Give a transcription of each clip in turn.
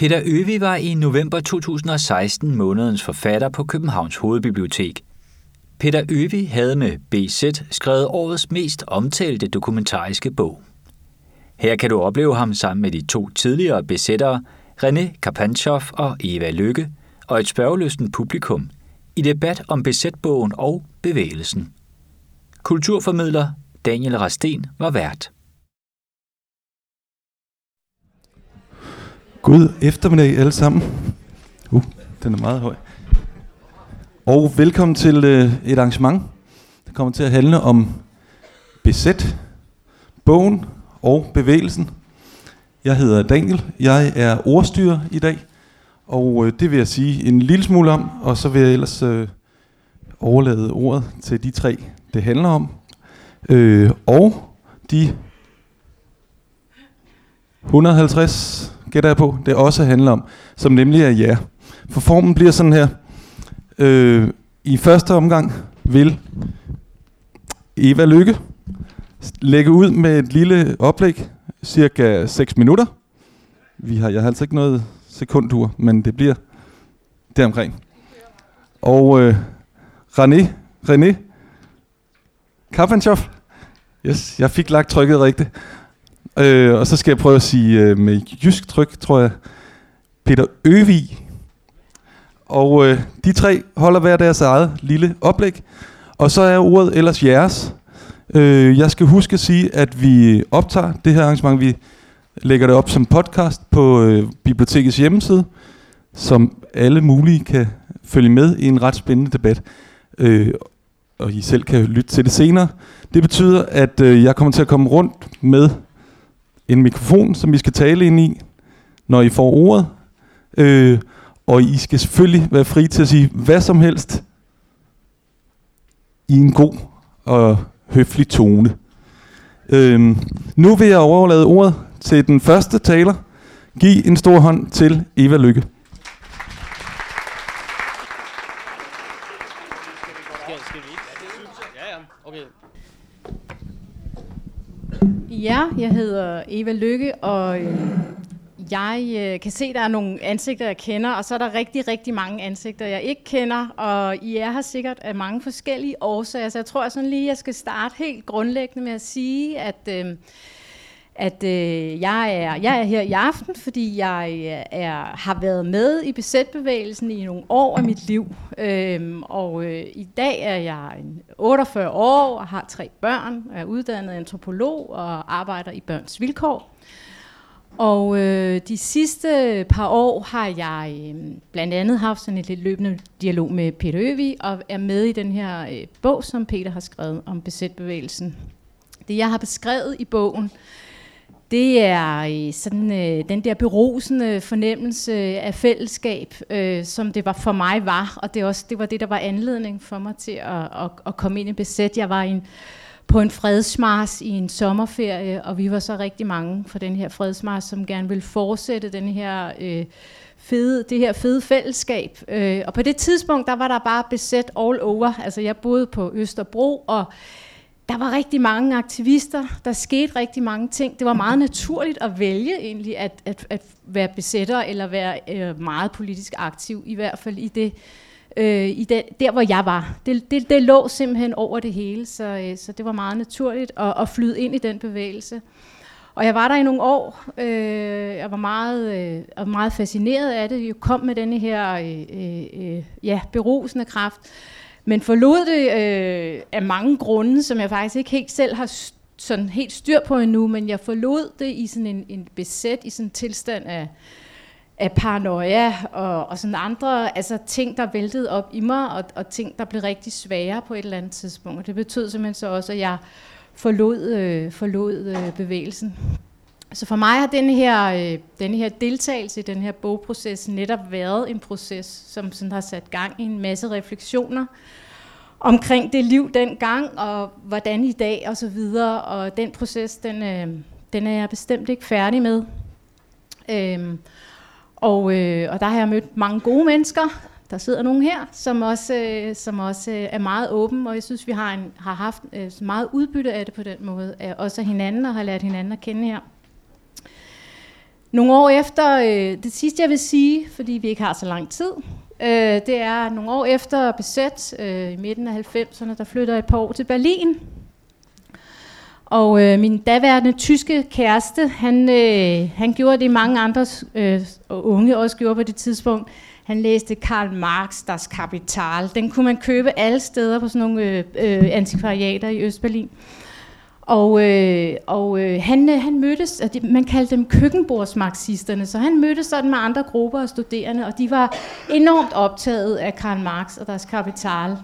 Peter Øvi var i november 2016 månedens forfatter på Københavns Hovedbibliotek. Peter Øvi havde med BZ skrevet årets mest omtalte dokumentariske bog. Her kan du opleve ham sammen med de to tidligere besættere, René Karpanchov og Eva Lykke, og et spørgeløsten publikum i debat om besætbogen og bevægelsen. Kulturformidler Daniel Rasten var vært. God eftermiddag alle sammen. Uh, den er meget høj. Og velkommen til øh, et arrangement, der kommer til at handle om besæt, bogen og bevægelsen. Jeg hedder Daniel, jeg er ordstyrer i dag, og øh, det vil jeg sige en lille smule om, og så vil jeg ellers øh, overlade ordet til de tre, det handler om. Øh, og de 150 gætter jeg på, det også handler om, som nemlig er jer. For formen bliver sådan her. Øh, I første omgang vil Eva Lykke lægge ud med et lille oplæg, cirka 6 minutter. Vi har, jeg har altså ikke noget sekundur, men det bliver deromkring. Og øh, René, René Karpenchoff, yes, jeg fik lagt trykket rigtigt. Øh, og så skal jeg prøve at sige øh, med jysk tryk, tror jeg, Peter Øvi. Og øh, de tre holder hver deres eget lille oplæg. Og så er ordet ellers jeres. Øh, jeg skal huske at sige, at vi optager det her arrangement. Vi lægger det op som podcast på øh, bibliotekets hjemmeside, som alle mulige kan følge med i en ret spændende debat. Øh, og I selv kan lytte til det senere. Det betyder, at øh, jeg kommer til at komme rundt med en mikrofon, som I skal tale ind i, når I får ordet. Øh, og I skal selvfølgelig være fri til at sige hvad som helst i en god og høflig tone. Øh, nu vil jeg overlade ordet til den første taler. Giv en stor hånd til Eva Lykke. Ja, jeg hedder Eva Lykke, og øh, jeg øh, kan se, at der er nogle ansigter, jeg kender, og så er der rigtig, rigtig mange ansigter, jeg ikke kender, og I er her sikkert af mange forskellige årsager, så jeg tror sådan lige, jeg skal starte helt grundlæggende med at sige, at... Øh, at øh, jeg, er, jeg er her i aften, fordi jeg øh, er, har været med i besætbevægelsen i nogle år af mit liv. Øhm, og øh, i dag er jeg 48 år og har tre børn, er uddannet antropolog og arbejder i børns vilkår. Og øh, de sidste par år har jeg øh, blandt andet haft sådan et lidt løbende dialog med Peter Øvi, og er med i den her øh, bog, som Peter har skrevet om besætbevægelsen. Det jeg har beskrevet i bogen, det er sådan øh, den der berusende fornemmelse af fællesskab, øh, som det var for mig var, og det, også, det var det, der var anledning for mig til at, at, at komme ind i besæt. Jeg var i en, på en fredsmars i en sommerferie, og vi var så rigtig mange for den her fredsmars, som gerne ville fortsætte den her øh, fede, det her fede fællesskab. Øh, og på det tidspunkt, der var der bare besæt all over. Altså jeg boede på Østerbro, og der var rigtig mange aktivister, der skete rigtig mange ting. Det var meget naturligt at vælge egentlig at, at, at være besætter eller være øh, meget politisk aktiv, i hvert fald i det, øh, i det, der hvor jeg var. Det, det, det lå simpelthen over det hele, så, øh, så det var meget naturligt at, at flyde ind i den bevægelse. Og jeg var der i nogle år. Øh, jeg var meget, øh, meget fascineret af det. Jeg kom med denne her øh, øh, øh ja, berusende kraft. Men forlod det øh, af mange grunde, som jeg faktisk ikke helt selv har sådan helt styr på endnu, men jeg forlod det i sådan en, en besæt, i sådan en tilstand af, af paranoia og, og sådan andre altså ting, der væltede op i mig, og, og ting, der blev rigtig svære på et eller andet tidspunkt. Og det betød simpelthen så også, at jeg forlod, øh, forlod øh, bevægelsen. Så for mig har den her, øh, den her deltagelse i den her bogproces netop været en proces, som sådan har sat gang i en masse refleksioner omkring det liv dengang, og hvordan i dag og så videre. Og den proces, den, øh, den er jeg bestemt ikke færdig med. Øhm, og, øh, og der har jeg mødt mange gode mennesker. Der sidder nogen her, som også, øh, som også øh, er meget åben, og jeg synes, vi har, en, har haft øh, meget udbytte af det på den måde. Også af hinanden, og har lært hinanden at kende her. Nogle år efter, øh, det sidste jeg vil sige, fordi vi ikke har så lang tid, øh, det er nogle år efter besæt øh, i midten af 90'erne, der flytter jeg et par år til Berlin. Og øh, min daværende tyske kæreste, han, øh, han gjorde det, mange andre øh, unge også gjorde på det tidspunkt. Han læste Karl Marx, Das Kapital. Den kunne man købe alle steder på sådan nogle øh, øh, antikvariater i Østberlin. Og, øh, og øh, han, øh, han mødtes, man kaldte dem køkkenbordsmarxisterne, så han mødtes sådan med andre grupper af studerende, og de var enormt optaget af Karl Marx og deres kapital.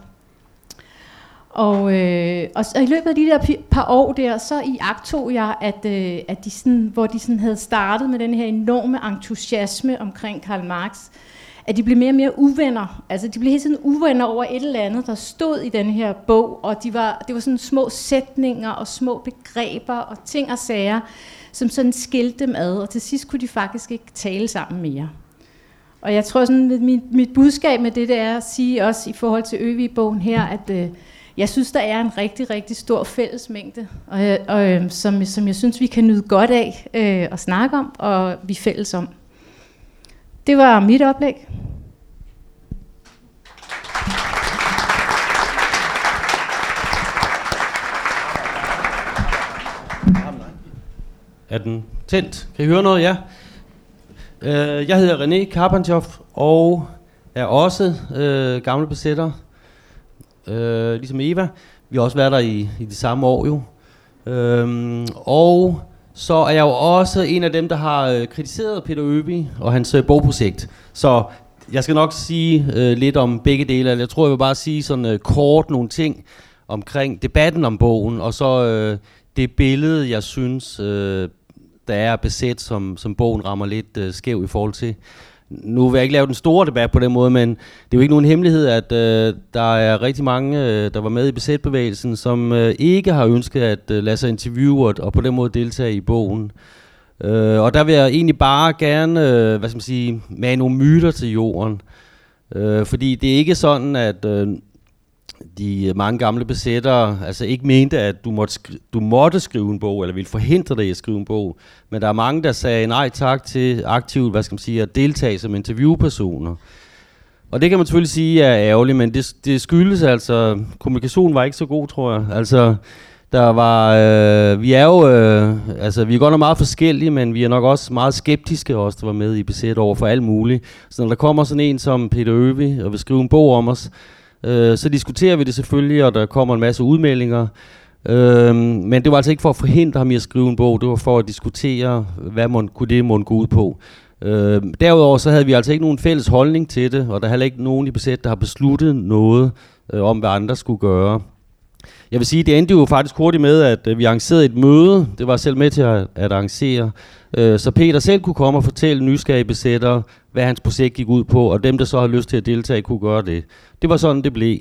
Og, øh, og, og i løbet af de der par år der, så i tog jeg, at, øh, at de sådan, hvor de sådan havde startet med den her enorme entusiasme omkring Karl Marx, at de blev mere og mere uvenner. Altså de blev helt sådan uvenner over et eller andet, der stod i den her bog, og de var, det var sådan små sætninger og små begreber og ting og sager, som sådan skilte dem ad, og til sidst kunne de faktisk ikke tale sammen mere. Og jeg tror sådan, mit, mit budskab med det, det er at sige også i forhold til Øvig-bogen her, at øh, jeg synes, der er en rigtig, rigtig stor fællesmængde, og, øh, og, øh, som, som jeg synes, vi kan nyde godt af øh, at snakke om, og vi fælles om. Det var mit oplæg. Er den tændt? Kan I høre noget? Ja. Uh, jeg hedder René Karpantjof og er også øh, gamle besætter, øh, ligesom Eva. Vi har også været der i, i de samme år jo. Uh, og så er jeg jo også en af dem, der har øh, kritiseret Peter Øby og hans øh, bogprojekt. Så jeg skal nok sige øh, lidt om begge dele. Jeg tror, jeg vil bare sige sådan øh, kort nogle ting omkring debatten om bogen, og så øh, det billede, jeg synes, øh, der er besat, som, som bogen rammer lidt øh, skæv i forhold til nu vil jeg ikke lave den store debat på den måde, men det er jo ikke nogen hemmelighed, at øh, der er rigtig mange, øh, der var med i besætbevægelsen, som øh, ikke har ønsket at øh, lade sig interviewe og, og på den måde deltage i bogen. Øh, og der vil jeg egentlig bare gerne, øh, hvad skal man sige, mage nogle myter til jorden. Øh, fordi det er ikke sådan, at øh, de øh, mange gamle besættere altså ikke mente, at du måtte, skri- du måtte skrive en bog, eller ville forhindre dig i at skrive en bog. Men der er mange, der sagde nej tak til aktivt, hvad skal man sige, at deltage som interviewpersoner. Og det kan man selvfølgelig sige er ærgerligt, men det, det skyldes altså, kommunikationen var ikke så god, tror jeg. Altså, der var, øh, vi er jo, øh, altså vi er godt nok meget forskellige, men vi er nok også meget skeptiske også, der var med i besæt over for alt muligt. Så når der kommer sådan en som Peter Øvig og vil skrive en bog om os, Øh, så diskuterer vi det selvfølgelig, og der kommer en masse udmeldinger. Øh, men det var altså ikke for at forhindre ham i at skrive en bog, det var for at diskutere, hvad man, kunne det måtte gå ud på. Øh, derudover så havde vi altså ikke nogen fælles holdning til det, og der er heller ikke nogen i besæt, der har besluttet noget øh, om, hvad andre skulle gøre. Jeg vil sige, det endte jo faktisk hurtigt med, at øh, vi arrangerede et møde. Det var selv med til at, at arrangere. Øh, så Peter selv kunne komme og fortælle nysgerrige besættere, hvad hans projekt gik ud på, og dem, der så har lyst til at deltage, kunne gøre det. Det var sådan, det blev.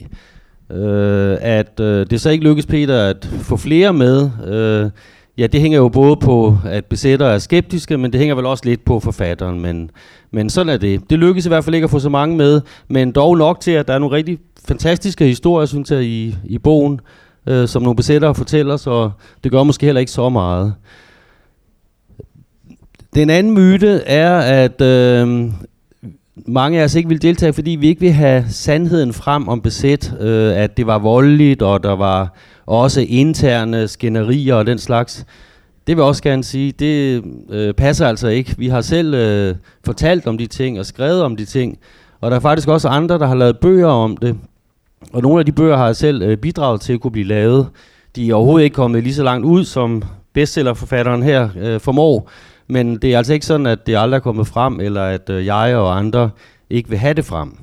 Øh, at øh, det så ikke lykkedes Peter at få flere med, øh, ja, det hænger jo både på, at besættere er skeptiske, men det hænger vel også lidt på forfatteren. Men, men sådan er det. Det lykkedes i hvert fald ikke at få så mange med, men dog nok til, at der er nogle rigtig fantastiske historier, synes jeg, i, i bogen, øh, som nogle besættere fortæller, så det gør måske heller ikke så meget. Den anden myte er, at øh, mange af os ikke vil deltage, fordi vi ikke vil have sandheden frem om besæt, øh, at det var voldeligt, og der var også interne skænderier og den slags. Det vil jeg også gerne sige, det øh, passer altså ikke. Vi har selv øh, fortalt om de ting og skrevet om de ting, og der er faktisk også andre, der har lavet bøger om det. Og nogle af de bøger har jeg selv øh, bidraget til at kunne blive lavet. De er overhovedet ikke kommet lige så langt ud, som bestsellerforfatteren her øh, formår. Men det er altså ikke sådan, at det aldrig er kommet frem, eller at øh, jeg og andre ikke vil have det frem.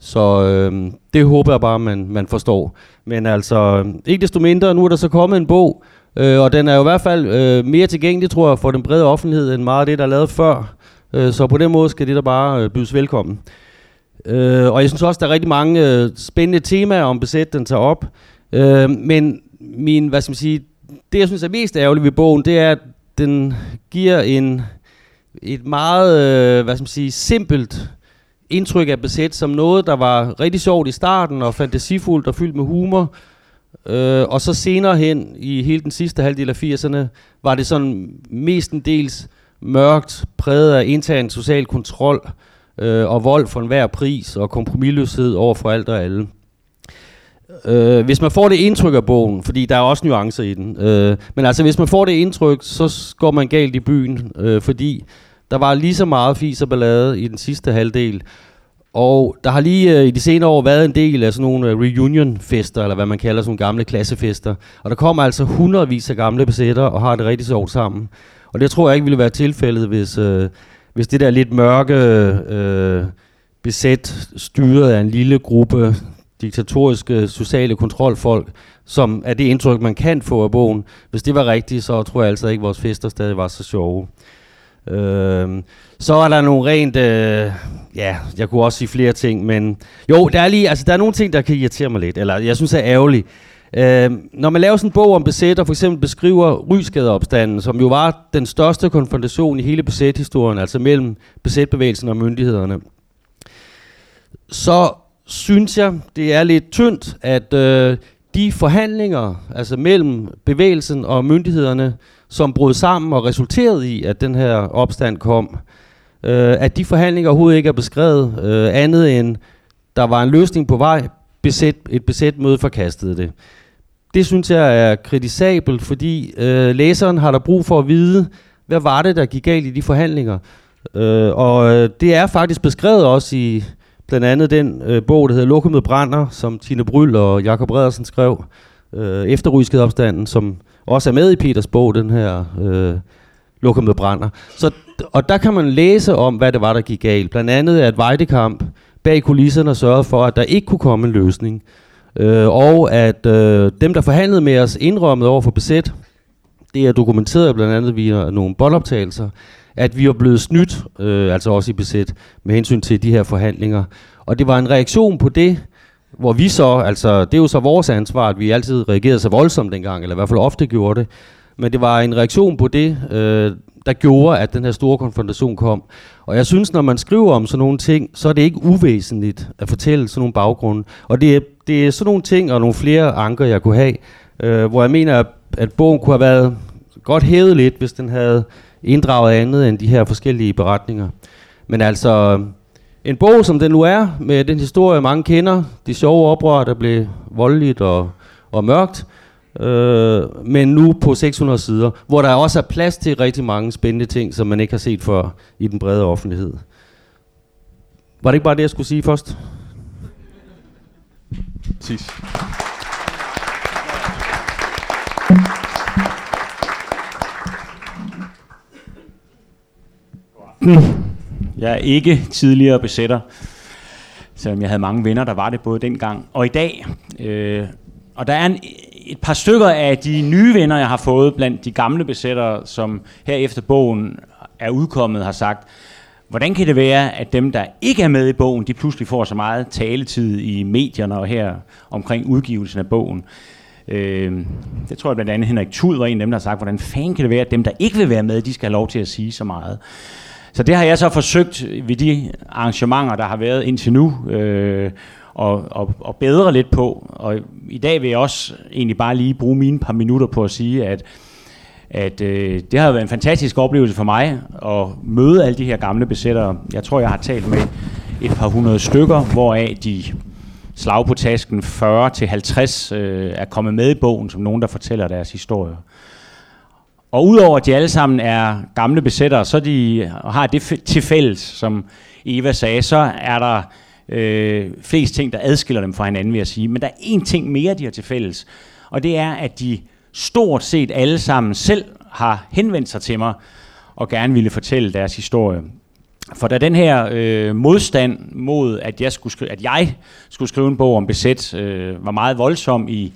Så øh, det håber jeg bare, man, man forstår. Men altså, ikke desto mindre, nu er der så kommet en bog, øh, og den er jo i hvert fald øh, mere tilgængelig, tror jeg, for den brede offentlighed, end meget af det, der er lavet før. Øh, så på den måde skal det der bare øh, bydes velkommen. Øh, og jeg synes også, der er rigtig mange øh, spændende temaer om besæt, den tager op. Øh, men min, hvad skal man sige, det jeg synes er mest ærgerligt ved bogen, det er, at den giver en, et meget, øh, hvad skal man sige, simpelt indtryk af besæt som noget, der var rigtig sjovt i starten og fantasifuldt og fyldt med humor. Øh, og så senere hen i hele den sidste halvdel af 80'erne var det sådan mestendels mørkt, præget af intern social kontrol øh, øh, og vold for enhver pris og kompromilløshed over for alt og alle. Øh, hvis man får det indtryk af bogen, fordi der er også nuancer i den, øh, men altså hvis man får det indtryk, så går man galt i byen, øh, fordi der var lige så meget fis og ballade i den sidste halvdel, og der har lige øh, i de senere år været en del af sådan nogle øh, reunion-fester, eller hvad man kalder sådan nogle gamle klassefester. Og der kommer altså hundredvis af gamle besætter og har det rigtig sjovt sammen. Og det tror jeg ikke ville være tilfældet, hvis, øh, hvis det der lidt mørke øh, besat, styret af en lille gruppe diktatoriske sociale kontrolfolk, som er det indtryk, man kan få af bogen. Hvis det var rigtigt, så tror jeg altså ikke, at vores fester stadig var så sjove. Øh, så er der nogle rent, øh, ja, jeg kunne også sige flere ting, men jo, der er lige, altså der er nogle ting, der kan irritere mig lidt, eller jeg synes er ærgerligt. Øh, når man laver sådan en bog om besæt, og for eksempel beskriver rysgadeopstanden, som jo var den største konfrontation i hele besæthistorien, altså mellem besætbevægelsen og myndighederne, så synes jeg, det er lidt tyndt, at øh, de forhandlinger, altså mellem bevægelsen og myndighederne, som brød sammen og resulterede i, at den her opstand kom, øh, at de forhandlinger overhovedet ikke er beskrevet øh, andet end, der var en løsning på vej, besæt, et besæt møde forkastede det. Det synes jeg er kritisabelt, fordi øh, læseren har der brug for at vide, hvad var det, der gik galt i de forhandlinger. Øh, og øh, det er faktisk beskrevet også i blandt andet den øh, bog, der hedder Lokummet brænder, som Tine Bryl og Jakob Redersen skrev øh, efter opstanden, som også er med i Peters bog, den her øh, Lokummet brænder. Så, og der kan man læse om, hvad det var, der gik galt. Blandt andet, at Vejdekamp bag kulisserne sørgede for, at der ikke kunne komme en løsning. Øh, og at øh, dem, der forhandlede med os, indrømmede over for besæt, det er dokumenteret blandt andet via nogle båndoptagelser, at vi var blevet snydt, øh, altså også i besæt, med hensyn til de her forhandlinger. Og det var en reaktion på det, hvor vi så, altså det er jo så vores ansvar, at vi altid reagerede så voldsomt dengang, eller i hvert fald ofte gjorde det. Men det var en reaktion på det, øh, der gjorde, at den her store konfrontation kom. Og jeg synes, når man skriver om sådan nogle ting, så er det ikke uvæsentligt at fortælle sådan nogle baggrunde. Og det er, det er sådan nogle ting og nogle flere anker, jeg kunne have, øh, hvor jeg mener, at, at bogen kunne have været godt hævet lidt, hvis den havde inddraget andet end de her forskellige beretninger. Men altså, en bog som den nu er, med den historie mange kender, de sjove oprør, der blev voldeligt og, og mørkt, øh, men nu på 600 sider, hvor der også er plads til rigtig mange spændende ting, som man ikke har set før i den brede offentlighed. Var det ikke bare det, jeg skulle sige først? Præcis. Jeg er ikke tidligere besætter, selvom jeg havde mange venner, der var det både dengang og i dag. Øh, og der er en, et par stykker af de nye venner, jeg har fået blandt de gamle besættere, som her efter bogen er udkommet, har sagt, hvordan kan det være, at dem, der ikke er med i bogen, de pludselig får så meget taletid i medierne og her omkring udgivelsen af bogen. Øh, det tror jeg blandt andet Henrik Tud var en af dem, der har sagt, hvordan fanden kan det være, at dem, der ikke vil være med, de skal have lov til at sige så meget. Så det har jeg så forsøgt ved de arrangementer, der har været indtil nu, øh, og, og, og bedre lidt på. Og i dag vil jeg også egentlig bare lige bruge mine par minutter på at sige, at, at øh, det har været en fantastisk oplevelse for mig at møde alle de her gamle besættere. Jeg tror, jeg har talt med et par hundrede stykker, hvoraf de slag på tasken 40-50 øh, er kommet med i bogen, som nogen, der fortæller deres historie. Og udover at de alle sammen er gamle besættere, så de har det til fælles, som Eva sagde, så er der øh, flest ting, der adskiller dem fra hinanden, vil jeg sige. Men der er én ting mere, de har til fælles, og det er, at de stort set alle sammen selv har henvendt sig til mig og gerne ville fortælle deres historie. For da den her øh, modstand mod, at jeg, skulle skrive, at jeg skulle skrive en bog om besæt, øh, var meget voldsom i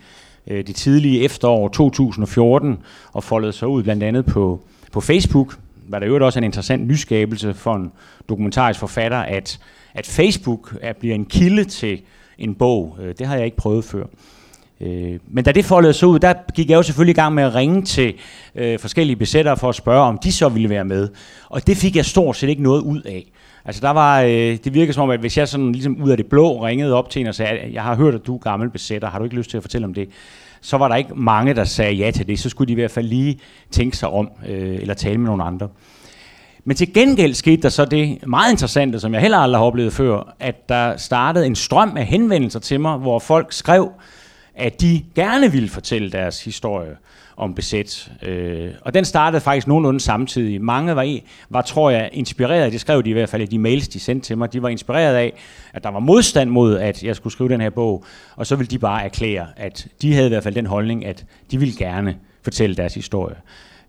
øh, det tidlige efterår 2014 og foldede sig ud blandt andet på, på Facebook, var der jo også en interessant nyskabelse for en dokumentarisk forfatter, at, at Facebook er, bliver en kilde til en bog. Øh, det har jeg ikke prøvet før. Øh, men da det foldede sig ud, der gik jeg jo selvfølgelig i gang med at ringe til øh, forskellige besættere for at spørge, om de så ville være med. Og det fik jeg stort set ikke noget ud af. Altså der var, øh, det virker som om, at hvis jeg sådan ligesom ud af det blå ringede op til en og sagde, jeg har hørt, at du er gammel besætter, har du ikke lyst til at fortælle om det? Så var der ikke mange, der sagde ja til det. Så skulle de i hvert fald lige tænke sig om, øh, eller tale med nogle andre. Men til gengæld skete der så det meget interessante, som jeg heller aldrig har oplevet før, at der startede en strøm af henvendelser til mig, hvor folk skrev, at de gerne ville fortælle deres historie om besæt. Øh, og den startede faktisk nogenlunde samtidig. Mange var, i, var, tror jeg, inspireret, det skrev de i hvert fald i de mails, de sendte til mig, de var inspireret af, at der var modstand mod, at jeg skulle skrive den her bog, og så ville de bare erklære, at de havde i hvert fald den holdning, at de ville gerne fortælle deres historie.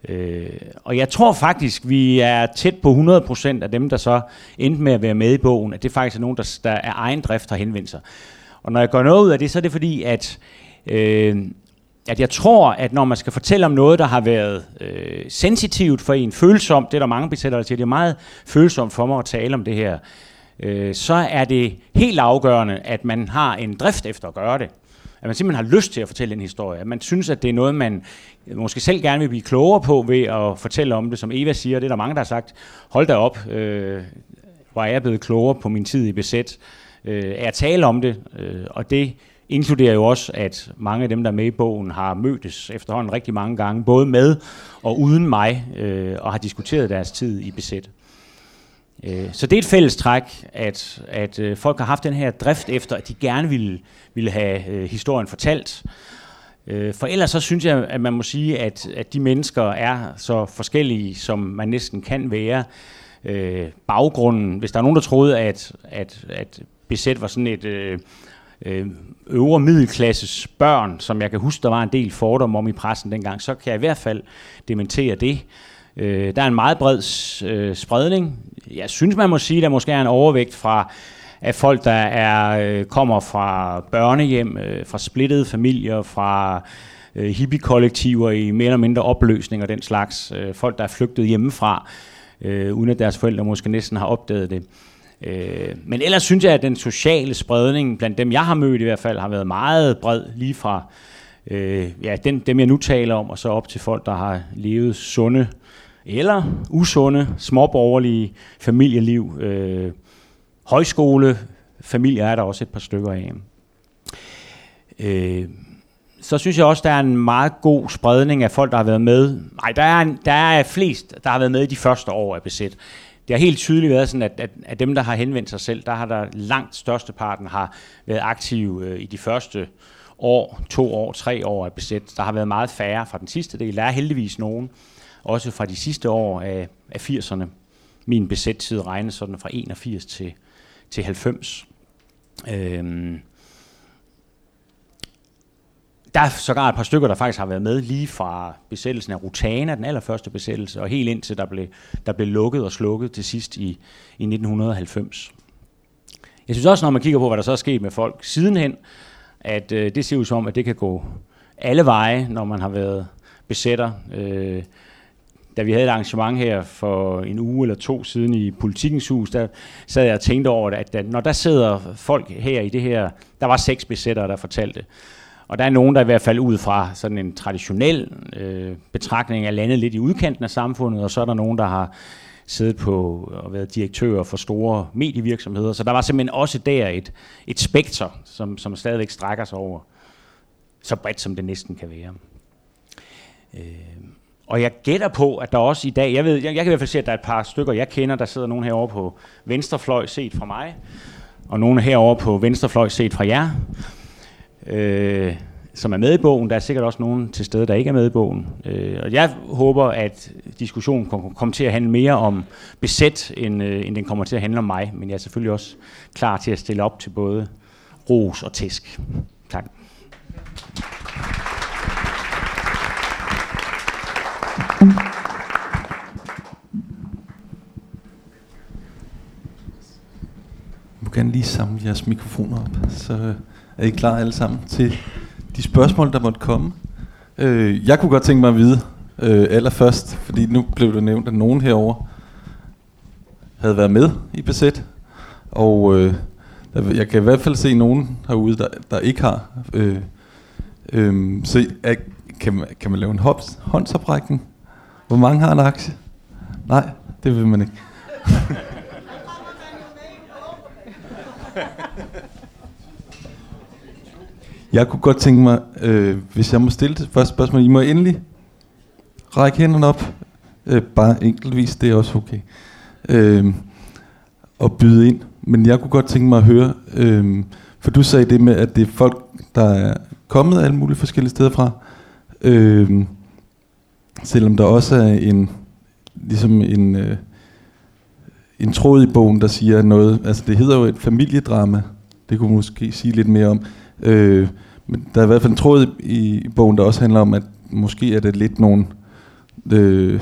Øh, og jeg tror faktisk, vi er tæt på 100% af dem, der så endte med at være med i bogen, at det faktisk er nogen, der, der er egen drift har henvendt sig. Og når jeg gør noget ud af det, så er det fordi, at, øh, at jeg tror, at når man skal fortælle om noget, der har været øh, sensitivt for en, følsomt, det er der mange besættere, der siger, det er meget følsomt for mig at tale om det her, øh, så er det helt afgørende, at man har en drift efter at gøre det. At man simpelthen har lyst til at fortælle en historie. At man synes, at det er noget, man måske selv gerne vil blive klogere på ved at fortælle om det. Som Eva siger, det er der mange, der har sagt, hold da op, øh, hvor er jeg blevet klogere på min tid i besæt. Øh, er at tale om det, øh, og det inkluderer jo også, at mange af dem, der er med i bogen, har mødtes efterhånden rigtig mange gange, både med og uden mig, øh, og har diskuteret deres tid i besæt. Øh, så det er et fælles træk, at, at øh, folk har haft den her drift efter, at de gerne ville, ville have øh, historien fortalt. Øh, for ellers så synes jeg, at man må sige, at, at de mennesker er så forskellige, som man næsten kan være. Øh, baggrunden, hvis der er nogen, der troede, at, at, at besæt var sådan et øh, øh, øvre middelklasses børn, som jeg kan huske, der var en del fordomme om i pressen dengang, så kan jeg i hvert fald dementere det. Øh, der er en meget bred øh, spredning. Jeg synes, man må sige, at der måske er en overvægt fra af folk, der er øh, kommer fra børnehjem, øh, fra splittede familier, fra øh, hippie-kollektiver i mere eller mindre opløsning og den slags. Øh, folk, der er flygtet hjemmefra, øh, uden at deres forældre måske næsten har opdaget det. Øh, men ellers synes jeg, at den sociale spredning, blandt dem jeg har mødt i hvert fald, har været meget bred, lige fra øh, ja, den, dem jeg nu taler om, og så op til folk, der har levet sunde eller usunde, småborgerlige familieliv. Øh, højskole, familier er der også et par stykker af. Øh, så synes jeg også, der er en meget god spredning af folk, der har været med. Nej, der er, en, der er flest, der har været med i de første år af besæt. Det har helt tydeligt været sådan, at, at, at dem, der har henvendt sig selv, der har der langt størsteparten har været aktive øh, i de første år, to år, tre år af besæt. Der har været meget færre fra den sidste del. Der er heldigvis nogen, også fra de sidste år af, af 80'erne. Min besættid regnes sådan fra 81 til, til 90. Øhm, der er sågar et par stykker, der faktisk har været med lige fra besættelsen af Rutana, den allerførste besættelse, og helt indtil der blev, der blev lukket og slukket til sidst i, i 1990. Jeg synes også, når man kigger på, hvad der så er sket med folk sidenhen, at øh, det ser ud som om, at det kan gå alle veje, når man har været besætter. Øh, da vi havde et arrangement her for en uge eller to siden i Politikens Hus, der sad jeg og tænkte over at, at når der sidder folk her i det her, der var seks besættere, der fortalte, og der er nogen, der i hvert fald ud fra sådan en traditionel øh, betragtning er landet lidt i udkanten af samfundet, og så er der nogen, der har siddet på og været direktører for store medievirksomheder. Så der var simpelthen også der et, et spekter, som, som stadigvæk strækker sig over så bredt, som det næsten kan være. Øh, og jeg gætter på, at der også i dag, jeg, ved, jeg, jeg kan i hvert fald se, at der er et par stykker, jeg kender, der sidder nogen herovre på venstrefløj set fra mig, og nogen herovre på venstrefløj set fra jer, øh, som er med i bogen. Der er sikkert også nogen til stede, der ikke er med i bogen. Øh, og jeg håber, at diskussionen kommer til at handle mere om besæt, end, øh, end den kommer til at handle om mig. Men jeg er selvfølgelig også klar til at stille op til både ros og tæsk. Tak. må gerne lige samle jeres mikrofoner op, så er I klar alle sammen til de spørgsmål, der måtte komme. Øh, jeg kunne godt tænke mig at vide øh, allerførst, fordi nu blev det nævnt, at nogen herover havde været med i besæt, og øh, jeg kan i hvert fald se nogen herude, der, der ikke har. Øh, øh, så er, kan, man, kan man lave en hops, håndsoprækning? Hvor mange har en aktie? Nej, det vil man ikke. Jeg kunne godt tænke mig, øh, hvis jeg må stille det første spørgsmål, I må endelig række hænderne op. øh, bare enkeltvis, det er også okay, øh, og byde ind. Men jeg kunne godt tænke mig at høre, øh, for du sagde det med, at det er folk, der er kommet alle mulige forskellige steder fra, øh, selvom der også er en, ligesom en, øh, en tråd i bogen, der siger noget, altså det hedder jo et familiedrama, det kunne måske sige lidt mere om, øh, men der er i hvert fald en tråd i, i bogen, der også handler om, at måske er det lidt nogle øh,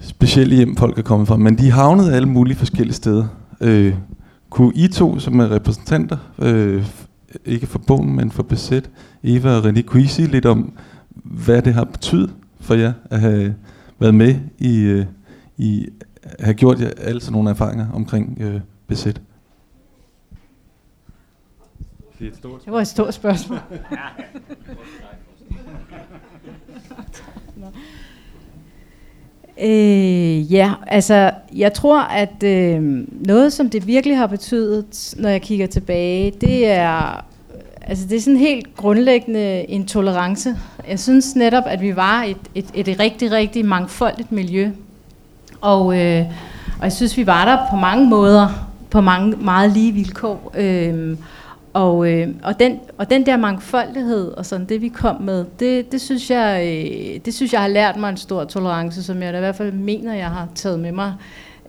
specielle hjem, folk er kommet fra, men de havnede alle mulige forskellige steder. Øh, kunne I to, som er repræsentanter, øh, ikke for bogen, men for Besæt, Eva og René, kunne I sige lidt om, hvad det har betydet for jer at have været med i, øh, i at have gjort jer alle sådan nogle erfaringer omkring øh, Besæt? Det var et stort spørgsmål. Øh, ja, altså jeg tror, at øh, noget, som det virkelig har betydet, når jeg kigger tilbage, det er, altså, det er sådan helt grundlæggende en tolerance. Jeg synes netop, at vi var et, et, et rigtig, rigtig mangfoldigt miljø. Og, øh, og jeg synes, vi var der på mange måder, på mange meget lige vilkår. Øh, og, øh, og, den, og den der mangfoldighed og sådan det vi kom med, det, det, synes jeg, øh, det synes jeg har lært mig en stor tolerance, som jeg da i hvert fald mener, jeg har taget med mig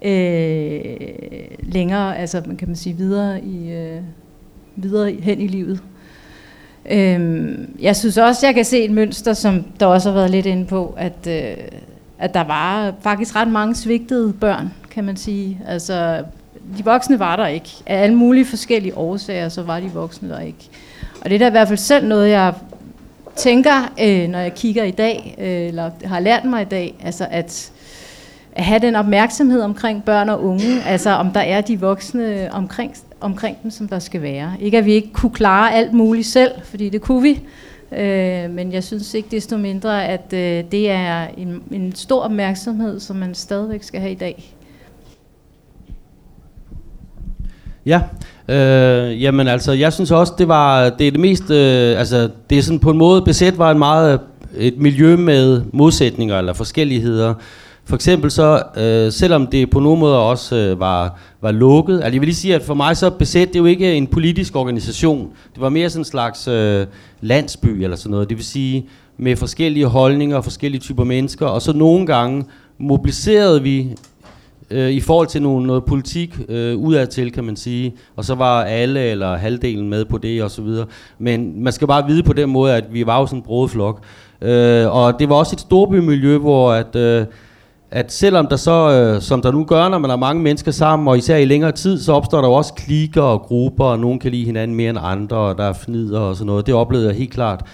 øh, længere, altså man kan man sige videre i øh, videre hen i livet. Øh, jeg synes også, jeg kan se et mønster, som der også har været lidt inde på, at, øh, at der var faktisk ret mange svigtede børn, kan man sige. Altså de voksne var der ikke. Af alle mulige forskellige årsager, så var de voksne der ikke. Og det er da i hvert fald selv noget, jeg tænker, øh, når jeg kigger i dag, øh, eller har lært mig i dag, altså at, at have den opmærksomhed omkring børn og unge, altså om der er de voksne omkring, omkring dem, som der skal være. Ikke at vi ikke kunne klare alt muligt selv, fordi det kunne vi, øh, men jeg synes ikke desto mindre, at øh, det er en, en stor opmærksomhed, som man stadigvæk skal have i dag. Ja, øh, jamen altså, jeg synes også, det var det er det mest, øh, altså det er sådan på en måde, besæt var en meget et miljø med modsætninger eller forskelligheder. For eksempel så, øh, selvom det på nogle måder også øh, var, var lukket, altså jeg vil lige sige, at for mig så besæt det jo ikke en politisk organisation. Det var mere sådan en slags øh, landsby eller sådan noget. Det vil sige med forskellige holdninger og forskellige typer mennesker. Og så nogle gange mobiliserede vi øh, i forhold til nogle, noget politik øh, udadtil, kan man sige. Og så var alle eller halvdelen med på det og så videre. Men man skal bare vide på den måde, at vi var jo sådan en brødflok. Øh, og det var også et storbymiljø, hvor at, øh, at selvom der så, øh, som der nu gør, når man har mange mennesker sammen, og især i længere tid, så opstår der jo også klikker og grupper, og nogen kan lide hinanden mere end andre, og der er fnider og sådan noget. Det oplevede jeg helt klart.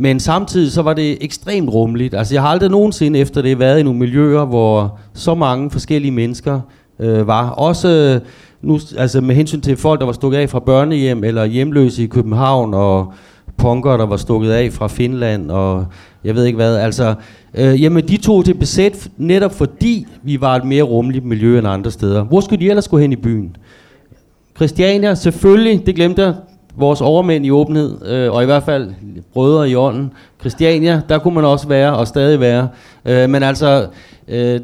Men samtidig så var det ekstremt rummeligt. Altså jeg har aldrig nogensinde efter det været i nogle miljøer, hvor så mange forskellige mennesker øh, var. Også øh, nu, altså med hensyn til folk, der var stukket af fra børnehjem eller hjemløse i København, og punker, der var stukket af fra Finland, og jeg ved ikke hvad. Altså, øh, jamen de tog til besæt netop fordi vi var et mere rummeligt miljø end andre steder. Hvor skulle de ellers gå hen i byen? Christiania, selvfølgelig, det glemte jeg vores overmænd i åbenhed, øh, og i hvert fald brødre i ånden. Christiania, der kunne man også være, og stadig være. Øh, men altså, øh,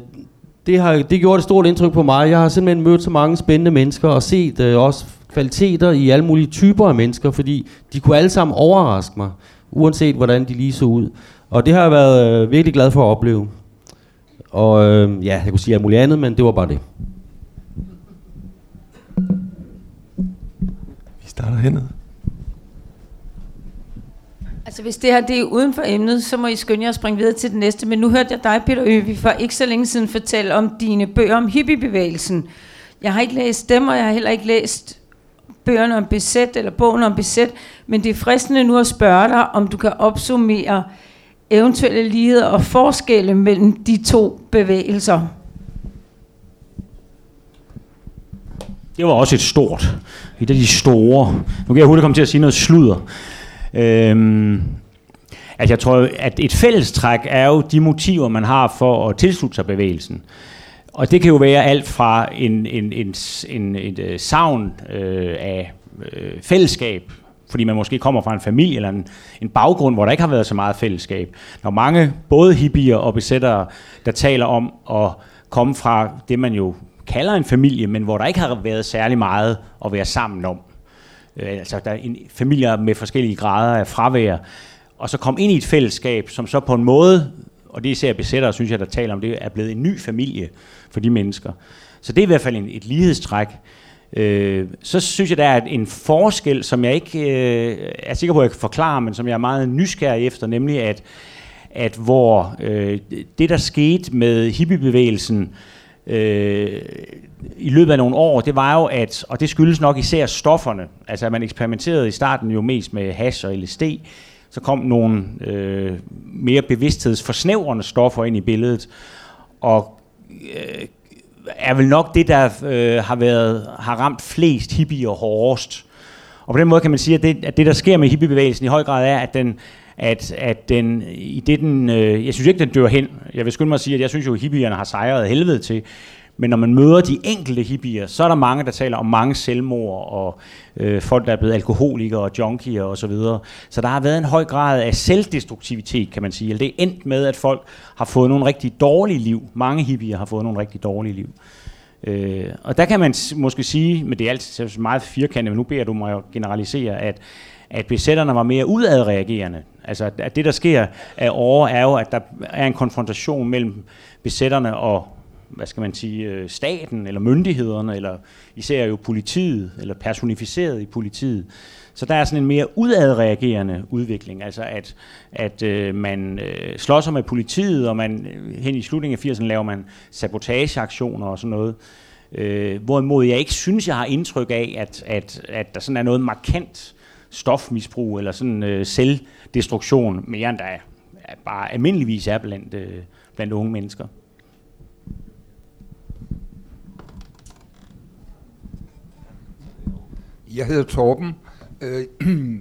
det har det gjort et stort indtryk på mig. Jeg har simpelthen mødt så mange spændende mennesker, og set øh, også kvaliteter i alle mulige typer af mennesker, fordi de kunne alle sammen overraske mig, uanset hvordan de lige så ud. Og det har jeg været øh, virkelig glad for at opleve. Og øh, ja, jeg kunne sige alt muligt andet, men det var bare det. Vi starter hernede. Altså hvis det her det er uden for emnet, så må I skynde jer at springe videre til det næste. Men nu hørte jeg dig, Peter Øvi, for ikke så længe siden fortælle om dine bøger om hippiebevægelsen. Jeg har ikke læst dem, og jeg har heller ikke læst bøgerne om besæt, eller bogen om besæt, men det er fristende nu at spørge dig, om du kan opsummere eventuelle ligheder og forskelle mellem de to bevægelser. Det var også et stort. Et af de store. Nu kan jeg hurtigt komme til at sige noget sludder. Øhm, altså jeg tror, at et fællestræk er jo de motiver, man har for at tilslutte sig bevægelsen. Og det kan jo være alt fra en, en, en, en, et en savn øh, af øh, fællesskab, fordi man måske kommer fra en familie eller en, en baggrund, hvor der ikke har været så meget fællesskab. Når mange, både hippier og besættere, der taler om at komme fra det, man jo kalder en familie, men hvor der ikke har været særlig meget at være sammen om. Øh, altså der er en, familier med forskellige grader af fravær, og så komme ind i et fællesskab, som så på en måde, og det især besættere, synes jeg, der taler om det, er blevet en ny familie for de mennesker. Så det er i hvert fald en, et lighedstræk. Øh, så synes jeg, der er en forskel, som jeg ikke øh, er sikker på, at jeg kan forklare, men som jeg er meget nysgerrig efter, nemlig at, at hvor øh, det, der skete med hippiebevægelsen øh, i løbet af nogle år, det var jo, at, og det skyldes nok især stofferne, altså at man eksperimenterede i starten jo mest med hash og LSD, så kom nogle øh, mere bevidsthedsforsnævrende stoffer ind i billedet, og øh, er vel nok det, der øh, har, været, har ramt flest hippier hårdest. Og på den måde kan man sige, at det, at det der sker med hippiebevægelsen i høj grad er, at den, at, at den, i det den, øh, jeg synes ikke, den dør hen. Jeg vil skynde mig at sige, at jeg synes jo, at hippierne har sejret helvede til. Men når man møder de enkelte hippier, så er der mange, der taler om mange selvmord, og øh, folk, der er blevet alkoholikere og junkier osv. Så, videre. så der har været en høj grad af selvdestruktivitet, kan man sige. Eller det er endt med, at folk har fået nogle rigtig dårlige liv. Mange hippier har fået nogle rigtig dårlige liv. Øh, og der kan man måske sige, men det er altid meget firkantet, men nu beder du mig at generalisere, at, at besætterne var mere udadreagerende. Altså at det, der sker af år, er jo, at der er en konfrontation mellem besætterne og hvad skal man sige, øh, staten eller myndighederne, eller især jo politiet, eller personificeret i politiet. Så der er sådan en mere udadreagerende udvikling, altså at, at øh, man øh, slår sig med politiet, og man øh, hen i slutningen af 80'erne laver man sabotageaktioner og sådan noget. Øh, hvorimod jeg ikke synes, jeg har indtryk af, at, at, at der sådan er noget markant stofmisbrug eller sådan øh, selvdestruktion, mere end der er, bare almindeligvis er blandt, øh, blandt unge mennesker. Jeg hedder Torben. Øh,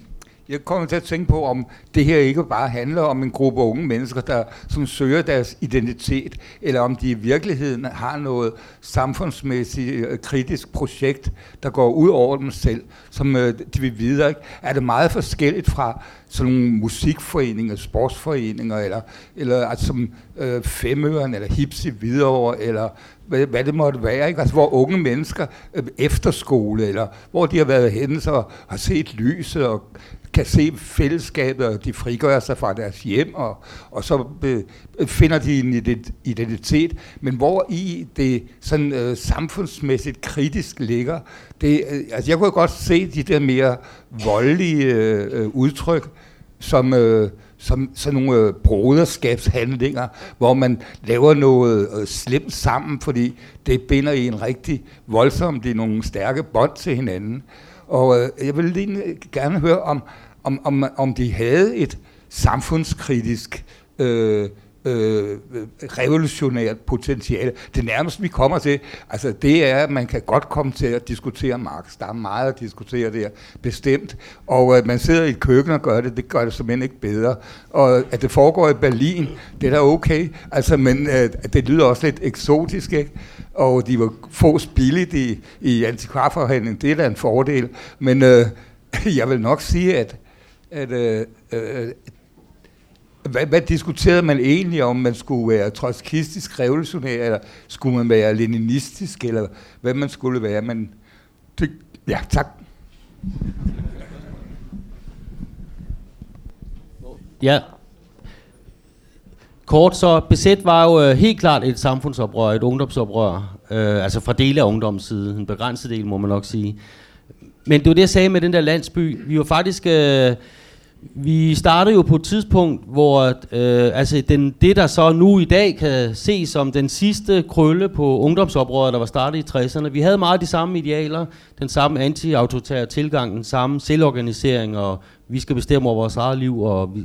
jeg kommer til at tænke på, om det her ikke bare handler om en gruppe unge mennesker, der, som søger deres identitet, eller om de i virkeligheden har noget samfundsmæssigt øh, kritisk projekt, der går ud over dem selv, som øh, de vil videre. Ikke? Er det meget forskelligt fra sådan nogle musikforeninger, sportsforeninger, eller, eller altså, som øh, Femøren, eller Hipsi Hvidovre, eller hvad, hvad det måtte være, ikke? Altså, hvor unge mennesker øh, efterskole, eller hvor de har været henne, og har set lyset, og kan se fællesskabet, og de frigør sig fra deres hjem, og, og så øh, finder de en identitet. Men hvor i det sådan øh, samfundsmæssigt kritisk ligger, det, øh, altså jeg kunne godt se de der mere voldelige øh, udtryk, som... Øh, som sådan nogle øh, broderskabshandlinger, hvor man laver noget øh, slemt sammen, fordi det binder i en rigtig voldsom, det er nogle stærke bånd til hinanden. Og øh, jeg vil lige øh, gerne høre, om, om, om, om de havde et samfundskritisk øh, øh, revolutionært potentiale. Det nærmeste, vi kommer til, altså det er, at man kan godt komme til at diskutere Marx. Der er meget at diskutere der, bestemt. Og at man sidder i et køkken og gør det, det gør det simpelthen ikke bedre. Og at det foregår i Berlin, det er da okay. Altså, men øh, det lyder også lidt eksotisk, ikke? Og de var få billigt i, i antikvarforhandling, det er da en fordel. Men øh, jeg vil nok sige, at, at øh, øh, hvad, hvad diskuterede man egentlig om, man skulle være trotskistisk revolutionær, eller skulle man være leninistisk, eller hvad man skulle være? Men det, ja, tak. Ja. Kort så, besæt var jo øh, helt klart et samfundsoprør, et ungdomsoprør, øh, altså fra dele af ungdomssiden, en begrænset del må man nok sige. Men det var det, jeg sagde med den der landsby. Vi var faktisk... Øh, vi startede jo på et tidspunkt, hvor øh, altså den, det, der så nu i dag kan ses som den sidste krølle på ungdomsoprøret, der var startet i 60'erne. Vi havde meget de samme idealer, den samme anti-autoritære tilgang, den samme selvorganisering, og vi skal bestemme over vores eget liv og,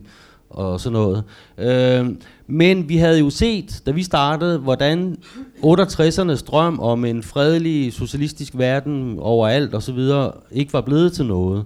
og sådan noget. Øh, men vi havde jo set, da vi startede, hvordan 68'ernes drøm om en fredelig socialistisk verden overalt og så videre ikke var blevet til noget.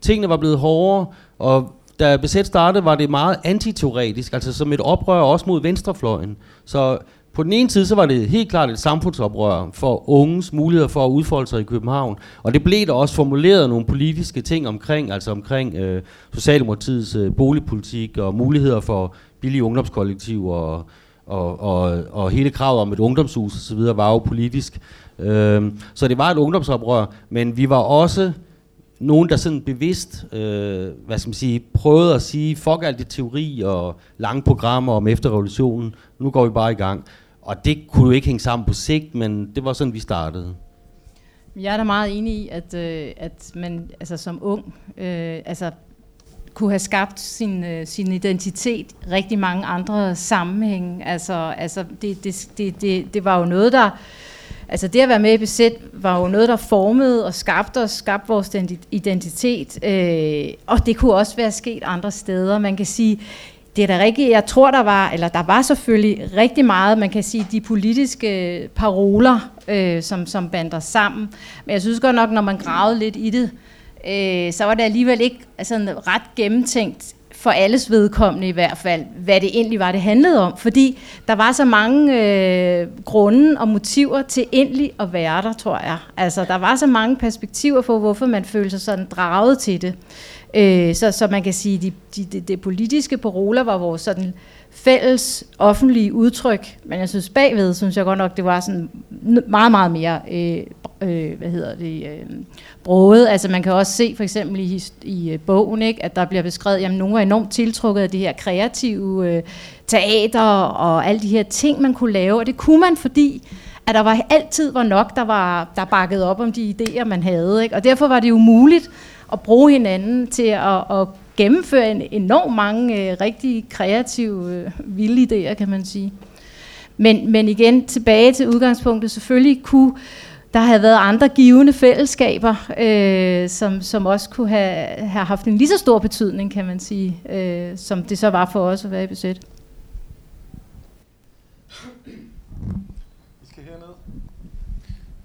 Tingene var blevet hårdere, og da besæt startede, var det meget antiteoretisk, altså som et oprør også mod venstrefløjen. Så på den ene side, så var det helt klart et samfundsoprør for unges muligheder for at udfolde sig i København. Og det blev der også formuleret nogle politiske ting omkring, altså omkring øh, Socialdemokratiets øh, boligpolitik og muligheder for billige ungdomskollektiver og, og, og, og hele kravet om et ungdomshus osv. var jo politisk. Øh, så det var et ungdomsoprør, men vi var også nogen, der sådan bevidst, øh, hvad skal man sige, prøvede at sige, fuck alt det teori og lange programmer om efterrevolutionen, nu går vi bare i gang. Og det kunne jo ikke hænge sammen på sigt, men det var sådan, vi startede. Jeg er da meget enig i, at, øh, at man altså, som ung øh, altså, kunne have skabt sin, øh, sin identitet rigtig mange andre sammenhænge. Altså, altså det, det, det, det, det var jo noget, der Altså det at være med i BZ var jo noget, der formede og skabte os, skabte vores identitet. Øh, og det kunne også være sket andre steder. Man kan sige, det er da rigtigt, jeg tror, der var, eller der var selvfølgelig rigtig meget, man kan sige, de politiske paroler, øh, som, som bander sammen. Men jeg synes godt nok, når man gravede lidt i det, øh, så var det alligevel ikke altså, ret gennemtænkt for alles vedkommende i hvert fald, hvad det egentlig var, det handlede om. Fordi der var så mange øh, grunde og motiver til endelig at være der, tror jeg. Altså, der var så mange perspektiver for, hvorfor man følte sig sådan draget til det. Øh, så, så man kan sige, de, de, de, de politiske paroler var vores sådan fælles offentlige udtryk, men jeg synes bagved, synes jeg godt nok, det var sådan meget, meget mere, øh, øh, hvad hedder det, øh, broget. Altså man kan også se for eksempel i, i øh, bogen, ikke, at der bliver beskrevet, at nogen er enormt tiltrukket af det her kreative øh, teater og alle de her ting, man kunne lave, og det kunne man, fordi at der var altid var nok, der var der bakket op om de idéer, man havde. Ikke? Og derfor var det jo muligt at bruge hinanden til at, at gennemføre en enormt mange øh, rigtig kreative, øh, vilde idéer, kan man sige. Men, men igen, tilbage til udgangspunktet, selvfølgelig kunne der have været andre givende fællesskaber, øh, som, som også kunne have, have haft en lige så stor betydning, kan man sige, øh, som det så var for os at være i besæt.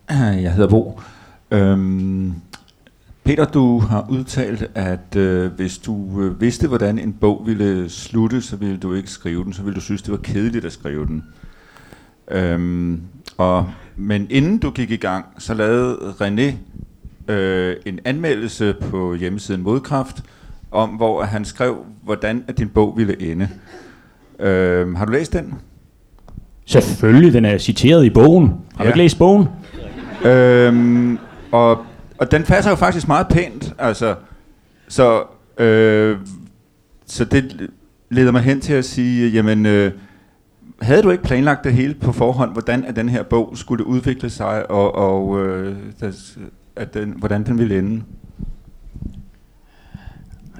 Jeg hedder Bo. Øhm, Peter, du har udtalt, at øh, hvis du øh, vidste, hvordan en bog ville slutte, så ville du ikke skrive den, så ville du synes, det var kedeligt at skrive den. Øhm, og, men inden du gik i gang, så lavede René øh, en anmeldelse på hjemmesiden Modkraft, om hvor han skrev, hvordan at din bog ville ende. Øhm, har du læst den? Selvfølgelig, den er citeret i bogen. Har ja. du ikke læst bogen? Øhm, og og den passer jo faktisk meget pænt, altså, så, øh, så det leder mig hen til at sige, jamen, øh, havde du ikke planlagt det hele på forhånd, hvordan at den her bog skulle udvikle sig, og, og øh, at den, hvordan den ville ende?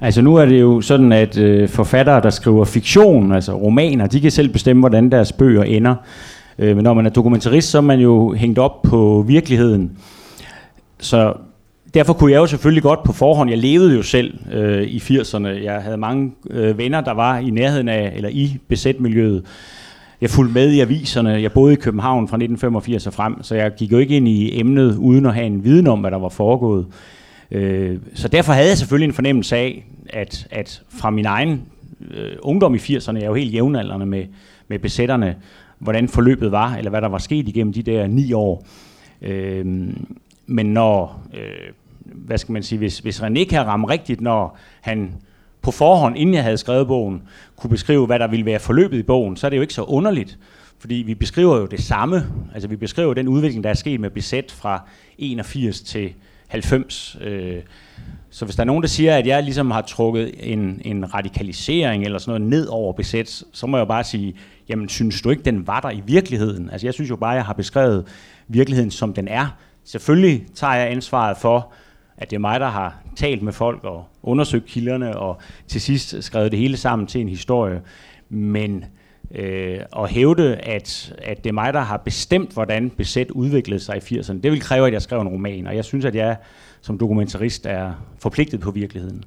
Altså nu er det jo sådan, at øh, forfattere, der skriver fiktion, altså romaner, de kan selv bestemme, hvordan deres bøger ender. Øh, men når man er dokumentarist, så er man jo hængt op på virkeligheden. Så derfor kunne jeg jo selvfølgelig godt på forhånd, jeg levede jo selv øh, i 80'erne, jeg havde mange øh, venner, der var i nærheden af, eller i besætmiljøet. Jeg fulgte med i aviserne, jeg boede i København fra 1985 og frem, så jeg gik jo ikke ind i emnet uden at have en viden om, hvad der var foregået. Øh, så derfor havde jeg selvfølgelig en fornemmelse af, at, at fra min egen øh, ungdom i 80'erne, jeg er jo helt jævnaldrende med, med besætterne, hvordan forløbet var, eller hvad der var sket igennem de der ni år. Øh, men når øh, hvad skal man sige, hvis, hvis René kan ramme rigtigt, når han på forhånd, inden jeg havde skrevet bogen, kunne beskrive, hvad der ville være forløbet i bogen, så er det jo ikke så underligt, fordi vi beskriver jo det samme. Altså vi beskriver den udvikling, der er sket med besæt fra 81 til 90. Øh, så hvis der er nogen, der siger, at jeg ligesom har trukket en, en radikalisering eller sådan noget ned over besæt, så må jeg bare sige, jamen synes du ikke, den var der i virkeligheden? Altså jeg synes jo bare, at jeg har beskrevet virkeligheden, som den er. Selvfølgelig tager jeg ansvaret for, at det er mig, der har talt med folk og undersøgt kilderne og til sidst skrevet det hele sammen til en historie. Men øh, at hævde, at, at det er mig, der har bestemt, hvordan besæt udviklede sig i 80'erne, det vil kræve, at jeg skriver en roman, og jeg synes, at jeg som dokumentarist er forpligtet på virkeligheden.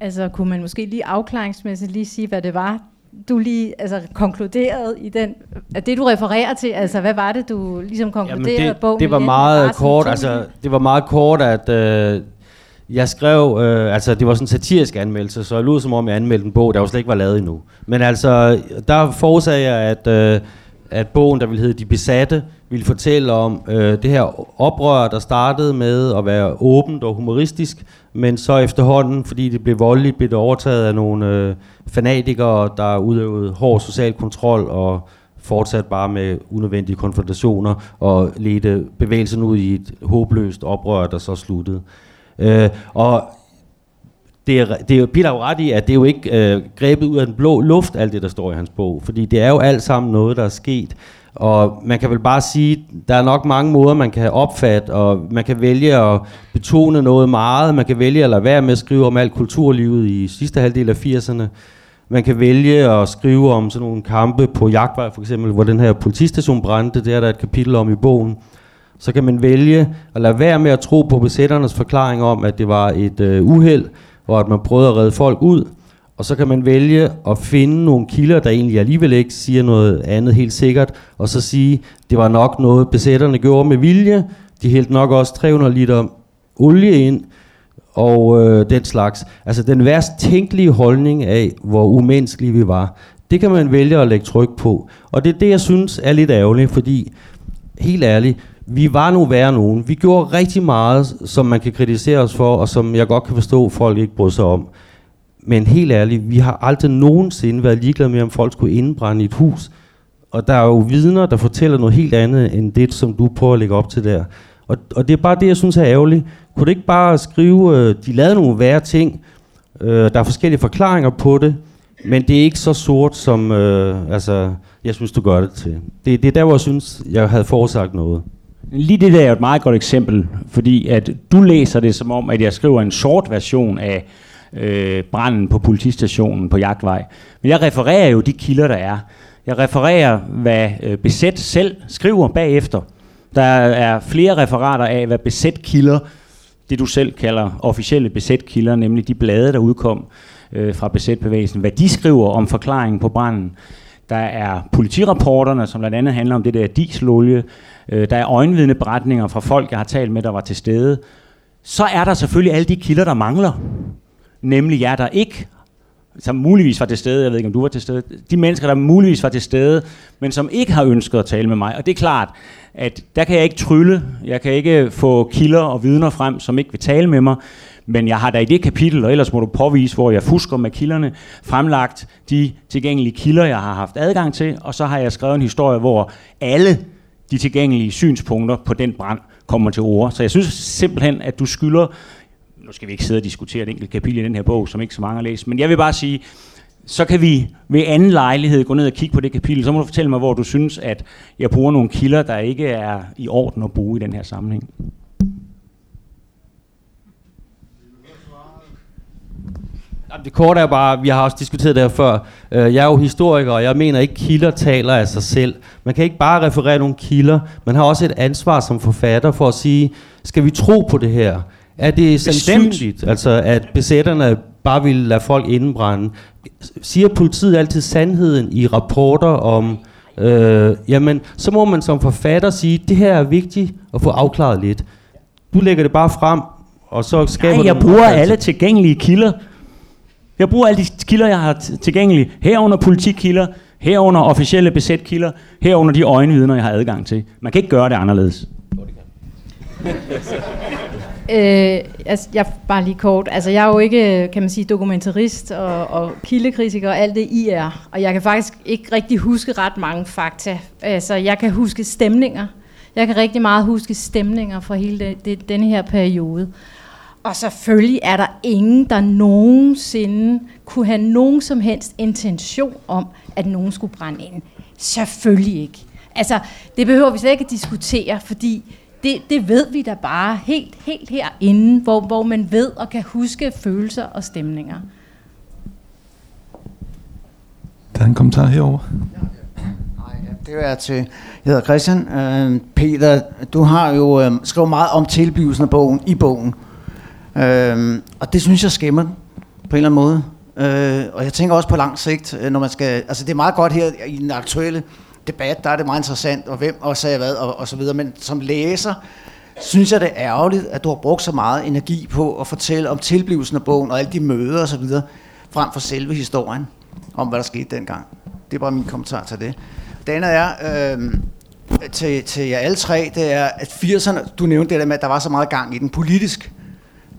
Altså, kunne man måske lige afklaringsmæssigt lige sige, hvad det var, du lige altså, konkluderede i den, at det du refererer til, altså hvad var det, du ligesom konkluderede Jamen det, bogen? Det var meget kort, altså det var meget kort, at øh, jeg skrev, øh, altså det var sådan en satirisk anmeldelse, så det lød som om jeg anmeldte en bog, der jo slet ikke var lavet endnu. Men altså, der forudsagde jeg, at øh, at bogen, der ville hedde De Besatte, ville fortælle om øh, det her oprør, der startede med at være åbent og humoristisk, men så efterhånden, fordi det blev voldeligt, blev det overtaget af nogle øh, fanatikere, der udøvede hård social kontrol og fortsat bare med unødvendige konfrontationer og ledte bevægelsen ud i et håbløst oprør, der så sluttede. Øh, og det er, det er Peter jo ret i, at det er jo ikke øh, grebet ud af den blå luft, alt det, der står i hans bog. Fordi det er jo alt sammen noget, der er sket. Og man kan vel bare sige, der er nok mange måder, man kan opfatte, og man kan vælge at betone noget meget. Man kan vælge at lade være med at skrive om alt kulturlivet i sidste halvdel af 80'erne. Man kan vælge at skrive om sådan nogle kampe på jagtvej, for eksempel, hvor den her politistation brændte. Det er der et kapitel om i bogen. Så kan man vælge at lade være med at tro på besætternes forklaring om, at det var et øh, uheld, og at man prøvede at redde folk ud. Og så kan man vælge at finde nogle kilder, der egentlig alligevel ikke siger noget andet helt sikkert, og så sige, det var nok noget, besætterne gjorde med vilje. De hældte nok også 300 liter olie ind, og øh, den slags. Altså den værst tænkelige holdning af, hvor umenneskelige vi var, det kan man vælge at lægge tryk på. Og det er det, jeg synes er lidt ærgerligt, fordi helt ærligt, vi var nu værre nogen. Vi gjorde rigtig meget, som man kan kritisere os for, og som jeg godt kan forstå, folk ikke bryder sig om. Men helt ærligt, vi har aldrig nogensinde været ligeglade med, om folk skulle indbrænde et hus. Og der er jo vidner, der fortæller noget helt andet, end det, som du prøver at lægge op til der. Og, og det er bare det, jeg synes er ærgerligt. Kunne du ikke bare skrive, øh, de lavede nogle værre ting, øh, der er forskellige forklaringer på det, men det er ikke så sort, som øh, altså, jeg synes, du gør det til. Det, det er der, hvor jeg synes, jeg havde forsagt noget. Lige det der er et meget godt eksempel, fordi at du læser det som om, at jeg skriver en sort version af øh, branden på politistationen på Jagtvej. Men jeg refererer jo de kilder, der er. Jeg refererer, hvad øh, Besæt selv skriver bagefter. Der er flere referater af, hvad Besæt kilder, det du selv kalder officielle Besæt-kilder, nemlig de blade, der udkom øh, fra Besæt-bevægelsen, hvad de skriver om forklaringen på branden. Der er politirapporterne, som blandt andet handler om det der dieselolie. Øh, der er øjenvidneberetninger fra folk, jeg har talt med, der var til stede. Så er der selvfølgelig alle de kilder, der mangler. Nemlig jer, der ikke som muligvis var til stede, jeg ved ikke, om du var til stede, de mennesker, der muligvis var til stede, men som ikke har ønsket at tale med mig. Og det er klart, at der kan jeg ikke trylle, jeg kan ikke få kilder og vidner frem, som ikke vil tale med mig, men jeg har da i det kapitel, og ellers må du påvise, hvor jeg fusker med kilderne, fremlagt de tilgængelige kilder, jeg har haft adgang til, og så har jeg skrevet en historie, hvor alle de tilgængelige synspunkter på den brand kommer til ord. Så jeg synes simpelthen, at du skylder, nu skal vi ikke sidde og diskutere et enkelt kapitel i den her bog, som ikke så mange har læst, men jeg vil bare sige, så kan vi ved anden lejlighed gå ned og kigge på det kapitel. Så må du fortælle mig, hvor du synes, at jeg bruger nogle kilder, der ikke er i orden at bruge i den her sammenhæng. Det korte er bare, vi har også diskuteret det her før. Øh, jeg er jo historiker, og jeg mener ikke, kilder taler af sig selv. Man kan ikke bare referere nogle kilder. Man har også et ansvar som forfatter for at sige, skal vi tro på det her? Er det sandsynligt, altså, at besætterne bare vil lade folk indenbrænde? Siger politiet altid sandheden i rapporter om... Øh, jamen, så må man som forfatter sige, det her er vigtigt at få afklaret lidt. Du lægger det bare frem, og så skaber Nej, jeg bruger alle tilgængelige kilder. Jeg bruger alle de kilder, jeg har tilgængelige. Herunder politikilder, herunder officielle besætkilder, herunder de øjenvidner, jeg har adgang til. Man kan ikke gøre det anderledes. Øh, altså, jeg bare lige kort. Altså, jeg er jo ikke, kan man sige, dokumentarist og, og kildekritiker og alt det, I er. Og jeg kan faktisk ikke rigtig huske ret mange fakta. Altså, jeg kan huske stemninger. Jeg kan rigtig meget huske stemninger fra hele det, det, denne her periode. Og selvfølgelig er der ingen, der nogensinde kunne have nogen som helst intention om, at nogen skulle brænde ind. Selvfølgelig ikke. Altså, det behøver vi slet ikke at diskutere, fordi det, det ved vi da bare helt, helt herinde, hvor, hvor man ved og kan huske følelser og stemninger. Der er en kommentar herover. Det er til, jeg hedder Christian. Øh, Peter, du har jo øh, skrevet meget om tilblivelsen af bogen i bogen. Øh, og det synes jeg skæmmer den, på en eller anden måde. Øh, og jeg tænker også på lang sigt, øh, når man skal... Altså det er meget godt her i den aktuelle debat, der er det meget interessant, og hvem og sagde hvad, og, og så videre. Men som læser, synes jeg det er ærgerligt, at du har brugt så meget energi på at fortælle om tilblivelsen af bogen, og alle de møder og så videre, frem for selve historien, om hvad der skete dengang. Det er bare min kommentar til det. Det andet er, øh, til, til jer alle tre, det er, at 80'erne, du nævnte det der med, at der var så meget gang i den politisk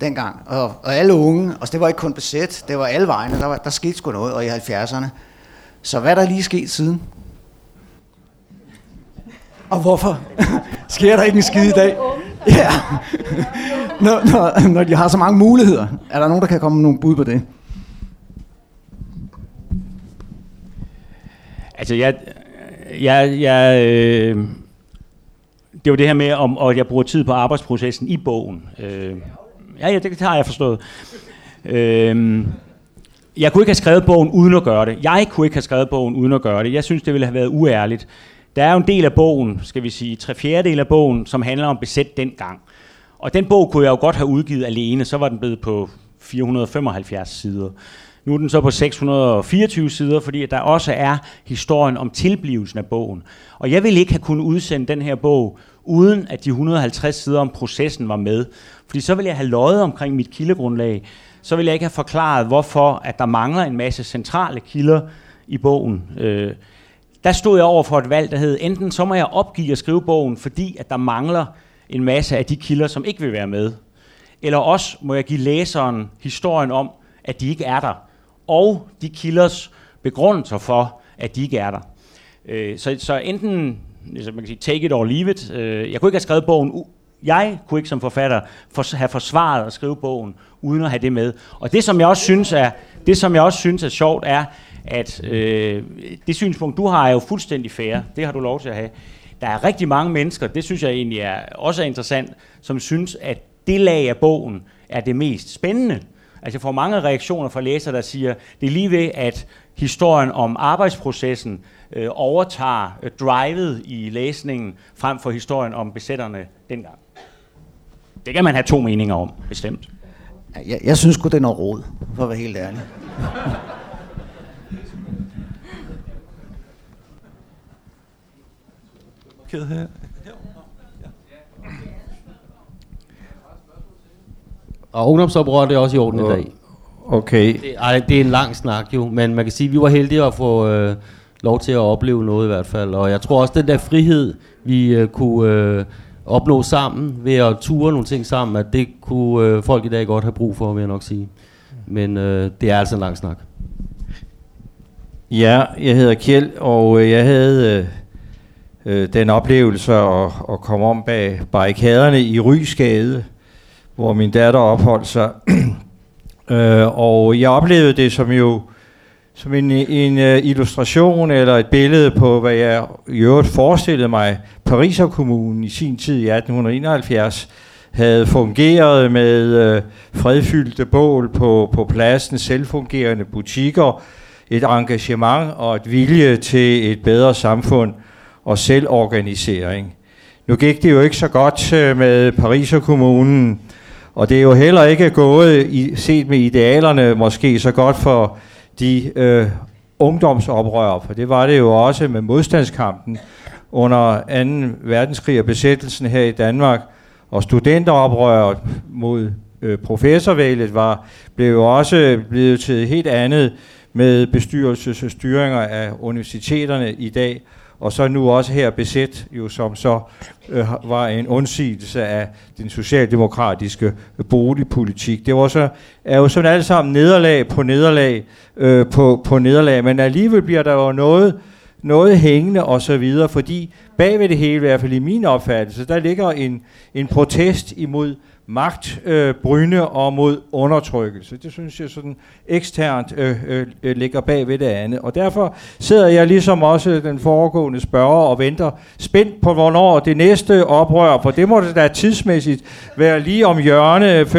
dengang, og, og alle unge, og det var ikke kun besæt, det var alle vegne, der, var, der skete sgu noget, og i 70'erne. Så hvad der lige sket siden? Og hvorfor sker der ikke en skid i dag? Ja. når, når, når de har så mange muligheder. Er der nogen, der kan komme med nogle bud på det? Altså, jeg, jeg, jeg, øh, det er jo det her med, om, at jeg bruger tid på arbejdsprocessen i bogen. Øh, ja, ja, det har jeg forstået. Øh, jeg kunne ikke have skrevet bogen uden at gøre det. Jeg kunne ikke have skrevet bogen uden at gøre det. Jeg synes, det ville have været uærligt. Der er jo en del af bogen, skal vi sige, tre fjerdedel af bogen, som handler om besæt dengang. Og den bog kunne jeg jo godt have udgivet alene, så var den blevet på 475 sider. Nu er den så på 624 sider, fordi der også er historien om tilblivelsen af bogen. Og jeg ville ikke have kunnet udsende den her bog, uden at de 150 sider om processen var med. Fordi så ville jeg have løjet omkring mit kildegrundlag. Så ville jeg ikke have forklaret, hvorfor at der mangler en masse centrale kilder i bogen. Øh, der stod jeg over for et valg, der hed, enten så må jeg opgive at skrive bogen, fordi at der mangler en masse af de kilder, som ikke vil være med. Eller også må jeg give læseren historien om, at de ikke er der og de kilders begrundelser for, at de ikke er der. Øh, så, så enten, altså man kan sige, take it or leave it. Øh, jeg kunne ikke have skrevet bogen, jeg kunne ikke som forfatter for, have forsvaret at skrive bogen, uden at have det med. Og det, som jeg også synes er, det, som jeg også synes er sjovt, er, at øh, det synspunkt, du har, er jo fuldstændig fair. Det har du lov til at have. Der er rigtig mange mennesker, det synes jeg egentlig er, også er interessant, som synes, at det lag af bogen er det mest spændende. Altså jeg får mange reaktioner fra læsere, der siger, det er lige ved, at historien om arbejdsprocessen øh, overtager øh, drivet i læsningen, frem for historien om besætterne dengang. Det kan man have to meninger om, bestemt. Jeg, jeg synes godt det er noget råd, for at være helt ærlig. Ked her. Og ungdomsoprør, det er også i orden i dag. Okay. Det, ej, det er en lang snak jo, men man kan sige, at vi var heldige at få øh, lov til at opleve noget i hvert fald. Og jeg tror også, den der frihed, vi øh, kunne øh, opnå sammen ved at ture nogle ting sammen, at det kunne øh, folk i dag godt have brug for, vil jeg nok sige. Men øh, det er altså en lang snak. Ja, jeg hedder Kjeld, og øh, jeg havde øh, øh, den oplevelse at, at komme om bag barrikaderne i Rysgade, hvor min datter opholdt sig. øh, og jeg oplevede det som jo som en, en uh, illustration eller et billede på, hvad jeg i øvrigt forestillede mig, Pariserkommunen i sin tid i 1871 havde fungeret med uh, fredfyldte bål på, på pladsen, selvfungerende butikker, et engagement og et vilje til et bedre samfund og selvorganisering. Nu gik det jo ikke så godt øh, med Pariser Kommunen, og det er jo heller ikke gået, i, set med idealerne, måske så godt for de øh, ungdomsoprør, for det var det jo også med modstandskampen under 2. verdenskrig og besættelsen her i Danmark, og studenteroprøret mod øh, professorvældet var, blev jo også blevet til helt andet med bestyrelsesstyringer af universiteterne i dag, og så nu også her besæt, jo som så øh, var en undsigelse af den socialdemokratiske øh, boligpolitik. Det var så, er jo sådan alt sammen nederlag på nederlag øh, på, på nederlag, men alligevel bliver der jo noget, noget hængende og så videre, fordi bag ved det hele, i hvert fald i min opfattelse, der ligger en, en protest imod magtbryne øh, og mod undertrykkelse. Det synes jeg sådan eksternt øh, øh, ligger bag ved det andet. Og derfor sidder jeg ligesom også den foregående spørger og venter spændt på, hvornår det næste oprør, for det må det da tidsmæssigt være lige om hjørne 5-10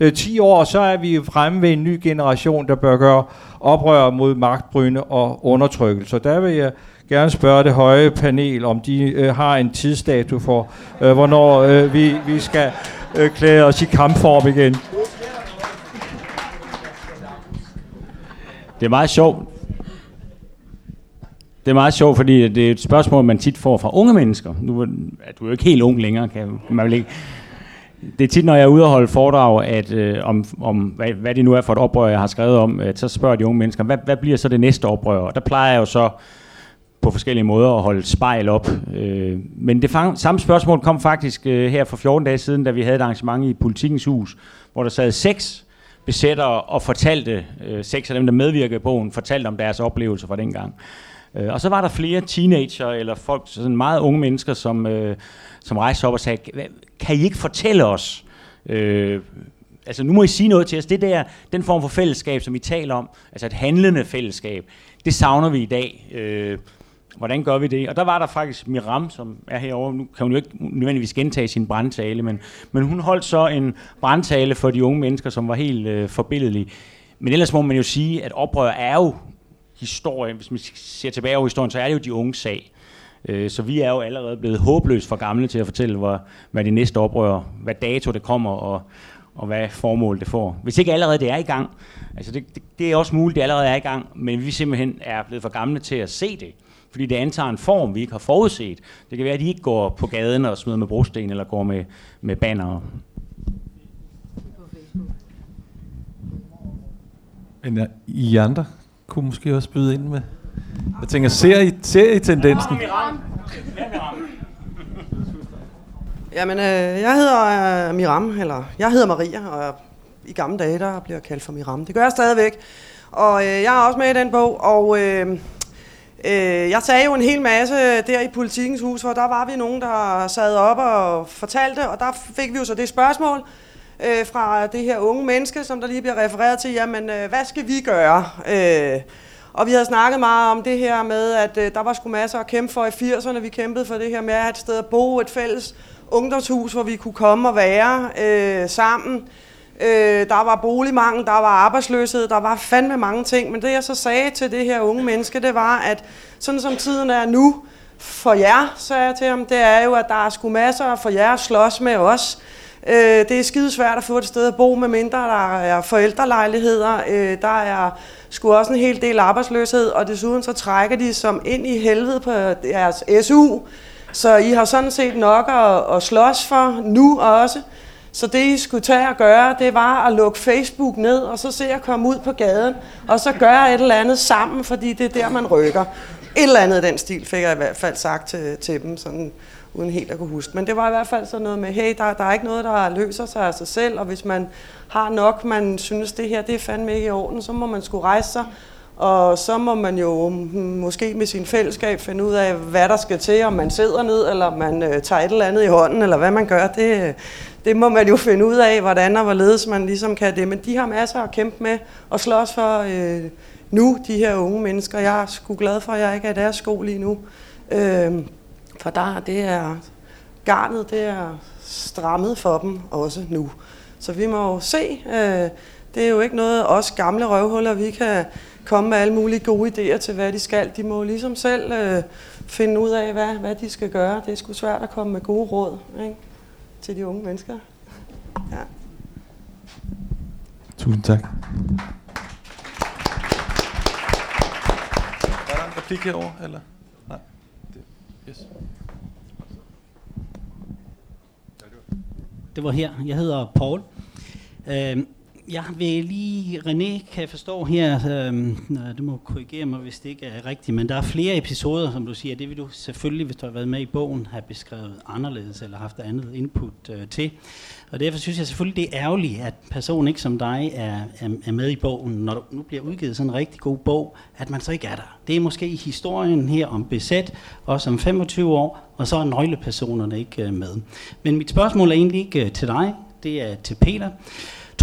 øh, år, så er vi fremme ved en ny generation, der bør gøre oprør mod magtbryne og undertrykkelse. Der vil jeg gerne spørge det høje panel, om de øh, har en tidsdato for, øh, hvornår øh, vi, vi skal øh, klæde os i kampform igen. Det er meget sjovt. Det er meget sjovt, fordi det er et spørgsmål, man tit får fra unge mennesker. Nu er du er jo ikke helt ung længere, kan man vel ikke. Det er tit, når jeg er ude og holde foredrag, at, øh, om, om hvad, hvad det nu er for et oprør, jeg har skrevet om, at så spørger de unge mennesker, hvad, hvad bliver så det næste oprør? Og der plejer jeg jo så på forskellige måder at holde spejl op. Øh, men det fang, samme spørgsmål kom faktisk øh, her for 14 dage siden, da vi havde et arrangement i Politikens Hus, hvor der sad seks besættere og fortalte, øh, seks af dem, der medvirkede i bogen, fortalte om deres oplevelser fra dengang. Øh, og så var der flere teenager eller folk, sådan meget unge mennesker, som, øh, som rejste op og sagde, kan I ikke fortælle os, øh, altså nu må I sige noget til os, det der, den form for fællesskab, som I taler om, altså et handlende fællesskab, det savner vi i dag. Øh, hvordan gør vi det? Og der var der faktisk Miram, som er herovre. Nu kan hun jo ikke nødvendigvis gentage sin brandtale, men, men hun holdt så en brandtale for de unge mennesker, som var helt øh, forbilledelig. Men ellers må man jo sige, at oprør er jo historie. Hvis man ser tilbage over historien, så er det jo de unge sag. Øh, så vi er jo allerede blevet håbløst for gamle til at fortælle, hvad, hvad det næste oprør, hvad dato det kommer, og, og hvad formål det får. Hvis ikke allerede det er i gang, altså det, det, det er også muligt, det allerede er i gang, men vi simpelthen er blevet for gamle til at se det, fordi det antager en form, vi ikke har forudset. Det kan være, at de ikke går på gaden og smider med brosten, eller går med, med banner. Men ja, I andre kunne måske også byde ind med. Jeg tænker, ser I, ser I tendensen? Jamen, øh, jeg hedder øh, Miram, eller jeg hedder Maria, og i gamle dage, der bliver jeg kaldt for Miram. Det gør jeg stadigvæk. Og øh, jeg er også med i den bog, og øh, øh, jeg sagde jo en hel masse der i Politikens Hus, hvor der var vi nogen, der sad op og fortalte, og der fik vi jo så det spørgsmål øh, fra det her unge menneske, som der lige bliver refereret til, jamen, øh, hvad skal vi gøre? Øh, og vi havde snakket meget om det her med, at øh, der var sgu masser at kæmpe for i 80'erne. Vi kæmpede for det her med at have et sted at bo, et fælles ungdomshus, hvor vi kunne komme og være øh, sammen. Øh, der var boligmangel, der var arbejdsløshed, der var fandme mange ting. Men det jeg så sagde til det her unge menneske, det var, at sådan som tiden er nu, for jer, sagde jeg til ham, det er jo, at der er sgu masser for jer at slås med os. Øh, det er skide svært at få et sted at bo, med mindre der er forældrelejligheder. Øh, der er sgu også en hel del arbejdsløshed, og desuden så trækker de som ind i helvede på deres SU. Så I har sådan set nok at, at slås for nu også. Så det, I skulle tage og gøre, det var at lukke Facebook ned, og så se at komme ud på gaden, og så gøre et eller andet sammen, fordi det er der, man rykker. Et eller andet den stil fik jeg i hvert fald sagt til, til dem, sådan, uden helt at kunne huske. Men det var i hvert fald sådan noget med, hey, der, der er ikke noget, der løser sig af sig selv, og hvis man har nok, man synes, det her det er fandme ikke i orden, så må man skulle rejse sig, og så må man jo måske med sin fællesskab finde ud af, hvad der skal til, om man sidder ned, eller man øh, tager et eller andet i hånden, eller hvad man gør. Det, det må man jo finde ud af, hvordan og hvorledes man ligesom kan det. Men de har masser at kæmpe med og slås for øh, nu, de her unge mennesker. Jeg er sgu glad for, at jeg ikke er i deres sko lige nu. Øh, for der, det er garnet, det er strammet for dem også nu. Så vi må jo se. Øh, det er jo ikke noget, os gamle røvhuller, vi kan komme med alle mulige gode idéer til, hvad de skal. De må ligesom selv øh, finde ud af, hvad, hvad de skal gøre. Det er sgu svært at komme med gode råd ikke? til de unge mennesker. Ja. Tusind tak. Er der en replik herovre, eller? Nej. Det, yes. Det var her. Jeg hedder Paul. Øh, jeg vil lige, René kan forstå her, øh, du må korrigere mig, hvis det ikke er rigtigt, men der er flere episoder, som du siger, det vil du selvfølgelig, hvis du har været med i bogen, have beskrevet anderledes, eller haft andet input øh, til. Og derfor synes jeg selvfølgelig, det er ærgerligt, at personen ikke som dig er, er, er med i bogen, når du nu bliver udgivet sådan en rigtig god bog, at man så ikke er der. Det er måske historien her om besæt, også om 25 år, og så er nøglepersonerne ikke øh, med. Men mit spørgsmål er egentlig ikke øh, til dig, det er til Peter.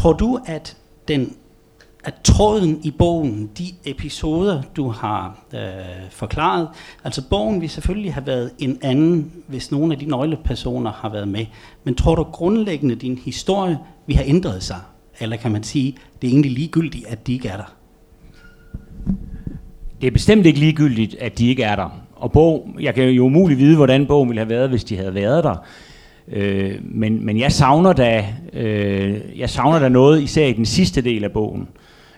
Tror du, at den at tråden i bogen, de episoder, du har øh, forklaret, altså bogen vil selvfølgelig have været en anden, hvis nogle af de nøglepersoner har været med. Men tror du grundlæggende, din historie vi har ændret sig? Eller kan man sige, det er egentlig ligegyldigt, at de ikke er der? Det er bestemt ikke ligegyldigt, at de ikke er der. Og bog, jeg kan jo umuligt vide, hvordan bogen ville have været, hvis de havde været der. Øh, men, men jeg savner da, øh, jeg savner da noget, især i den sidste del af bogen.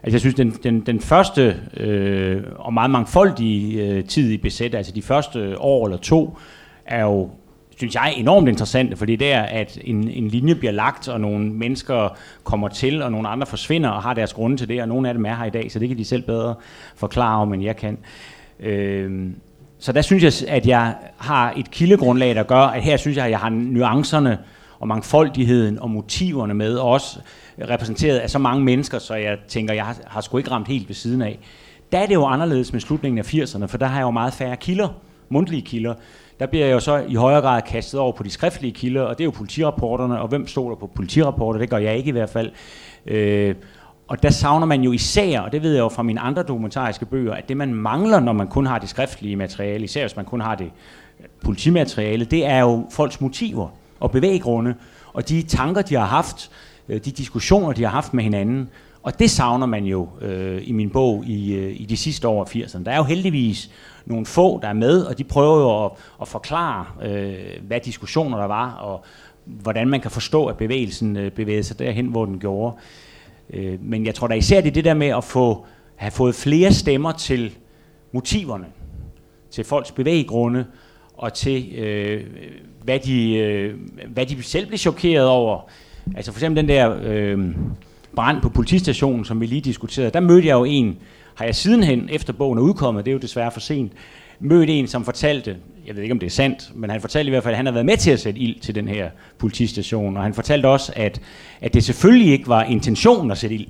Altså jeg synes, den, den, den første øh, og meget mangfoldige øh, tid i besæt, altså de første år eller to, er jo synes jeg, enormt interessante, fordi det er, at en, en linje bliver lagt, og nogle mennesker kommer til, og nogle andre forsvinder og har deres grunde til det, og nogle af dem er her i dag, så det kan de selv bedre forklare om, end jeg kan. Øh, så der synes jeg, at jeg har et kildegrundlag, der gør, at her synes jeg, at jeg har nuancerne og mangfoldigheden og motiverne med, og også repræsenteret af så mange mennesker, så jeg tænker, jeg har, har sgu ikke ramt helt ved siden af. Der er det jo anderledes med slutningen af 80'erne, for der har jeg jo meget færre kilder, mundtlige kilder. Der bliver jeg jo så i højere grad kastet over på de skriftlige kilder, og det er jo politirapporterne, og hvem stoler på politirapporter? Det gør jeg ikke i hvert fald. Øh, og der savner man jo især, og det ved jeg jo fra mine andre dokumentariske bøger, at det man mangler, når man kun har det skriftlige materiale, især hvis man kun har det øh, politimateriale, det er jo folks motiver og bevæggrunde, og de tanker, de har haft, øh, de diskussioner, de har haft med hinanden. Og det savner man jo øh, i min bog i, øh, i de sidste år af 80'erne. Der er jo heldigvis nogle få, der er med, og de prøver jo at, at forklare, øh, hvad diskussioner der var, og hvordan man kan forstå, at bevægelsen øh, bevægede sig derhen, hvor den gjorde. Øh, Øh, men jeg tror da især det er det der med at få, have fået flere stemmer til motiverne, til folks bevæggrunde, og til øh, hvad, de, øh, hvad de selv blev chokeret over. Altså for eksempel den der øh, brand på politistationen, som vi lige diskuterede, der mødte jeg jo en, har jeg sidenhen, efter bogen er udkommet, det er jo desværre for sent, mødt en, som fortalte, jeg ved ikke om det er sandt, men han fortalte i hvert fald, at han havde været med til at sætte ild til den her politistation, og han fortalte også, at, at det selvfølgelig ikke var intentionen at sætte ild.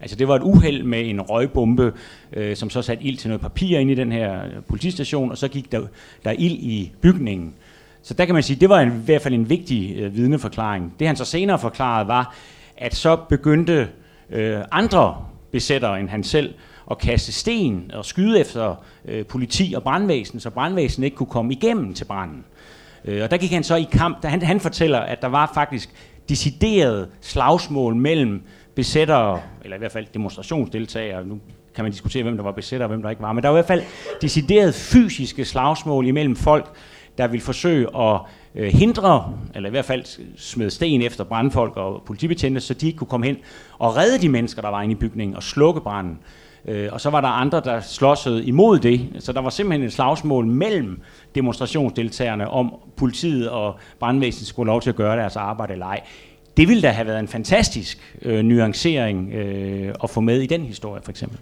Altså det var et uheld med en røgbombe, øh, som så satte ild til noget papir ind i den her politistation, og så gik der, der ild i bygningen. Så der kan man sige, det var en, i hvert fald en vigtig øh, vidneforklaring. Det han så senere forklarede var, at så begyndte øh, andre besættere end han selv at kaste sten og skyde efter øh, politi og brandvæsen, så brandvæsen ikke kunne komme igennem til branden. Øh, og der gik han så i kamp. Han, han fortæller, at der var faktisk decideret slagsmål mellem besættere, eller i hvert fald demonstrationsdeltagere, nu kan man diskutere, hvem der var besætter og hvem der ikke var, men der var i hvert fald decideret fysiske slagsmål imellem folk, der ville forsøge at øh, hindre, eller i hvert fald smide sten efter brandfolk og politibetjente, så de ikke kunne komme hen og redde de mennesker, der var inde i bygningen og slukke branden. Øh, og så var der andre, der slåsede imod det. Så der var simpelthen et slagsmål mellem demonstrationsdeltagerne om politiet og brandvæsenet skulle lov til at gøre deres arbejde eller ej. Det ville da have været en fantastisk øh, nuancering øh, at få med i den historie, for eksempel.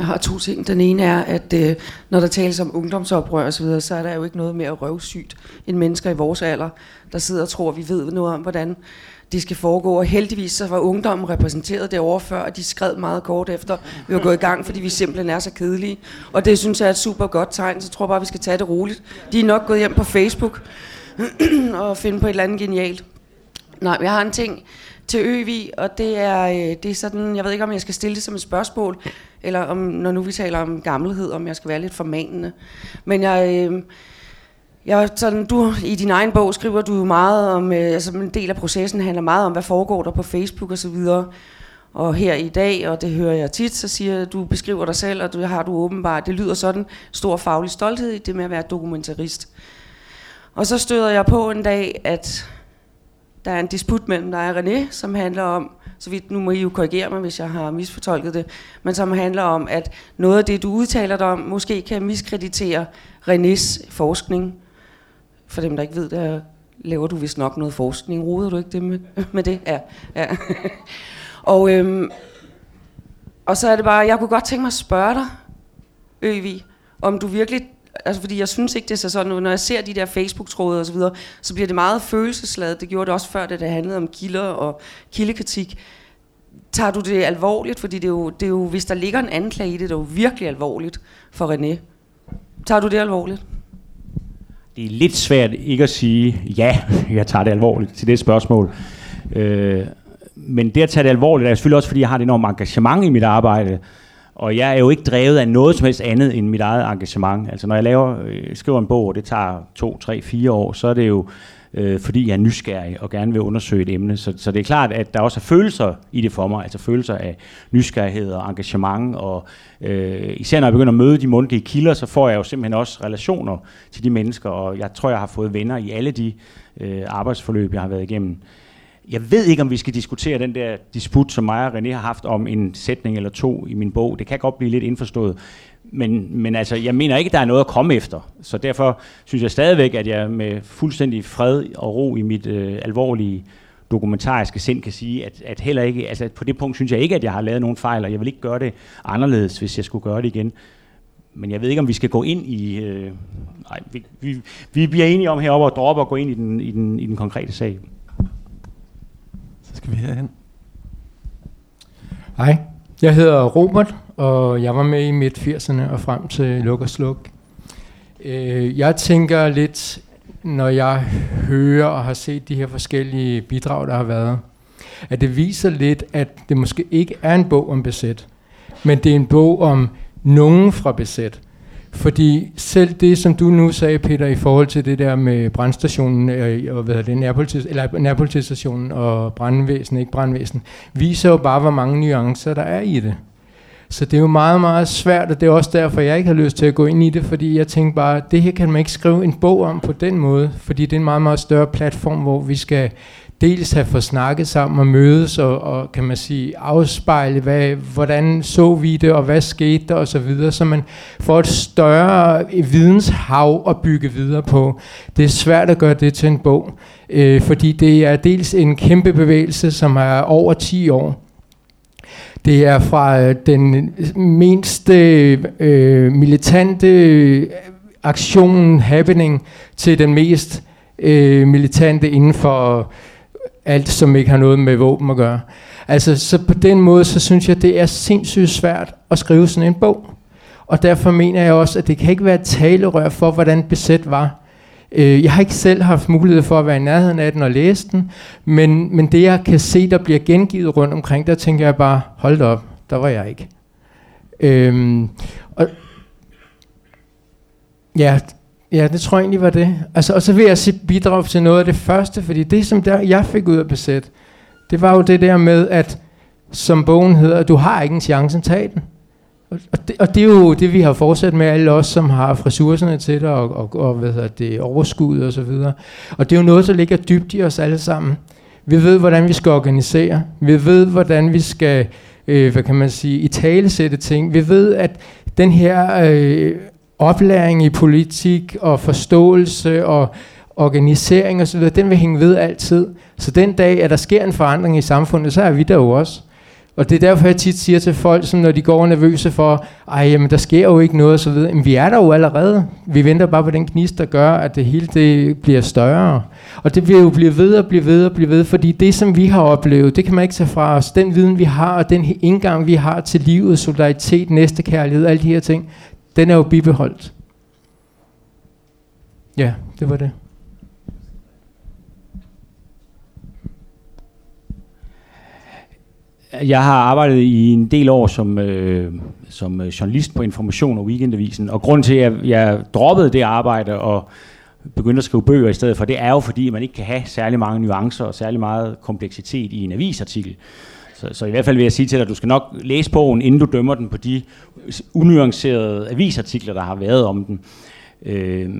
Jeg har to ting. Den ene er, at øh, når der tales om ungdomsoprør og så, videre, så er der jo ikke noget mere røvsygt end mennesker i vores alder, der sidder og tror, at vi ved noget om, hvordan det skal foregå. Og heldigvis så var ungdommen repræsenteret derovre før, og de skred meget kort efter, vi var gået i gang, fordi vi simpelthen er så kedelige. Og det synes jeg er et super godt tegn, så jeg tror bare, vi skal tage det roligt. De er nok gået hjem på Facebook og finde på et eller andet genialt. Nej, jeg har en ting til Øvi, og det er, øh, det er sådan, jeg ved ikke, om jeg skal stille det som et spørgsmål, eller om, når nu vi taler om gammelhed, om jeg skal være lidt formanende. Men jeg, øh, jeg sådan, du, i din egen bog skriver du jo meget om, øh, altså en del af processen handler meget om, hvad foregår der på Facebook og så videre. Og her i dag, og det hører jeg tit, så siger du beskriver dig selv, og du har du åbenbart, det lyder sådan, stor faglig stolthed i det med at være dokumentarist. Og så støder jeg på en dag, at der er en disput mellem dig og René, som handler om, så vidt nu må I jo korrigere mig, hvis jeg har misfortolket det, men som handler om, at noget af det, du udtaler dig om, måske kan miskreditere Renés forskning. For dem, der ikke ved det, laver du vist nok noget forskning. Roder du ikke det med, med det? Ja. ja. og, øhm, og så er det bare, jeg kunne godt tænke mig at spørge dig, Øvi, om du virkelig altså fordi jeg synes ikke, det er så sådan, når jeg ser de der Facebook-tråde og så videre, så bliver det meget følelsesladet. Det gjorde det også før, det, det handlede om kilder og kildekritik. Tager du det alvorligt? Fordi det er, jo, det er jo, hvis der ligger en anklage i det, det er jo virkelig alvorligt for René. Tager du det alvorligt? Det er lidt svært ikke at sige, ja, jeg tager det alvorligt til det spørgsmål. Øh, men det at tage det alvorligt er selvfølgelig også, fordi jeg har et enormt engagement i mit arbejde. Og jeg er jo ikke drevet af noget som helst andet end mit eget engagement. Altså når jeg laver, øh, skriver en bog, og det tager to, tre, fire år, så er det jo øh, fordi jeg er nysgerrig og gerne vil undersøge et emne. Så, så det er klart, at der også er følelser i det for mig, altså følelser af nysgerrighed og engagement. Og øh, især når jeg begynder at møde de mundtlige kilder, så får jeg jo simpelthen også relationer til de mennesker, og jeg tror, jeg har fået venner i alle de øh, arbejdsforløb, jeg har været igennem. Jeg ved ikke, om vi skal diskutere den der disput, som mig og René har haft om en sætning eller to i min bog. Det kan godt blive lidt indforstået. Men, men altså, jeg mener ikke, der er noget at komme efter. Så derfor synes jeg stadigvæk, at jeg med fuldstændig fred og ro i mit øh, alvorlige dokumentariske sind kan sige, at, at heller ikke, altså på det punkt synes jeg ikke, at jeg har lavet nogen fejl, og jeg vil ikke gøre det anderledes, hvis jeg skulle gøre det igen. Men jeg ved ikke, om vi skal gå ind i... Øh, nej, vi, vi, vi bliver enige om heroppe at droppe og gå ind i den, i den, i den konkrete sag. Skal vi herhen. Hej, jeg hedder Robert, og jeg var med i midt 80'erne og frem til Luk og Sluk. Øh, jeg tænker lidt, når jeg hører og har set de her forskellige bidrag, der har været, at det viser lidt, at det måske ikke er en bog om besæt, men det er en bog om nogen fra besæt. Fordi selv det, som du nu sagde, Peter, i forhold til det der med brandstationen, øh, og hvad hedder det, nærpolitis, eller nærpolitistationen og brandvæsen, ikke brandvæsen, viser jo bare, hvor mange nuancer der er i det. Så det er jo meget, meget svært, og det er også derfor, jeg ikke har lyst til at gå ind i det, fordi jeg tænker bare, det her kan man ikke skrive en bog om på den måde, fordi det er en meget, meget større platform, hvor vi skal dels have fået snakket sammen og mødes og, og kan man sige afspejle, hvad, hvordan så vi det og hvad skete der og så videre, så man får et større videnshav at bygge videre på. Det er svært at gøre det til en bog, øh, fordi det er dels en kæmpe bevægelse, som er over 10 år, det er fra øh, den mindste øh, militante aktion happening til den mest øh, militante inden for alt, som ikke har noget med våben at gøre. Altså, så på den måde, så synes jeg, det er sindssygt svært at skrive sådan en bog. Og derfor mener jeg også, at det kan ikke være et talerør for, hvordan besæt var. Øh, jeg har ikke selv haft mulighed for at være i nærheden af den og læse den, men, men det jeg kan se, der bliver gengivet rundt omkring, der tænker jeg bare, hold op, der var jeg ikke. Øhm, og, ja, ja, det tror jeg egentlig var det. Altså, og så vil jeg sige bidrag til noget af det første, fordi det, som der, jeg fik ud af besæt, det var jo det der med, at som bogen hedder, du har ikke en chance, tag den. Og det, og det er jo det, vi har fortsat med alle os, som har ressourcerne til det, og, og, og hvad hedder det, overskud og så videre. Og det er jo noget, der ligger dybt i os alle sammen. Vi ved, hvordan vi skal organisere. Vi ved, hvordan vi skal, øh, hvad kan man sige, i tale sætte ting. Vi ved, at den her øh, oplæring i politik og forståelse og organisering osv., den vil hænge ved altid. Så den dag, at der sker en forandring i samfundet, så er vi der jo også. Og det er derfor, jeg tit siger til folk, som når de går nervøse for, ej, jamen, der sker jo ikke noget, osv., så. Men vi er der jo allerede. Vi venter bare på den gnist, der gør, at det hele det bliver større. Og det vil jo blive ved og blive ved og blive ved, fordi det, som vi har oplevet, det kan man ikke tage fra os. Den viden, vi har, og den indgang, vi har til livet, solidaritet, næstekærlighed, alle de her ting, den er jo bibeholdt. Ja, det var det. Jeg har arbejdet i en del år som, øh, som øh, journalist på Information og Weekendavisen, og grund til, at jeg droppede det arbejde og begyndte at skrive bøger i stedet for, det er jo fordi, man ikke kan have særlig mange nuancer og særlig meget kompleksitet i en avisartikel. Så, så i hvert fald vil jeg sige til dig, at du skal nok læse bogen, inden du dømmer den på de unuancerede avisartikler, der har været om den. Øh,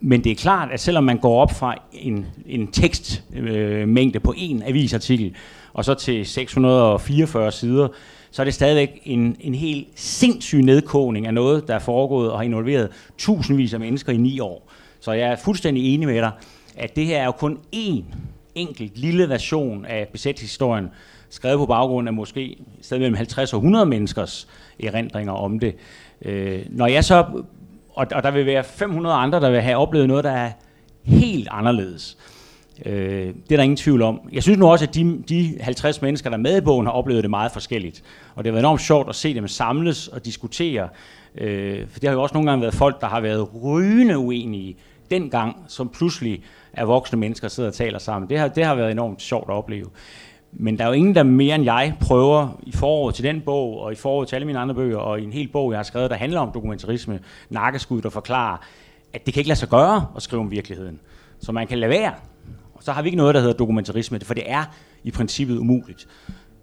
men det er klart, at selvom man går op fra en, en tekstmængde øh, på en avisartikel, og så til 644 sider, så er det stadigvæk en, en helt sindssyg nedkogning af noget, der er foregået og har involveret tusindvis af mennesker i ni år. Så jeg er fuldstændig enig med dig, at det her er jo kun én enkelt lille version af besættelseshistorien, skrevet på baggrund af måske stadig mellem 50 og 100 menneskers erindringer om det. Øh, når jeg så, og, og der vil være 500 andre, der vil have oplevet noget, der er helt anderledes. Øh, det er der ingen tvivl om. Jeg synes nu også, at de, de 50 mennesker, der er med i bogen, har oplevet det meget forskelligt. Og det har været enormt sjovt at se dem samles og diskutere. Øh, for det har jo også nogle gange været folk, der har været rygende uenige dengang, som pludselig er voksne mennesker, sidder og taler sammen. Det har, det har været enormt sjovt at opleve. Men der er jo ingen, der mere end jeg prøver i foråret til den bog, og i foråret til alle mine andre bøger, og i en hel bog, jeg har skrevet, der handler om dokumentarisme, nakkeskud, der forklarer, at det kan ikke lade sig gøre at skrive om virkeligheden. Så man kan lade være så har vi ikke noget, der hedder dokumentarisme, for det er i princippet umuligt.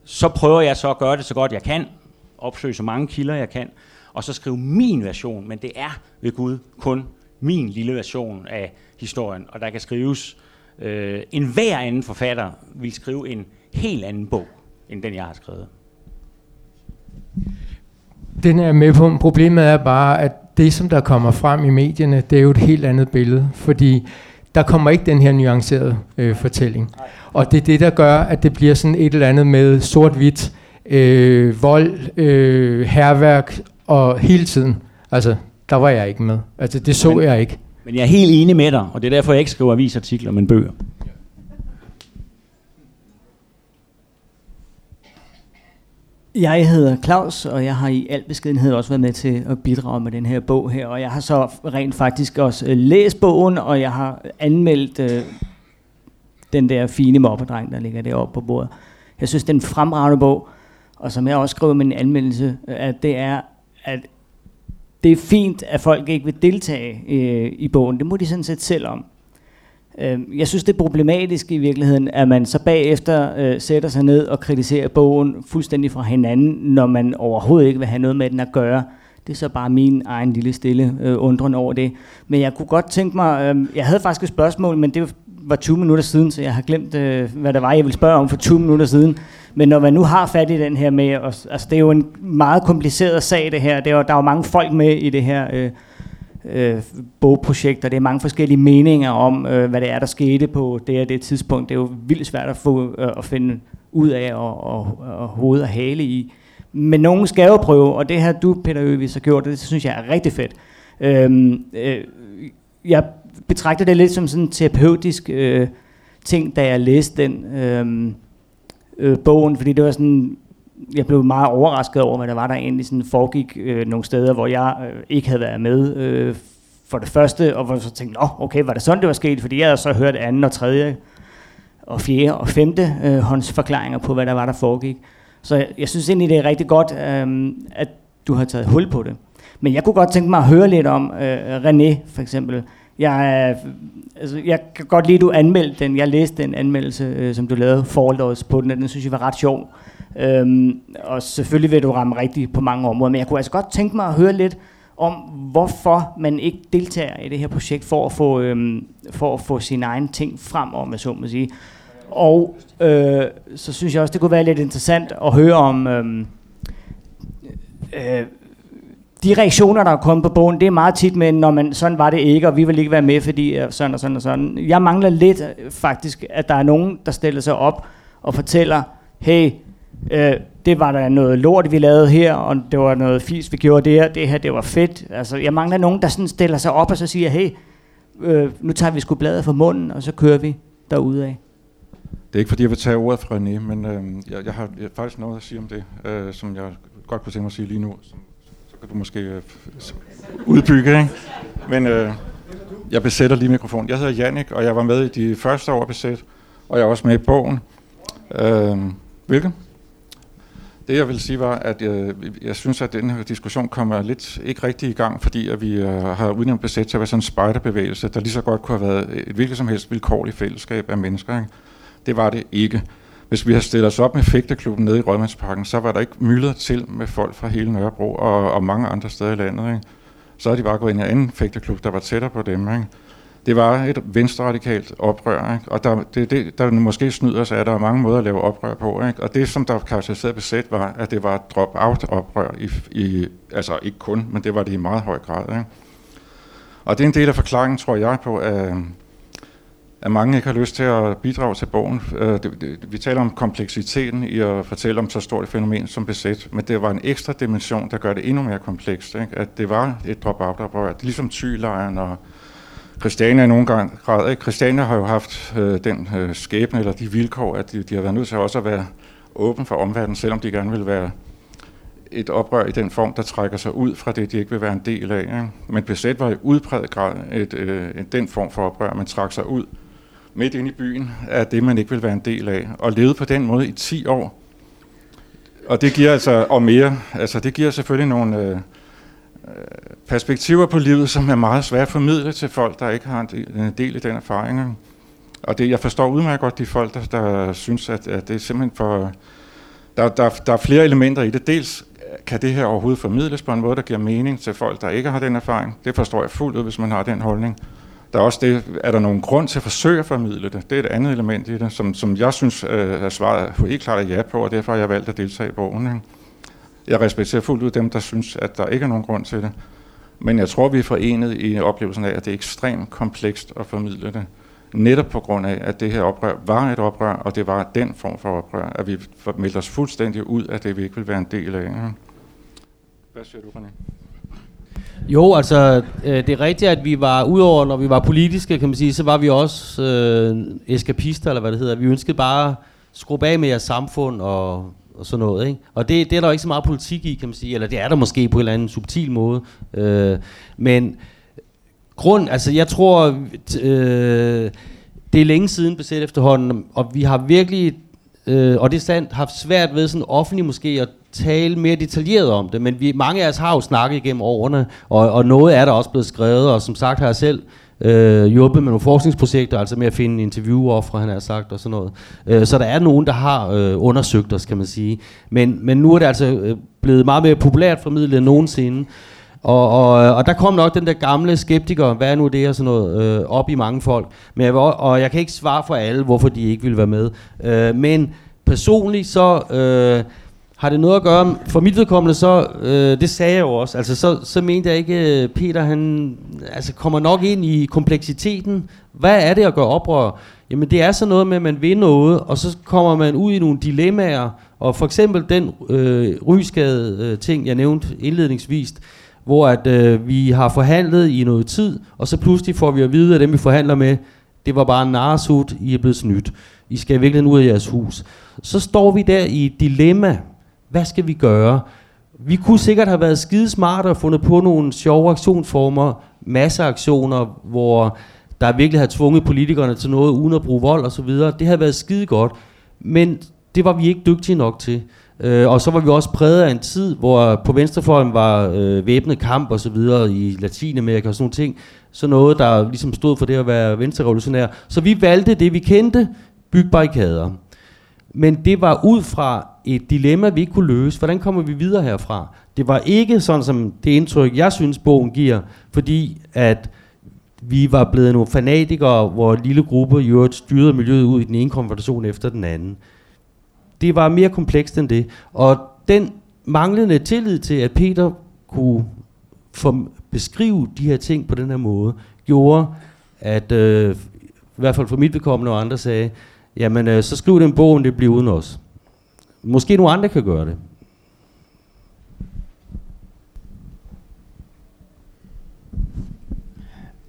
Så prøver jeg så at gøre det så godt jeg kan, opsøge så mange kilder jeg kan, og så skrive min version, men det er ved Gud kun min lille version af historien, og der kan skrives, øh, en hver anden forfatter vil skrive en helt anden bog, end den jeg har skrevet. Den er med på. Problemet er bare, at det, som der kommer frem i medierne, det er jo et helt andet billede. Fordi der kommer ikke den her nuancerede øh, fortælling. Og det er det, der gør, at det bliver sådan et eller andet med sort-hvidt, øh, vold, øh, herværk og hele tiden. Altså, der var jeg ikke med. Altså, det så Men- jeg ikke. Men jeg er helt enig med dig, og det er derfor, jeg ikke skriver avisartikler, men bøger. Jeg hedder Claus, og jeg har i al beskedenhed også været med til at bidrage med den her bog her. Og jeg har så rent faktisk også øh, læst bogen, og jeg har anmeldt øh, den der fine mobbedreng, der ligger deroppe på bordet. Jeg synes, det er en fremragende bog, og som jeg også skriver i min anmeldelse, øh, at det er, at det er fint, at folk ikke vil deltage øh, i bogen. Det må de sådan set selv om. Øh, Jeg synes, det er problematisk i virkeligheden, at man så bagefter øh, sætter sig ned og kritiserer bogen fuldstændig fra hinanden, når man overhovedet ikke vil have noget med den at gøre. Det er så bare min egen lille stille øh, undren over det. Men jeg kunne godt tænke mig, øh, jeg havde faktisk et spørgsmål, men det var 20 minutter siden, så jeg har glemt, øh, hvad det var, jeg ville spørge om for 20 minutter siden. Men når man nu har fat i den her med, og, altså det er jo en meget kompliceret sag det her, det er der er jo mange folk med i det her øh, øh, bogprojekt, og det er mange forskellige meninger om, øh, hvad det er, der skete på det og det tidspunkt. Det er jo vildt svært at, få, øh, at finde ud af og, og, og hoved og hale i. Men nogen skal jo prøve, og det her du, Peter Øvis, har gjort, det synes jeg er rigtig fedt. Øhm, øh, jeg betragter det lidt som sådan en terapeutisk øh, ting, da jeg læste den øh, øh, bogen, fordi det var sådan, jeg blev meget overrasket over, hvad der var, der egentlig sådan foregik øh, nogle steder, hvor jeg øh, ikke havde været med øh, for det første, og hvor jeg så tænkte, Nå, okay, var det sådan, det var sket? Fordi jeg havde så hørt anden og tredje og fjerde og femte øh, hånds forklaringer på, hvad der var, der foregik. Så jeg, jeg synes egentlig, det er rigtig godt, øh, at du har taget hul på det. Men jeg kunne godt tænke mig at høre lidt om øh, René, for eksempel. Jeg, er- altså, jeg kan godt lide, at du anmeldte den. Jeg læste den anmeldelse, øh, som du lavede forholdet på den, og den synes jeg var ret sjov. Øhm, og selvfølgelig vil du ramme rigtigt på mange områder, men jeg kunne altså godt tænke mig at høre lidt om, hvorfor man ikke deltager i det her projekt for at få, øhm, for at få sine egne ting frem, om jeg så må sige. Og øh, så synes jeg også, det kunne være lidt interessant at høre om øhm, øh, de reaktioner, der er kommet på bogen, det er meget tit med, når man, sådan var det ikke, og vi vil ikke være med, fordi øh, sådan og sådan og sådan. Jeg mangler lidt øh, faktisk, at der er nogen, der stiller sig op og fortæller, hey, øh, det var der noget lort, vi lavede her, og det var noget fis, vi gjorde der, det her, det var fedt. Altså, jeg mangler nogen, der sådan stiller sig op og så siger, hey, øh, nu tager vi sgu bladet fra munden, og så kører vi af. Det er ikke fordi, jeg vil tage ordet fra René, men øh, jeg, jeg har jeg har faktisk noget at sige om det, øh, som jeg godt kunne tænke mig at sige lige nu. Så, så kan du måske øh, udbygge, ikke? Men øh, jeg besætter lige mikrofonen. Jeg hedder Jannik, og jeg var med i de første år besæt, og jeg er også med i bogen. Øh, hvilken? Det jeg vil sige var, at jeg, jeg synes, at den her diskussion kommer lidt ikke rigtig i gang, fordi at vi øh, har udnævnt besæt til at være sådan en spejderbevægelse, der lige så godt kunne have været et hvilket som helst vilkårligt fællesskab af mennesker. Ikke? Det var det ikke. Hvis vi havde stillet os op med fægteklubben nede i Rødmandsparken, så var der ikke myldret til med folk fra hele Nørrebro og, og mange andre steder i landet. Ikke? Så havde de bare gået ind i en anden fægteklub, der var tættere på dem. Ikke? Det var et venstreradikalt oprør, ikke? og der, det, det, der måske snyder sig, at der er mange måder at lave oprør på. Ikke? Og det, som der karakteriserede besæt, var, at det var et drop-out-oprør, i, i, altså ikke kun, men det var det i meget høj grad. Ikke? Og det er en del af forklaringen, tror jeg, på, at, at mange ikke har lyst til at bidrage til bogen. Øh, vi taler om kompleksiteten i at fortælle om så stort et fænomen som besæt, men det var en ekstra dimension, der gør det endnu mere komplekst. Ikke? At det var et drop-out-oprør. Det er ligesom tylejren og Christiania i nogen gang grad. Ikke? Christiania har jo haft øh, den øh, skæbne eller de vilkår, at de, de har været nødt til også at være åben for omverdenen, selvom de gerne vil være et oprør i den form, der trækker sig ud fra det, de ikke vil være en del af. Ikke? Men besæt var i udpræget grad et, øh, et, den form for oprør, man trak sig ud midt inde i byen af det, man ikke vil være en del af, og levede på den måde i 10 år. Og det giver altså, og mere, altså det giver selvfølgelig nogle øh, Øh, perspektiver på livet, som er meget svært at formidle til folk, der ikke har en del, i den erfaring. Og det, jeg forstår udmærket godt de folk, der, der synes, at, at det er simpelthen for... Der, der, der er flere elementer i det. Dels øh, kan det her overhovedet formidles på en måde, der giver mening til folk, der ikke har den erfaring. Det forstår jeg fuldt ud, hvis man har den holdning. Der er også det, er der nogen grund til at forsøge at formidle det? Det er et andet element i det, som, som jeg synes øh, er svaret helt klart er ja på, og derfor har jeg valgt at deltage i bogen. Ikke? Jeg respekterer fuldt ud dem, der synes, at der ikke er nogen grund til det. Men jeg tror, vi er forenet i oplevelsen af, at det er ekstremt komplekst at formidle det. netop på grund af, at det her oprør var et oprør, og det var den form for oprør, at vi meldte os fuldstændig ud af det, vi ikke vil være en del af. Hvad siger du, René? Jo, altså, øh, det er rigtigt, at vi var, udover når vi var politiske, kan man sige, så var vi også øh, eskapister, eller hvad det hedder. Vi ønskede bare at skrue af med jeres samfund og, og sådan noget, ikke? Og det, det er der ikke så meget politik i, kan man sige, eller det er der måske på en eller anden subtil måde. Øh, men grund, altså jeg tror, øh, det er længe siden besat efterhånden, og vi har virkelig, øh, og det er sandt, haft svært ved sådan offentligt måske at tale mere detaljeret om det, men vi, mange af os har jo snakket igennem årene, og, og noget er der også blevet skrevet, og som sagt har jeg selv øh, hjulpet med nogle forskningsprojekter, altså med at finde interviewoffre, han har sagt, og sådan noget. Øh, så der er nogen, der har øh, undersøgt os, kan man sige. Men, men nu er det altså øh, blevet meget mere populært formidlet end nogensinde. Og, og, øh, og der kom nok den der gamle skeptiker, hvad er nu det og sådan noget, øh, op i mange folk. Men jeg, og jeg kan ikke svare for alle, hvorfor de ikke vil være med. Øh, men personligt så øh, har det noget at gøre, for mit vedkommende så, øh, det sagde jeg jo også, altså så, så mente jeg ikke, øh, Peter han altså kommer nok ind i kompleksiteten. Hvad er det at gøre oprør? Jamen det er sådan noget med, at man vil noget, og så kommer man ud i nogle dilemmaer, og for eksempel den øh, rygskade øh, ting, jeg nævnte indledningsvist, hvor at øh, vi har forhandlet i noget tid, og så pludselig får vi at vide, at dem vi forhandler med, det var bare en narsut, I er blevet snydt. I skal virkelig ud af jeres hus. Så står vi der i et dilemma. Hvad skal vi gøre? Vi kunne sikkert have været skidesmarte og fundet på nogle sjove aktionsformer, masseaktioner, hvor der virkelig har tvunget politikerne til noget uden at bruge vold osv. Det havde været skide godt, men det var vi ikke dygtige nok til. Øh, og så var vi også præget af en tid, hvor på venstrefløjen var øh, væbnet kamp og så videre i Latinamerika og sådan nogle ting. Så noget, der ligesom stod for det at være venstrerevolutionær. Så vi valgte det, vi kendte, bygge barrikader. Men det var ud fra et dilemma, vi ikke kunne løse. Hvordan kommer vi videre herfra? Det var ikke sådan som det indtryk, jeg synes, bogen giver, fordi at vi var blevet nogle fanatikere, hvor en lille gruppe i øvrigt styrede miljøet ud i den ene konfrontation efter den anden det var mere komplekst end det. Og den manglende tillid til, at Peter kunne for, beskrive de her ting på den her måde, gjorde, at øh, i hvert fald for mit vedkommende og andre sagde, jamen øh, så skriv den bog, det bliver uden os. Måske nogle andre kan gøre det.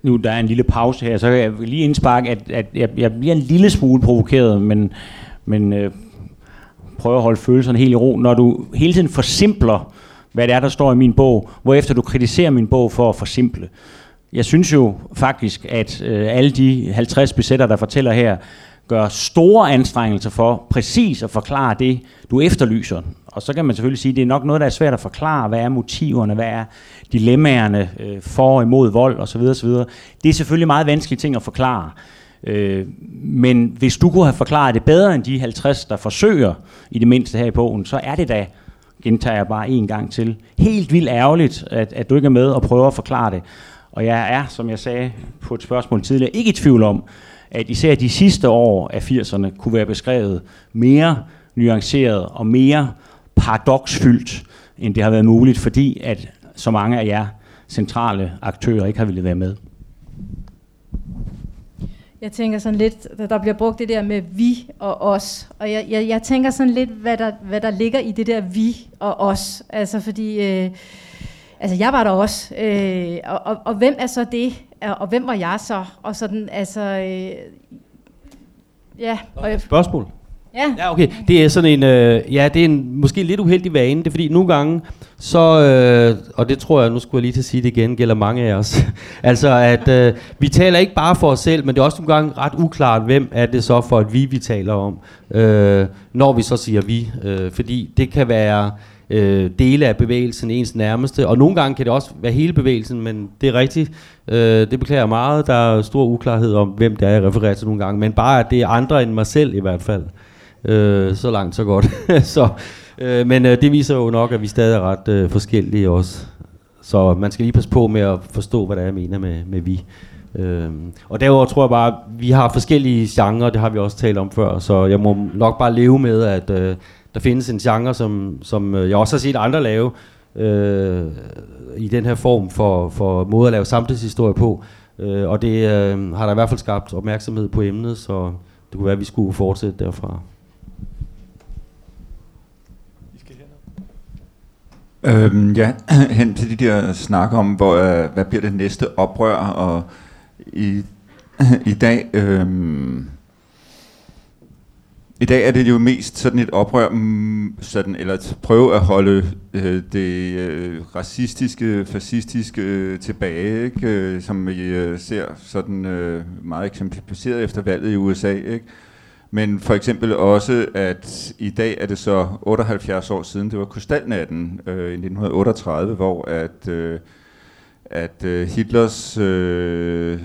Nu der er en lille pause her, så kan jeg lige indsparke, at, at jeg, jeg bliver en lille smule provokeret, men, men øh, prøve at holde følelserne helt i ro, når du hele tiden forsimpler, hvad det er, der står i min bog, hvorefter du kritiserer min bog for at forsimple. Jeg synes jo faktisk, at øh, alle de 50 besætter, der fortæller her, gør store anstrengelser for præcis at forklare det, du efterlyser. Og så kan man selvfølgelig sige, at det er nok noget, der er svært at forklare. Hvad er motiverne? Hvad er dilemmaerne øh, for og imod vold osv. osv. Det er selvfølgelig meget vanskelige ting at forklare. Øh, men hvis du kunne have forklaret det bedre end de 50, der forsøger i det mindste her i bogen, så er det da, gentager jeg bare en gang til, helt vildt ærgerligt, at, at du ikke er med og prøver at forklare det. Og jeg er, som jeg sagde på et spørgsmål tidligere, ikke i tvivl om, at især de sidste år af 80'erne kunne være beskrevet mere nuanceret og mere paradoksfyldt, end det har været muligt, fordi at så mange af jer centrale aktører ikke har ville være med. Jeg tænker sådan lidt, der bliver brugt det der med vi og os. Og jeg, jeg, jeg tænker sådan lidt, hvad der, hvad der ligger i det der vi og os. Altså fordi, øh, altså jeg var der også. Øh, og, og, og hvem er så det? Og hvem var jeg så? Og sådan, altså, øh, ja. Og jeg, Spørgsmål? Ja. Ja, okay. Det er sådan en, øh, ja, det er en måske lidt uheldig vane. Det er fordi nogle gange, så, øh, og det tror jeg, nu skulle jeg lige til at sige det igen, gælder mange af os. altså, at øh, vi taler ikke bare for os selv, men det er også nogle gange ret uklart, hvem er det så for et vi, vi taler om, øh, når vi så siger vi. Øh, fordi det kan være øh, dele af bevægelsen, ens nærmeste, og nogle gange kan det også være hele bevægelsen, men det er rigtigt, øh, det beklager meget, der er stor uklarhed om, hvem det er, jeg refererer til nogle gange, men bare at det er andre end mig selv i hvert fald. Øh, så langt, så godt. så, øh, men øh, det viser jo nok, at vi stadig er ret øh, forskellige også. Så man skal lige passe på med at forstå, hvad det er, jeg mener med, med vi. Øhm, og derudover tror jeg bare, at vi har forskellige genrer, det har vi også talt om før, så jeg må nok bare leve med, at øh, der findes en genre, som, som øh, jeg også har set andre lave, øh, i den her form for, for måde at lave samtidshistorie på, Øh, og det øh, har der i hvert fald skabt opmærksomhed på emnet, så det kunne være, at vi skulle fortsætte derfra. Øhm, ja, hen til de der snakker om, hvor, øh, hvad bliver det næste oprør, og i, i dag... øhm, i dag er det jo mest sådan et oprør, mm, sådan, eller at prøve at holde øh, det øh, racistiske, fascistiske øh, tilbage, ikke? Øh, som vi øh, ser sådan øh, meget eksemplificeret efter valget i USA. Ikke? Men for eksempel også, at i dag er det så 78 år siden, det var Krystalnatten øh, i 1938, hvor at, øh, at øh, Hitlers øh,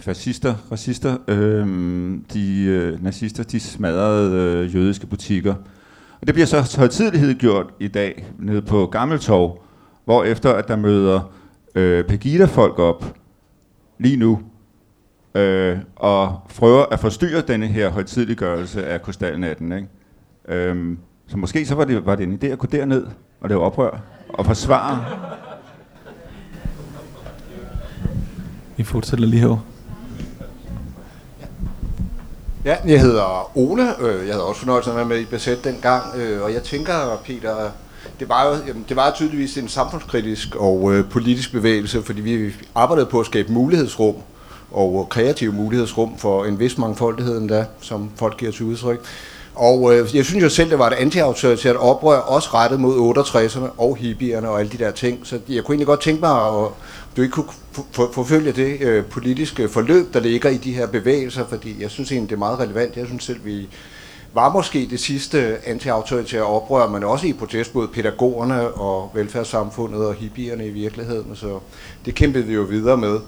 fascister, racister, øh, de øh, nazister, de smadrede øh, jødiske butikker. Og det bliver så højtidlighed gjort i dag nede på Gammeltorv, hvor efter at der møder øh, Pegida-folk op lige nu, øh, og prøver at forstyrre denne her højtidliggørelse af krystalnatten. Ikke? Øh, så måske så var det, var det en idé at gå derned og lave oprør og forsvare. Vi fortsætter lige herovre. Ja, jeg hedder Ole. Øh, jeg havde også fornøjelsen af at være med i Besæt dengang, øh, og jeg tænker, Peter, det var jo jamen, det var tydeligvis en samfundskritisk og øh, politisk bevægelse, fordi vi arbejdede på at skabe mulighedsrum og øh, kreative mulighedsrum for en vis mangfoldighed endda, som folk giver til udtryk. Og øh, jeg synes jo selv, det var et antiautoritært oprør, også rettet mod 68'erne og hippierne og alle de der ting. Så jeg kunne egentlig godt tænke mig, at du ikke kunne for, forfølge det øh, politiske forløb, der ligger i de her bevægelser, fordi jeg synes egentlig, det er meget relevant. Jeg synes selv, vi var måske det sidste antiautoritære oprør, men også i protest mod pædagogerne og velfærdssamfundet og hippierne i virkeligheden. Så det kæmpede vi jo videre med.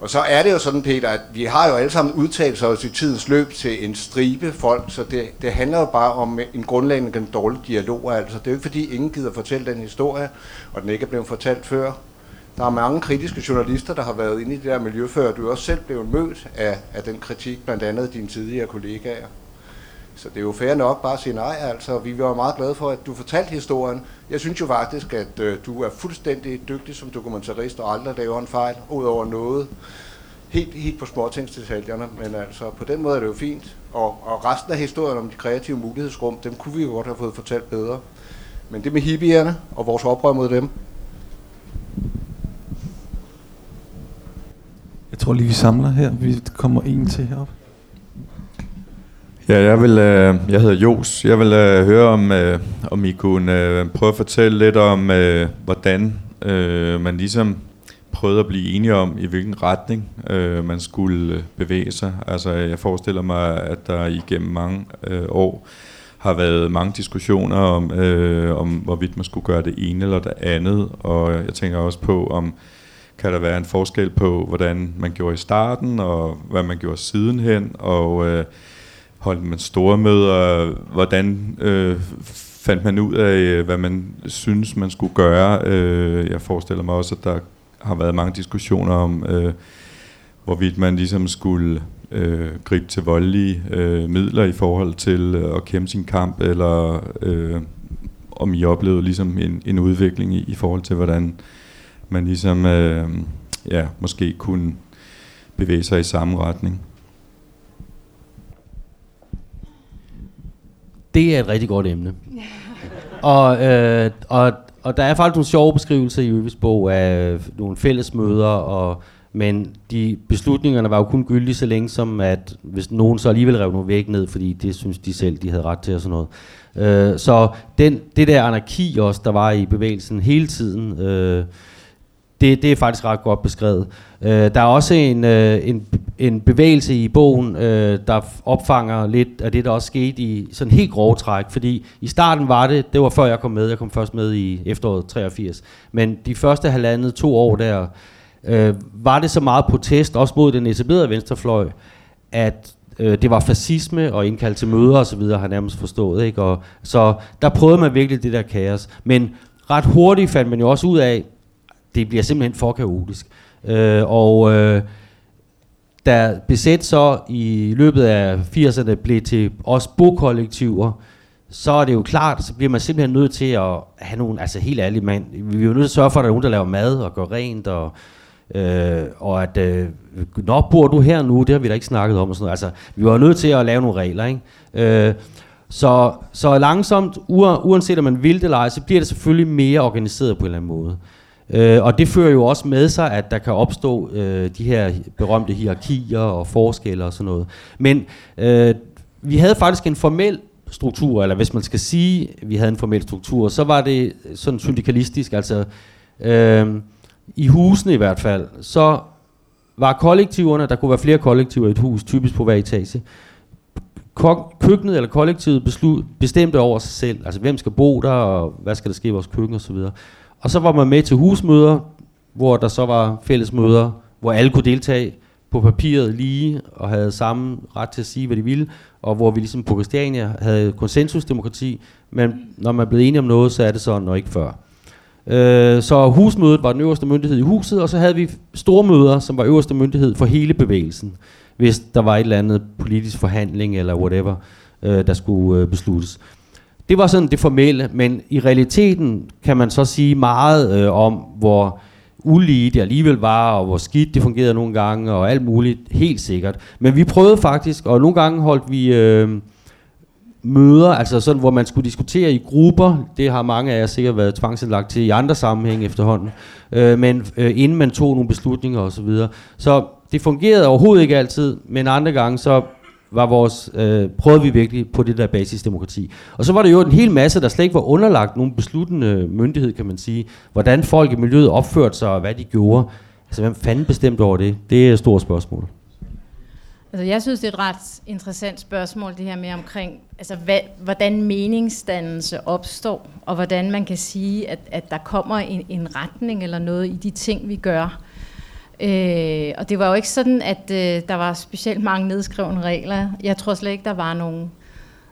Og så er det jo sådan, Peter, at vi har jo alle sammen udtalt os i tidens løb til en stribe folk, så det, det handler jo bare om en grundlæggende dårlig dialog. Altså, det er jo ikke fordi, ingen gider fortælle den historie, og den ikke er blevet fortalt før. Der er mange kritiske journalister, der har været inde i det der miljø før. Du er også selv blevet mødt af, af den kritik, blandt andet dine tidligere kollegaer. Så det er jo fair nok bare at sige nej, altså. Vi var meget glade for, at du fortalte historien. Jeg synes jo faktisk, at øh, du er fuldstændig dygtig som dokumentarist og aldrig laver en fejl, ud over noget. Helt, helt på småtingsdetaljerne, men altså på den måde er det jo fint. Og, og resten af historien om de kreative mulighedsrum, dem kunne vi jo godt have fået fortalt bedre. Men det med hippierne og vores oprør mod dem, tror lige, vi samler her. Vi kommer en til herop. Ja, jeg vil, øh, jeg hedder Jos. Jeg vil øh, høre om, øh, om I kunne øh, prøve at fortælle lidt om, øh, hvordan øh, man ligesom prøvede at blive enige om, i hvilken retning øh, man skulle øh, bevæge sig. Altså, jeg forestiller mig, at der igennem mange øh, år har været mange diskussioner om, øh, om, hvorvidt man skulle gøre det ene eller det andet, og jeg tænker også på, om kan der være en forskel på, hvordan man gjorde i starten, og hvad man gjorde sidenhen, og øh, holdt man store møder, hvordan øh, fandt man ud af, øh, hvad man synes, man skulle gøre. Øh, jeg forestiller mig også, at der har været mange diskussioner om, øh, hvorvidt man ligesom skulle øh, gribe til voldelige øh, midler i forhold til øh, at kæmpe sin kamp, eller øh, om I oplevede ligesom en, en udvikling i, i forhold til, hvordan man ligesom øh, ja, måske kunne bevæge sig i samme retning. Det er et rigtig godt emne. og, øh, og, og der er faktisk nogle sjove beskrivelser i Øvis bog af øh, nogle fælles møder, og, men de beslutningerne var jo kun gyldige så længe som, at hvis nogen så alligevel rev nogle væk ned, fordi det synes de selv, de havde ret til og sådan noget. Øh, så den, det der anarki også, der var i bevægelsen hele tiden, øh, det, det er faktisk ret godt beskrevet. Øh, der er også en, øh, en, en bevægelse i bogen, øh, der opfanger lidt af det, der også skete i sådan helt grove træk. Fordi i starten var det, det var før jeg kom med, jeg kom først med i efteråret 83. Men de første halvandet, to år der, øh, var det så meget protest, også mod den etablerede venstrefløj, at øh, det var fascisme og indkald til møder osv., har jeg nærmest forstået. Ikke? Og, så der prøvede man virkelig det der kaos. Men ret hurtigt fandt man jo også ud af, det bliver simpelthen for kaotisk. Øh, og øh, da besæt så i løbet af 80'erne blev til os bokollektiver, så er det jo klart, så bliver man simpelthen nødt til at have nogle, altså helt ærligt, mand, vi er jo nødt til at sørge for, at der er nogen, der laver mad og går rent, og Øh, og at, øh, nå, bor du her nu? Det har vi da ikke snakket om. Og sådan noget. Altså, vi var nødt til at lave nogle regler. Ikke? Øh, så, så langsomt, uanset om man vil det eller ej, så bliver det selvfølgelig mere organiseret på en eller anden måde. Øh, Øh, og det fører jo også med sig, at der kan opstå øh, de her berømte hierarkier og forskelle og sådan noget. Men øh, vi havde faktisk en formel struktur, eller hvis man skal sige, at vi havde en formel struktur, så var det sådan syndikalistisk, altså øh, i husene i hvert fald, så var kollektiverne, der kunne være flere kollektiver i et hus, typisk på hver etage, køkkenet eller kollektivet beslut, bestemte over sig selv, altså hvem skal bo der, og hvad skal der ske i vores køkken osv. Og og så var man med til husmøder, hvor der så var fællesmøder, hvor alle kunne deltage på papiret lige, og havde samme ret til at sige, hvad de ville, og hvor vi ligesom på Christiania havde konsensusdemokrati, men når man er blevet enige om noget, så er det sådan, og ikke før. Øh, så husmødet var den øverste myndighed i huset, og så havde vi store møder, som var øverste myndighed for hele bevægelsen, hvis der var et eller andet politisk forhandling eller whatever, øh, der skulle øh, besluttes. Det var sådan det formelle, men i realiteten kan man så sige meget øh, om, hvor ulige det alligevel var, og hvor skidt det fungerede nogle gange, og alt muligt, helt sikkert. Men vi prøvede faktisk, og nogle gange holdt vi øh, møder, altså sådan, hvor man skulle diskutere i grupper. Det har mange af jer sikkert været tvangsindlagt til i andre sammenhæng efterhånden. Øh, men øh, inden man tog nogle beslutninger osv. Så, videre. så det fungerede overhovedet ikke altid, men andre gange så var vores, øh, prøvede vi virkelig på det der basisdemokrati. Og så var der jo en hel masse, der slet ikke var underlagt nogen besluttende myndighed, kan man sige. Hvordan folk i miljøet opførte sig, og hvad de gjorde. Altså, hvem fanden bestemte over det? Det er et stort spørgsmål. Altså, jeg synes, det er et ret interessant spørgsmål, det her med omkring, altså, hvad, hvordan meningsdannelse opstår, og hvordan man kan sige, at, at der kommer en, en retning eller noget i de ting, vi gør. Øh, og det var jo ikke sådan, at øh, der var specielt mange nedskrevne regler. Jeg tror slet ikke, der var nogen.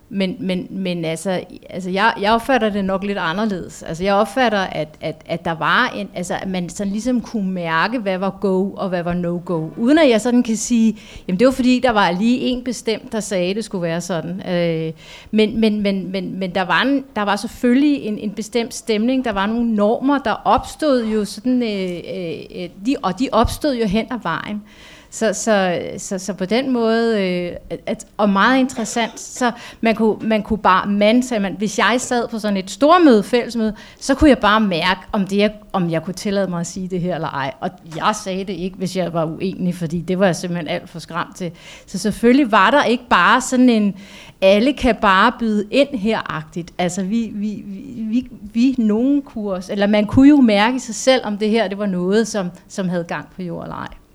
Men, men, men altså, altså jeg, jeg opfatter det nok lidt anderledes. Altså jeg opfatter, at, at, at der var en, altså at man sådan ligesom kunne mærke, hvad var go og hvad var no-go. Uden at jeg sådan kan sige, jamen det var fordi, der var lige en bestemt, der sagde, at det skulle være sådan. Øh, men, men, men, men, men der, var en, der var selvfølgelig en, en bestemt stemning, der var nogle normer, der opstod jo sådan, øh, øh, øh de, og de opstod jo hen ad vejen. Så, så, så, så på den måde, øh, at, og meget interessant, så man kunne, man kunne bare, man sagde man, hvis jeg sad på sådan et stormøde, fællesmøde, så kunne jeg bare mærke, om, det, jeg, om jeg kunne tillade mig at sige det her eller ej. Og jeg sagde det ikke, hvis jeg var uenig, fordi det var jeg simpelthen alt for skræmt til. Så selvfølgelig var der ikke bare sådan en, alle kan bare byde ind her-agtigt. Altså vi, vi, vi, vi nogen kurs, eller man kunne jo mærke sig selv, om det her det var noget, som, som havde gang på jord eller ej.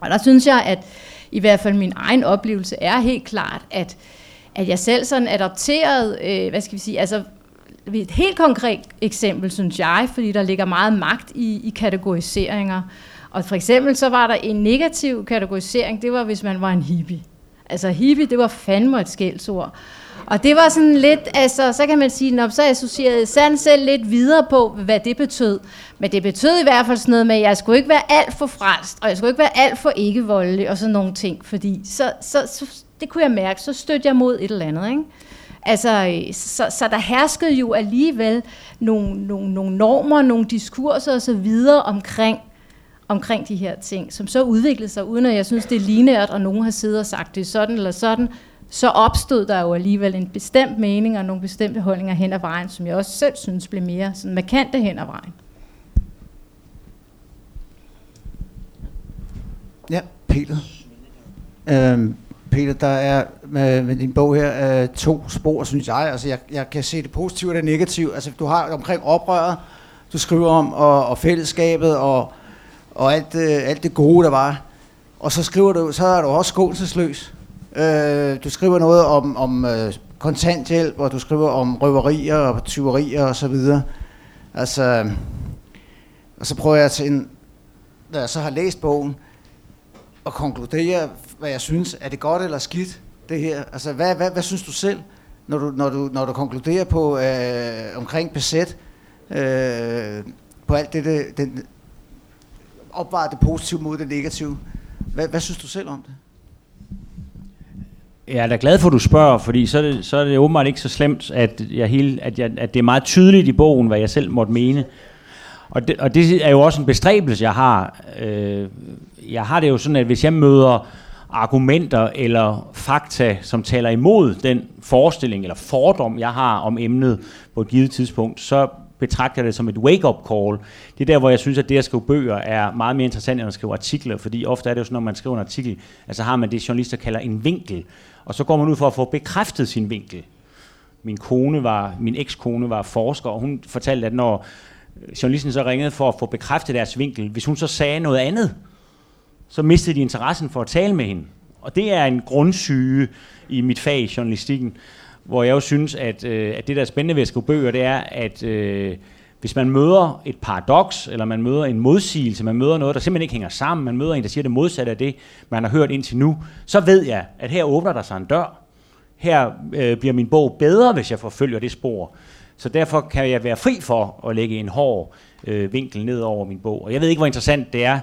Og der synes jeg, at i hvert fald min egen oplevelse er helt klart, at, at jeg selv sådan adopteret, øh, hvad skal vi sige, altså et helt konkret eksempel, synes jeg, fordi der ligger meget magt i, i kategoriseringer. Og for eksempel så var der en negativ kategorisering, det var hvis man var en hippie. Altså hippie, det var fandme et skældsord. Og det var sådan lidt, altså, så kan man sige, når så associerede Sand selv lidt videre på, hvad det betød. Men det betød i hvert fald sådan noget med, at jeg skulle ikke være alt for frelst, og jeg skulle ikke være alt for ikke voldelig, og sådan nogle ting. Fordi så, så, så, det kunne jeg mærke, så stødte jeg mod et eller andet, ikke? Altså, så, så der herskede jo alligevel nogle, nogle, nogle normer, nogle diskurser og så videre omkring, omkring de her ting, som så udviklede sig, uden at jeg synes, det er lineært, og nogen har siddet og sagt, det er sådan eller sådan, så opstod der jo alligevel en bestemt mening og nogle bestemte holdninger hen ad vejen, som jeg også selv synes blev mere sådan markante hen ad vejen. Ja, Peter. Øhm, Peter, der er med, med din bog her øh, to spor, synes jeg. Altså, jeg, jeg kan se det positive og det negative. Altså, du har omkring oprøret, du skriver om, og, og fællesskabet, og, og alt, øh, alt det gode, der var. Og så skriver du, så er du også skålsesløs. Øh, du skriver noget om, om øh, kontanthjælp, og du skriver om røverier og tyverier og så videre. Altså, og så prøver jeg til en, når jeg så har læst bogen, at konkludere, hvad jeg synes, er det godt eller skidt, det her? Altså, hvad, hvad, hvad synes du selv, når du, når du, når du konkluderer på øh, omkring besæt, øh, på alt det, det den, opvejer det positive mod det negative? Hvad, hvad synes du selv om det? Jeg er da glad for, at du spørger, fordi så er det, så er det åbenbart ikke så slemt, at, jeg hele, at, jeg, at det er meget tydeligt i bogen, hvad jeg selv måtte mene. Og det, og det er jo også en bestræbelse, jeg har. Øh, jeg har det jo sådan, at hvis jeg møder argumenter eller fakta, som taler imod den forestilling eller fordom, jeg har om emnet på et givet tidspunkt, så betragter jeg det som et wake-up call. Det er der, hvor jeg synes, at det at skrive bøger er meget mere interessant, end at skrive artikler, fordi ofte er det jo sådan, når man skriver en artikel, at så har man det, journalister kalder en vinkel, og så går man ud for at få bekræftet sin vinkel. Min kone var, min ekskone var forsker, og hun fortalte, at når øh, journalisten så ringede for at få bekræftet deres vinkel, hvis hun så sagde noget andet, så mistede de interessen for at tale med hende. Og det er en grundsyge i mit fag i journalistikken, hvor jeg jo synes, at, øh, at det, der er spændende ved at skrive bøger, det er, at øh, hvis man møder et paradoks, eller man møder en modsigelse, man møder noget, der simpelthen ikke hænger sammen, man møder en, der siger det modsatte af det, man har hørt indtil nu, så ved jeg, at her åbner der sig en dør. Her øh, bliver min bog bedre, hvis jeg forfølger det spor. Så derfor kan jeg være fri for at lægge en hård øh, vinkel ned over min bog. Og jeg ved ikke, hvor interessant det er,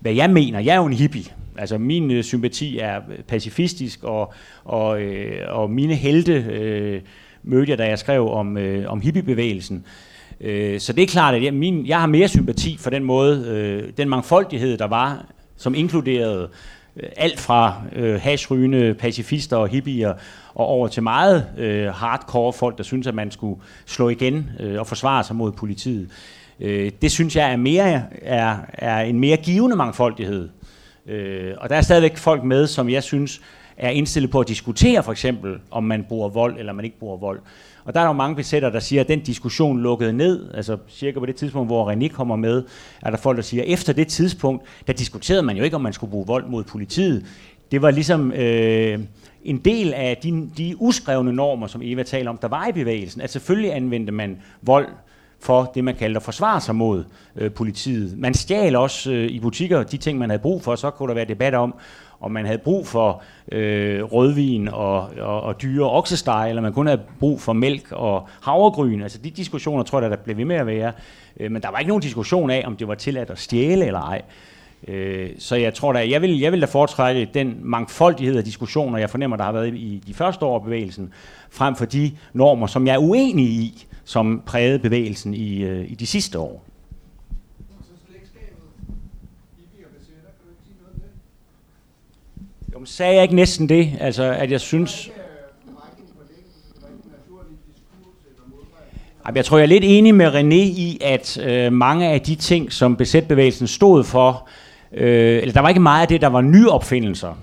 hvad jeg mener. Jeg er jo en hippie. Altså min øh, sympati er øh, pacifistisk, og, og, øh, og mine helte øh, mødte jeg, da jeg skrev om, øh, om hippiebevægelsen. Øh, så det er klart, at jeg, min, jeg har mere sympati for den måde, øh, den mangfoldighed, der var, som inkluderede øh, alt fra øh, hashrygende pacifister og hippier og over til meget øh, hardcore folk, der synes, at man skulle slå igen øh, og forsvare sig mod politiet. Øh, det synes jeg er, mere, er, er en mere givende mangfoldighed. Øh, og der er stadigvæk folk med, som jeg synes er indstillet på at diskutere for eksempel, om man bruger vold eller man ikke bruger vold. Og der er jo mange besætter, der siger, at den diskussion lukkede ned, altså cirka på det tidspunkt, hvor René kommer med, er der folk, der siger, at efter det tidspunkt, der diskuterede man jo ikke, om man skulle bruge vold mod politiet. Det var ligesom øh, en del af de, de uskrevne normer, som Eva taler om, der var i bevægelsen, at selvfølgelig anvendte man vold for det, man kalder at forsvare sig mod øh, politiet. Man stjal også øh, i butikker de ting, man havde brug for. Så kunne der være debat om, om man havde brug for øh, rødvin og, og, og dyre oksesteg, eller man kun havde brug for mælk og havregryn. Altså de diskussioner tror jeg, der blev ved med at være. Øh, men der var ikke nogen diskussion af, om det var tilladt at stjæle eller ej. Øh, så jeg tror da, jeg vil, jeg vil da foretrække den mangfoldighed af diskussioner, jeg fornemmer, der har været i de første år af bevægelsen, frem for de normer, som jeg er uenig i, som prægede bevægelsen i, øh, i de sidste år. Sagde jeg ikke næsten det, altså at jeg synes... Jeg tror, jeg er lidt enig med René i, at øh, mange af de ting, som besætbevægelsen stod for, øh, eller der var ikke meget af det, der var nye opfindelser.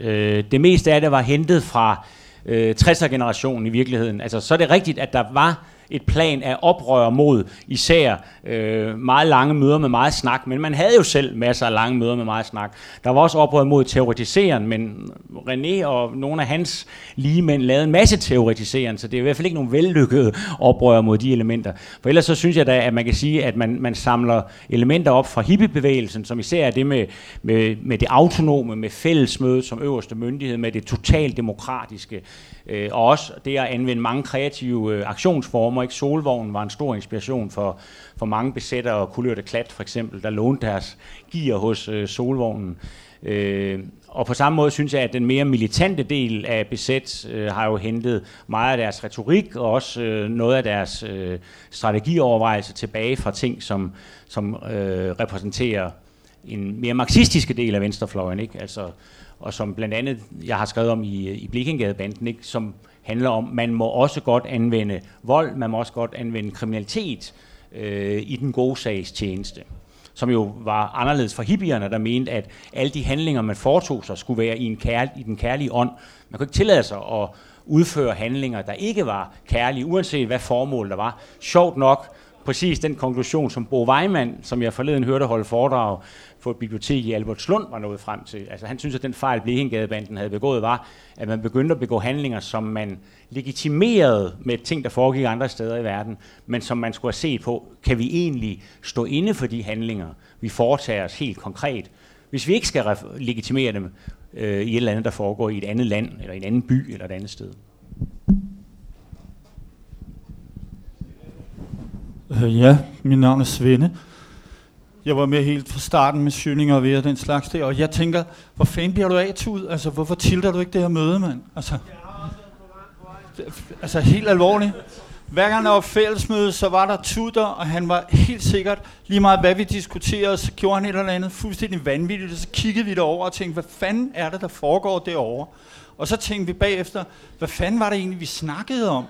Øh, det meste af det var hentet fra øh, 60'er-generationen i virkeligheden. Altså, så er det rigtigt, at der var et plan af oprør mod især øh, meget lange møder med meget snak, men man havde jo selv masser af lange møder med meget snak. Der var også oprør mod teoretiseren, men René og nogle af hans ligemænd lavede en masse teoretiseren, så det er i hvert fald ikke nogen vellykkede oprør mod de elementer. For ellers så synes jeg da, at man kan sige, at man, man samler elementer op fra hippiebevægelsen, som især er det med, med, med det autonome, med fællesmødet som øverste myndighed, med det totalt demokratiske, øh, og også det at anvende mange kreative øh, aktionsformer kommer ikke. Solvognen var en stor inspiration for, for mange besættere og kulørte klat for eksempel, der lånte deres gear hos øh, Solvognen. Øh, og på samme måde synes jeg, at den mere militante del af besæt øh, har jo hentet meget af deres retorik og også øh, noget af deres øh, strategiovervejelser tilbage fra ting, som, som øh, repræsenterer en mere marxistiske del af venstrefløjen, ikke? Altså, og som blandt andet jeg har skrevet om i, øh, i Blikkengadebanden, ikke? som handler om, man må også godt anvende vold, man må også godt anvende kriminalitet øh, i den gode sags tjeneste. Som jo var anderledes for hippierne, der mente, at alle de handlinger, man foretog sig, skulle være i, en kær, i den kærlige ånd. Man kunne ikke tillade sig at udføre handlinger, der ikke var kærlige, uanset hvad formål der var. Sjovt nok, præcis den konklusion, som Bo Weimann, som jeg forleden hørte holde foredrag for et bibliotek i Albertslund, var nået frem til. Altså han synes, at den fejl, Blekingadebanden havde begået, var, at man begyndte at begå handlinger, som man legitimerede med ting, der foregik andre steder i verden, men som man skulle have set på, kan vi egentlig stå inde for de handlinger, vi foretager os helt konkret, hvis vi ikke skal legitimere dem øh, i et eller andet, der foregår i et andet land, eller i en anden by, eller et andet sted. Øh, ja, mit navn er Svende. Jeg var med helt fra starten med syninger og ved den slags der, og jeg tænker, hvor fanden bliver du af ud? Altså, hvorfor tilter du ikke det her møde, mand? Altså, altså helt alvorligt. Hver gang der var fællesmøde, så var der tutor, og han var helt sikkert, lige meget hvad vi diskuterede, så gjorde han et eller andet fuldstændig vanvittigt, og så kiggede vi derover og tænkte, hvad fanden er det, der foregår derovre? Og så tænkte vi bagefter, hvad fanden var det egentlig, vi snakkede om?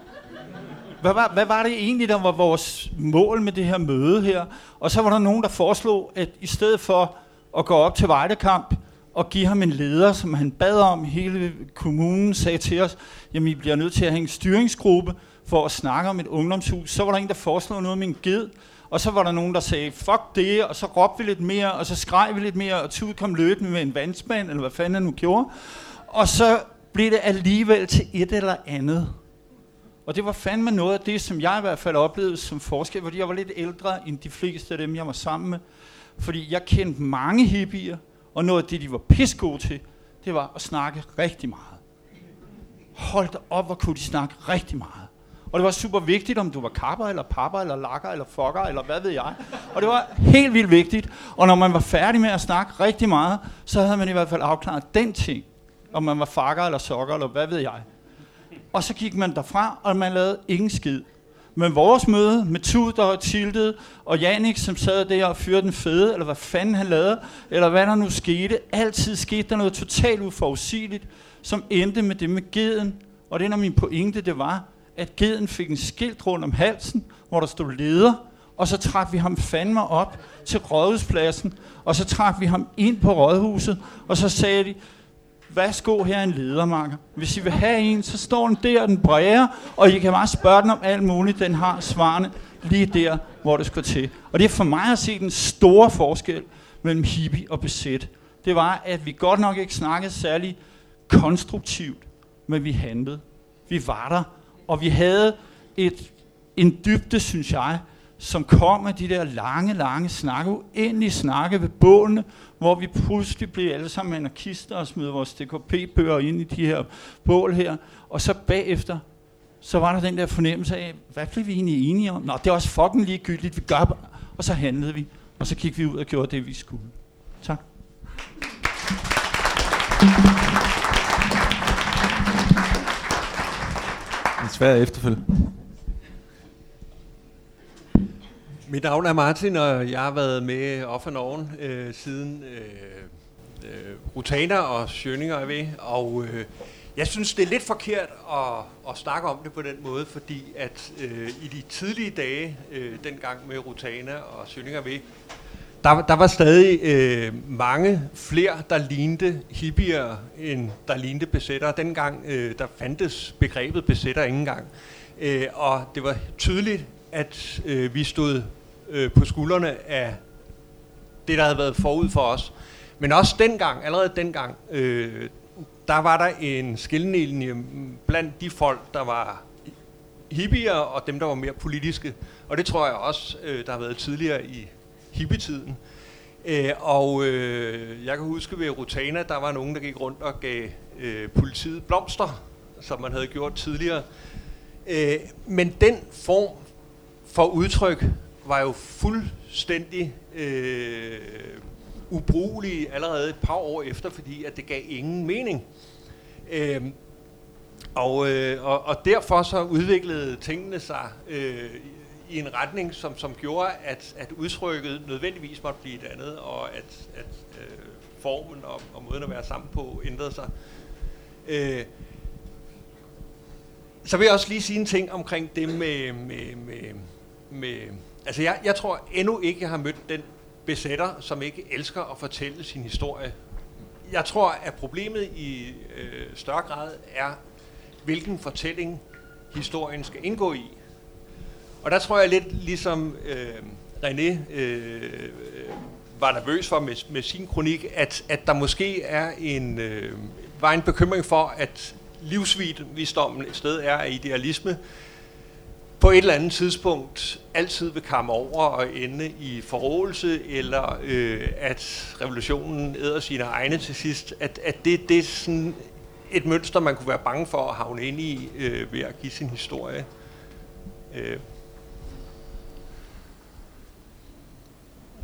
Hvad var, hvad var det egentlig, der var vores mål med det her møde her? Og så var der nogen, der foreslog, at i stedet for at gå op til Vejdekamp og give ham en leder, som han bad om, hele kommunen sagde til os, jamen I bliver nødt til at have en styringsgruppe for at snakke om et ungdomshus. Så var der en, der foreslog noget med en ged, og så var der nogen, der sagde, fuck det, og så råbte vi lidt mere, og så skreg vi lidt mere, og Tud kom løbende med en vandspand, eller hvad fanden han nu gjorde. Og så blev det alligevel til et eller andet. Og det var fandme noget af det, som jeg i hvert fald oplevede som forskel, fordi jeg var lidt ældre end de fleste af dem, jeg var sammen med. Fordi jeg kendte mange hippier, og noget af det, de var pissegode til, det var at snakke rigtig meget. Hold da op, hvor kunne de snakke rigtig meget. Og det var super vigtigt, om du var kapper, eller papper, eller lakker, eller fokker, eller hvad ved jeg. Og det var helt vildt vigtigt. Og når man var færdig med at snakke rigtig meget, så havde man i hvert fald afklaret den ting. Om man var fakker, eller sokker, eller hvad ved jeg. Og så gik man derfra, og man lavede ingen skid. Men vores møde med Tudor og Tilted og Janik, som sad der og fyrede den fede, eller hvad fanden han lavede, eller hvad der nu skete, altid skete der noget totalt uforudsigeligt, som endte med det med geden. Og det er min pointe, det var, at geden fik en skilt rundt om halsen, hvor der stod leder, og så trak vi ham fandme op til rådhuspladsen, og så trak vi ham ind på rådhuset, og så sagde de, værsgo her er en ledermarker. Hvis I vil have en, så står den der, den bræger, og I kan bare spørge den om alt muligt. Den har svarene lige der, hvor det skal til. Og det er for mig at se den store forskel mellem hippie og besæt. Det var, at vi godt nok ikke snakkede særlig konstruktivt, men vi handlede. Vi var der, og vi havde et, en dybde, synes jeg, som kom af de der lange, lange snakke, uendelige snakke ved bålene, hvor vi pludselig blev alle sammen anarkister og smed vores DKP-bøger ind i de her bål her. Og så bagefter, så var der den der fornemmelse af, hvad blev vi egentlig enige om? Nå, det er også fucking ligegyldigt, vi gør Og så handlede vi, og så kiggede vi ud og gjorde det, vi skulle. Tak. En svær efterfølge. Mit navn er Martin, og jeg har været med off and on øh, siden øh, øh, Rutana og Schøninger er ved. Og øh, jeg synes, det er lidt forkert at, at snakke om det på den måde, fordi at øh, i de tidlige dage, øh, dengang med Rutana og Schøninger ved, der, der var stadig øh, mange flere, der lignede hippier, end der lignede besættere. Dengang øh, der fandtes begrebet besætter ingen gang. Øh, og det var tydeligt, at øh, vi stod øh, på skuldrene af det, der havde været forud for os. Men også dengang, allerede dengang, øh, der var der en skillelinje blandt de folk, der var hippier og dem, der var mere politiske. Og det tror jeg også, øh, der har været tidligere i hippietiden. Øh, og øh, jeg kan huske ved Rutana, der var nogen, der gik rundt og gav øh, politiet blomster, som man havde gjort tidligere. Øh, men den form for udtryk var jo fuldstændig øh, ubrugelige allerede et par år efter, fordi at det gav ingen mening. Øh, og, øh, og, og derfor så udviklede tingene sig øh, i en retning, som, som gjorde, at, at udtrykket nødvendigvis måtte blive et andet, og at, at øh, formen og, og måden at være sammen på ændrede sig. Øh, så vil jeg også lige sige en ting omkring det med, med, med, med altså jeg, jeg tror endnu ikke, jeg har mødt den besætter, som ikke elsker at fortælle sin historie. Jeg tror, at problemet i øh, større grad er, hvilken fortælling historien skal indgå i. Og der tror jeg lidt ligesom øh, René øh, var nervøs for med, med sin kronik, at, at der måske er en, øh, var en bekymring for, at livsvisdommen et sted er af idealisme, på et eller andet tidspunkt altid vil komme over og ende i forrådelse, eller øh, at revolutionen æder sine egne til sidst, at, at det, det er sådan et mønster, man kunne være bange for at havne ind i øh, ved at give sin historie. Øh.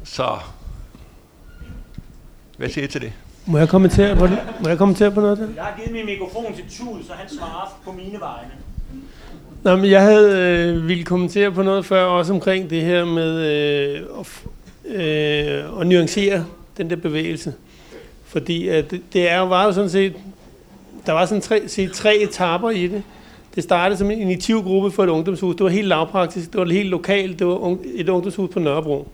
Så, hvad siger I til det? Må jeg kommentere på det? Må jeg kommentere på noget af det? Jeg har givet min mikrofon til Tud, så han svarer på mine vegne. Nå, men jeg havde øh, ville kommentere på noget før, også omkring det her med øh, at, øh, at nuancere den der bevægelse. Fordi at det, det er var jo sådan set, der var sådan tre, set, tre etaper i det. Det startede som en initiativgruppe for et ungdomshus. Det var helt lavpraktisk, det var helt lokalt, det var et ungdomshus på Nørrebro.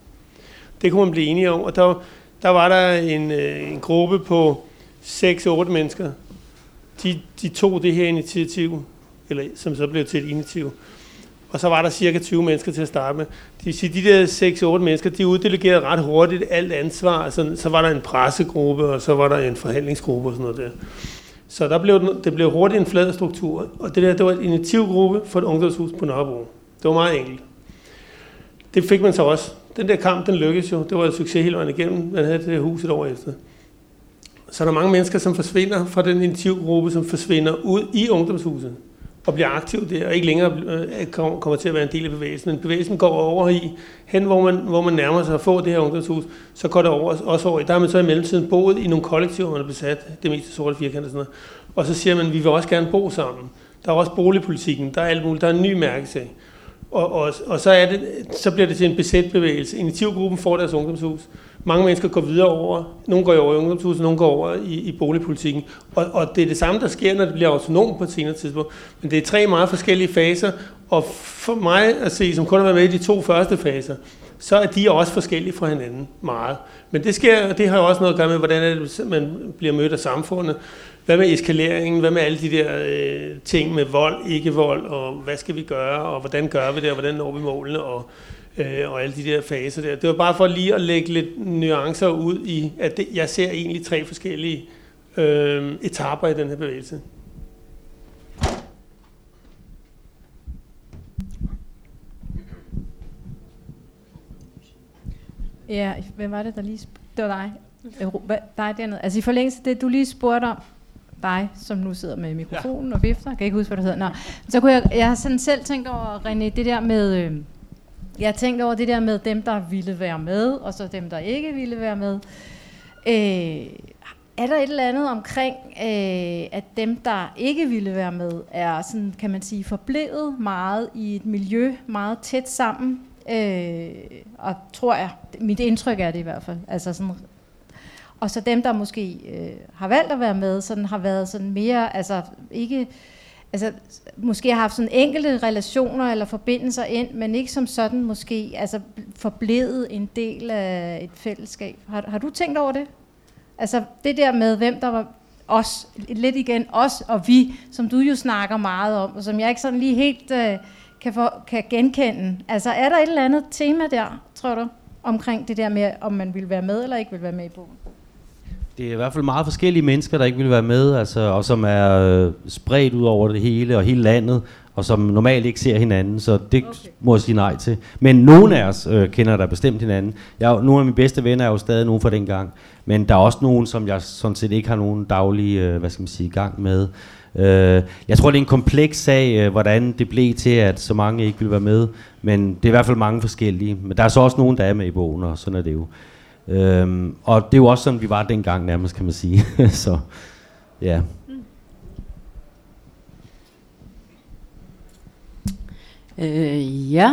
Det kunne man blive enige om, og der, der var der en, øh, en gruppe på 6-8 mennesker. De, de tog det her initiativ, eller som så blev til et initiativ. Og så var der cirka 20 mennesker til at starte med. Det vil sige, de der 6-8 mennesker, de uddelegerede ret hurtigt alt ansvar. Så, så var der en pressegruppe, og så var der en forhandlingsgruppe og sådan noget der. Så der blev, den- det blev hurtigt en flad struktur. Og det der, det var en initiativgruppe for et ungdomshus på Nørrebro. Det var meget enkelt. Det fik man så også. Den der kamp, den lykkedes jo. Det var en succes hele vejen igennem. Man havde det der hus et år efter. Så er der mange mennesker, som forsvinder fra den initiativgruppe, som forsvinder ud i ungdomshuset og bliver aktiv der, og ikke længere øh, kommer til at være en del af bevægelsen. Men bevægelsen går over i, hen hvor man, hvor man nærmer sig at få det her ungdomshus, så går det over, også over i, der har man så i mellemtiden boet i nogle kollektiver, man er besat, det meste sorte firkant og sådan noget. Og så siger man, vi vil også gerne bo sammen. Der er også boligpolitikken, der er alt muligt, der er en ny mærkesag. Og, og, og så, er det, så bliver det til en besætbevægelse. Initiativgruppen får deres ungdomshus. Mange mennesker går videre over. Nogle går over i ungdomshuset, nogle går over i, i boligpolitikken. Og, og det er det samme, der sker, når det bliver autonomt på et senere tidspunkt. Men det er tre meget forskellige faser. Og for mig at se, som kun har været med i de to første faser, så er de også forskellige fra hinanden meget. Men det, sker, det har jo også noget at gøre med, hvordan er det, man bliver mødt af samfundet. Hvad med eskaleringen? Hvad med alle de der øh, ting med vold, ikke vold, og hvad skal vi gøre, og hvordan gør vi det, og hvordan når vi målene, og, øh, og alle de der faser der. Det var bare for lige at lægge lidt nuancer ud i, at det, jeg ser egentlig tre forskellige øh, etaper i den her bevægelse. Ja, hvem var det, der lige... Det var dig. Øh, Dig dernede. Altså i forlængelse af det, du lige spurgte om, dig, som nu sidder med mikrofonen ja. og vifter, jeg kan ikke huske, hvad du hedder. Nå. Så kunne jeg, jeg har sådan selv tænkt over, René, det der med, øh, jeg har tænkt over det der med dem, der ville være med, og så dem, der ikke ville være med. Øh, er der et eller andet omkring, øh, at dem, der ikke ville være med, er sådan, kan man sige, forblevet meget i et miljø, meget tæt sammen, øh, og tror jeg, mit indtryk er det i hvert fald, altså sådan og så dem, der måske øh, har valgt at være med, sådan har været sådan mere, altså ikke, altså måske har haft sådan enkelte relationer eller forbindelser ind, men ikke som sådan måske, altså forblevet en del af et fællesskab. Har, har du tænkt over det? Altså det der med, hvem der var os, lidt igen os og vi, som du jo snakker meget om, og som jeg ikke sådan lige helt øh, kan, for, kan genkende. Altså er der et eller andet tema der, tror du, omkring det der med, om man vil være med eller ikke vil være med i bogen? Det er i hvert fald meget forskellige mennesker, der ikke vil være med, altså, og som er øh, spredt ud over det hele og hele landet, og som normalt ikke ser hinanden, så det okay. må jeg sige nej til. Men nogle af os øh, kender der bestemt hinanden. Jeg, nogle af mine bedste venner er jo stadig nogen fra den gang, men der er også nogen, som jeg sådan set ikke har nogen daglig, øh, hvad skal man sige, gang med. Øh, jeg tror, det er en kompleks sag, øh, hvordan det blev til, at så mange ikke vil være med, men det er i hvert fald mange forskellige. Men der er så også nogen, der er med i bogen, og sådan er det jo. Øhm, og det er jo også sådan, vi var dengang nærmest, kan man sige. så ja. Mm. Øh, ja,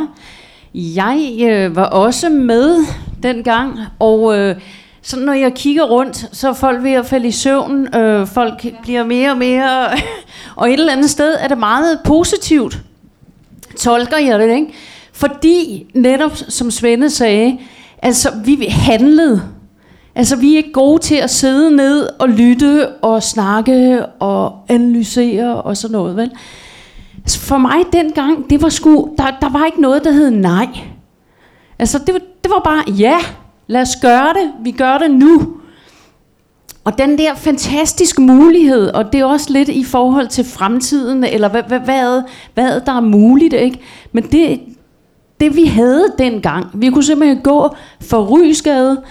jeg øh, var også med dengang, og øh, så når jeg kigger rundt, så er folk ved at falde i søvn. Øh, folk bliver mere og mere, og et eller andet sted er det meget positivt, tolker jeg det, ikke? Fordi netop, som Svende sagde, altså vi handlede. Altså vi er ikke gode til at sidde ned og lytte og snakke og analysere og sådan noget, vel? Altså for mig dengang, det var sgu, der, der var ikke noget, der hed nej. Altså det, var- det var bare, ja, lad os gøre det, vi gør det nu. Og den der fantastiske mulighed, og det er også lidt i forhold til fremtiden, eller hvad, hvad, hvad, hvad der er muligt, ikke? Men det, det vi havde dengang, vi kunne simpelthen gå for Rysgade,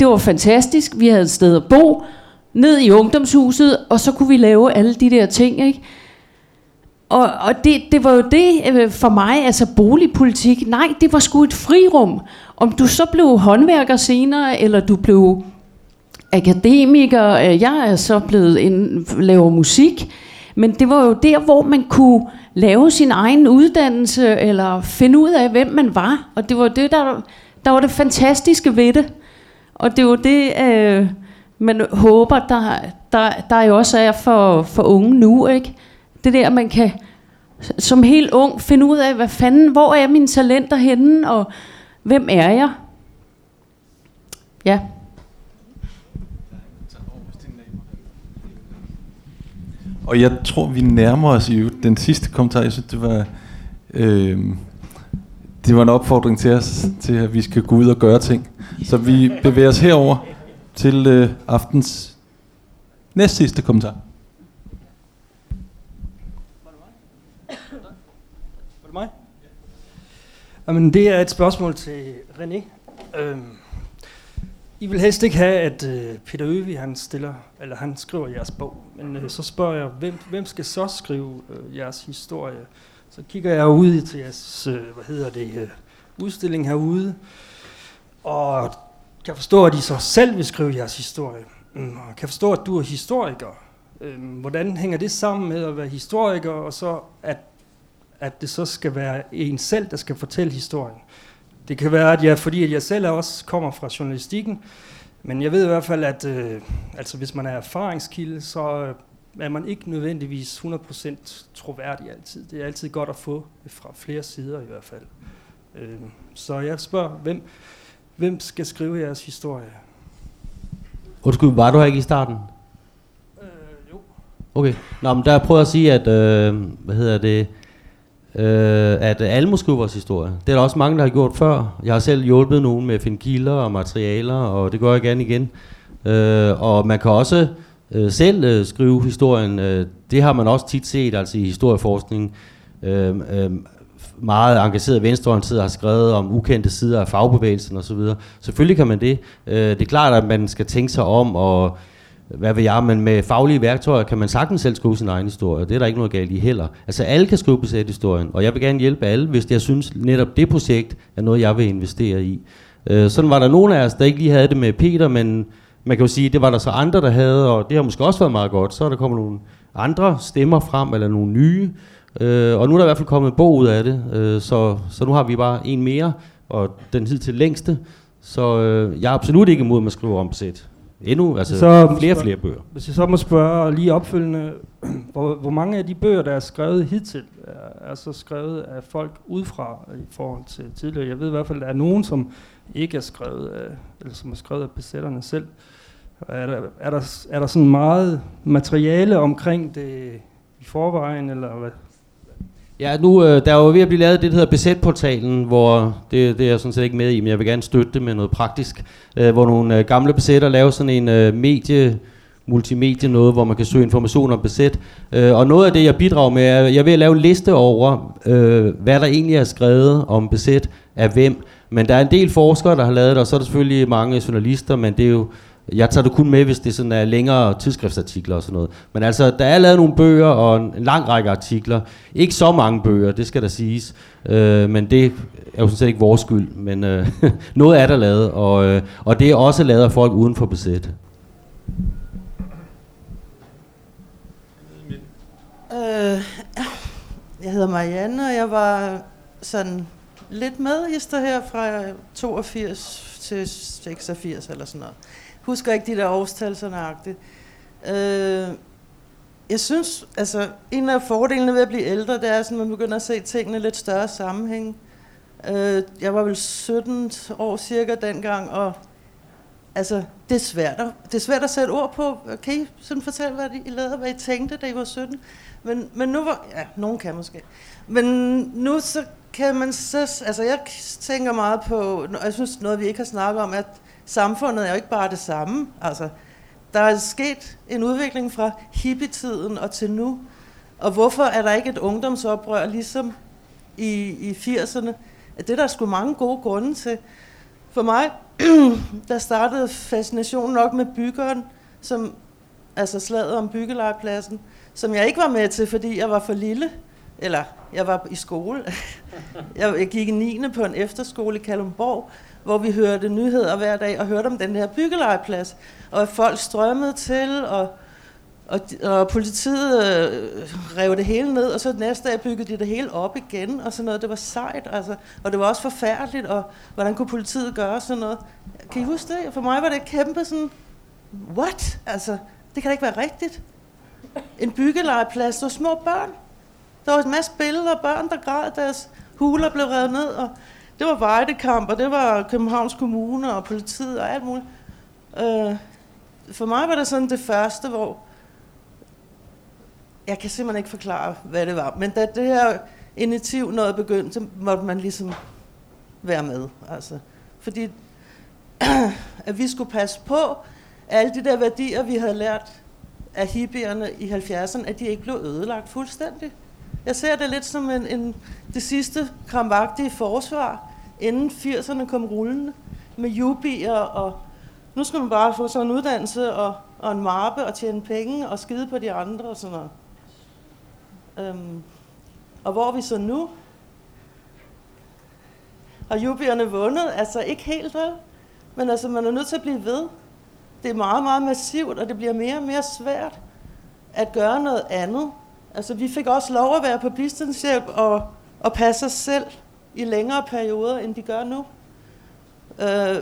det var fantastisk, vi havde et sted at bo, ned i ungdomshuset, og så kunne vi lave alle de der ting, ikke? Og, og det, det var jo det øh, for mig, altså boligpolitik, nej, det var sgu et frirum. Om du så blev håndværker senere, eller du blev akademiker, øh, jeg er så blevet en, laver musik, men det var jo der, hvor man kunne lave sin egen uddannelse, eller finde ud af, hvem man var. Og det var det, der, der var det fantastiske ved det. Og det var det, øh, man håber, der, der, der jo også er for, for unge nu. Ikke? Det der, man kan som helt ung finde ud af, hvad fanden, hvor er mine talenter henne, og hvem er jeg? Ja. Og jeg tror, vi nærmer os i den sidste kommentar. Jeg synes, det var, øh, det var en opfordring til os, til at vi skal gå ud og gøre ting. Så vi bevæger os herover til øh, aftens næst sidste kommentar. Var det mig? Jamen, det er et spørgsmål til René. Øhm, I vil helst ikke have, at øh, Peter Øvig, han stiller, eller han skriver jeres bog. Men øh, så spørger jeg, hvem, hvem skal så skrive øh, jeres historie? Så kigger jeg ud til jeres, øh, hvad hedder det, øh, udstilling herude, og kan forstå, at I så selv vil skrive jeres historie. Mm, og kan forstå, at du er historiker. Øh, hvordan hænger det sammen med at være historiker, og så at, at det så skal være en selv, der skal fortælle historien? Det kan være, at jeg, fordi at jeg selv også kommer fra journalistikken, men jeg ved i hvert fald, at øh, altså hvis man er erfaringskilde, så øh, er man ikke nødvendigvis 100% troværdig altid. Det er altid godt at få fra flere sider i hvert fald. Øh, så jeg spørger, hvem, hvem skal skrive jeres historie? Undskyld, var du her ikke i starten? Øh, jo. Okay. Nå, men der prøver jeg at sige, at, øh, hvad hedder det, øh, at alle må skrive vores historie. Det er der også mange, der har gjort før. Jeg har selv hjulpet nogen med at finde kilder og materialer, og det gør jeg gerne igen. Øh, og man kan også øh, selv øh, skrive historien. Øh, det har man også tit set, altså i historieforskning. Øh, øh, meget engageret venstreorienteret har skrevet om ukendte sider af fagbevægelsen osv. Selvfølgelig kan man det. Øh, det er klart, at man skal tænke sig om, og hvad ved jeg, men med faglige værktøjer kan man sagtens selv skrive sin egen historie. Det er der ikke noget galt i heller. Altså alle kan skrive besæt historien, og jeg vil gerne hjælpe alle, hvis jeg synes netop det projekt er noget, jeg vil investere i. Øh, sådan var der nogle af os, der ikke lige havde det med Peter, men man kan jo sige, det var der så andre, der havde, og det har måske også været meget godt. Så er der kommet nogle andre stemmer frem, eller nogle nye, Øh, og nu er der i hvert fald kommet en bog ud af det, øh, så, så nu har vi bare en mere, og den hidtil længste. Så øh, jeg er absolut ikke imod, at man skriver om sæt. Endnu, altså så, flere og flere bøger. Hvis jeg så må spørge lige opfølgende, hvor, hvor mange af de bøger, der er skrevet hidtil, er, er så skrevet af folk udefra i forhold til tidligere? Jeg ved i hvert fald, at der er nogen, som ikke er skrevet af, eller som er skrevet af besætterne selv. Er der, er der, er der sådan meget materiale omkring det i forvejen, eller hvad, Ja, nu øh, der er jo ved at blive lavet det, der hedder Besætportalen, hvor det, det er jeg sådan set ikke med i, men jeg vil gerne støtte det med noget praktisk, øh, hvor nogle øh, gamle besætter laver sådan en øh, medie, multimedie noget, hvor man kan søge information om besæt. Øh, og noget af det, jeg bidrager med, er, jeg vil lave en liste over, øh, hvad der egentlig er skrevet om besæt af hvem. Men der er en del forskere, der har lavet det, og så er der selvfølgelig mange journalister, men det er jo jeg tager det kun med, hvis det sådan er længere tidsskriftsartikler og sådan noget. Men altså, der er lavet nogle bøger og en lang række artikler. Ikke så mange bøger, det skal der siges. Øh, men det er jo sådan set ikke vores skyld. Men øh, noget er der lavet, og, øh, og det er også lavet af folk uden for besæt. Øh, jeg hedder Marianne, og jeg var sådan lidt medhister her fra 82 til 86 eller sådan noget husker ikke de der årstal så nøjagtigt. Øh, jeg synes, altså, en af fordelene ved at blive ældre, det er, at man begynder at se tingene i lidt større sammenhæng. Øh, jeg var vel 17 år cirka dengang, og altså, det er svært at, det er svært at sætte ord på. Kan I sådan fortælle, hvad I lavede, hvad I tænkte, da I var 17? Men, men nu var, ja, nogen kan måske. Men nu så kan man så, altså jeg tænker meget på, og jeg synes noget, vi ikke har snakket om, at samfundet er jo ikke bare det samme. Altså, der er sket en udvikling fra hippietiden og til nu. Og hvorfor er der ikke et ungdomsoprør, ligesom i, i 80'erne? Det er der sgu mange gode grunde til. For mig, der startede fascinationen nok med byggeren, som, altså slaget om byggelejepladsen, som jeg ikke var med til, fordi jeg var for lille. Eller jeg var i skole. Jeg gik i 9. på en efterskole i Kalumborg, hvor vi hørte nyheder hver dag og hørte om den her byggelejeplads. Og at folk strømmede til, og Og, og politiet øh, rev det hele ned, og så næste dag byggede de det hele op igen, og sådan noget. Det var sejt, altså. Og det var også forfærdeligt, og hvordan kunne politiet gøre sådan noget? Kan I huske det? For mig var det kæmpe sådan, what? Altså, det kan da ikke være rigtigt. En byggelegeplads, der var små børn. Der var en masse billeder af børn, der græd, deres huler blev revet ned, og det var Vejdekamp, og det var Københavns Kommune og politiet og alt muligt. Øh, for mig var det sådan det første, hvor jeg kan simpelthen ikke forklare, hvad det var. Men da det her initiativ nåede begyndt, så måtte man ligesom være med. Altså. Fordi at vi skulle passe på, alle de der værdier, vi havde lært af hippierne i 70'erne, at de ikke blev ødelagt fuldstændig. Jeg ser det lidt som en, en, det sidste krampagtige forsvar, inden 80'erne kom rullende, med jubier, og nu skal man bare få sådan en uddannelse og, og en mappe og tjene penge og skide på de andre og sådan noget. Øhm, og hvor er vi så nu? Har jubierne vundet? Altså ikke helt vel, men altså man er nødt til at blive ved. Det er meget, meget massivt, og det bliver mere og mere svært at gøre noget andet. Altså vi fik også lov at være på bistandshjælp og, og passe os selv i længere perioder, end de gør nu. Øh,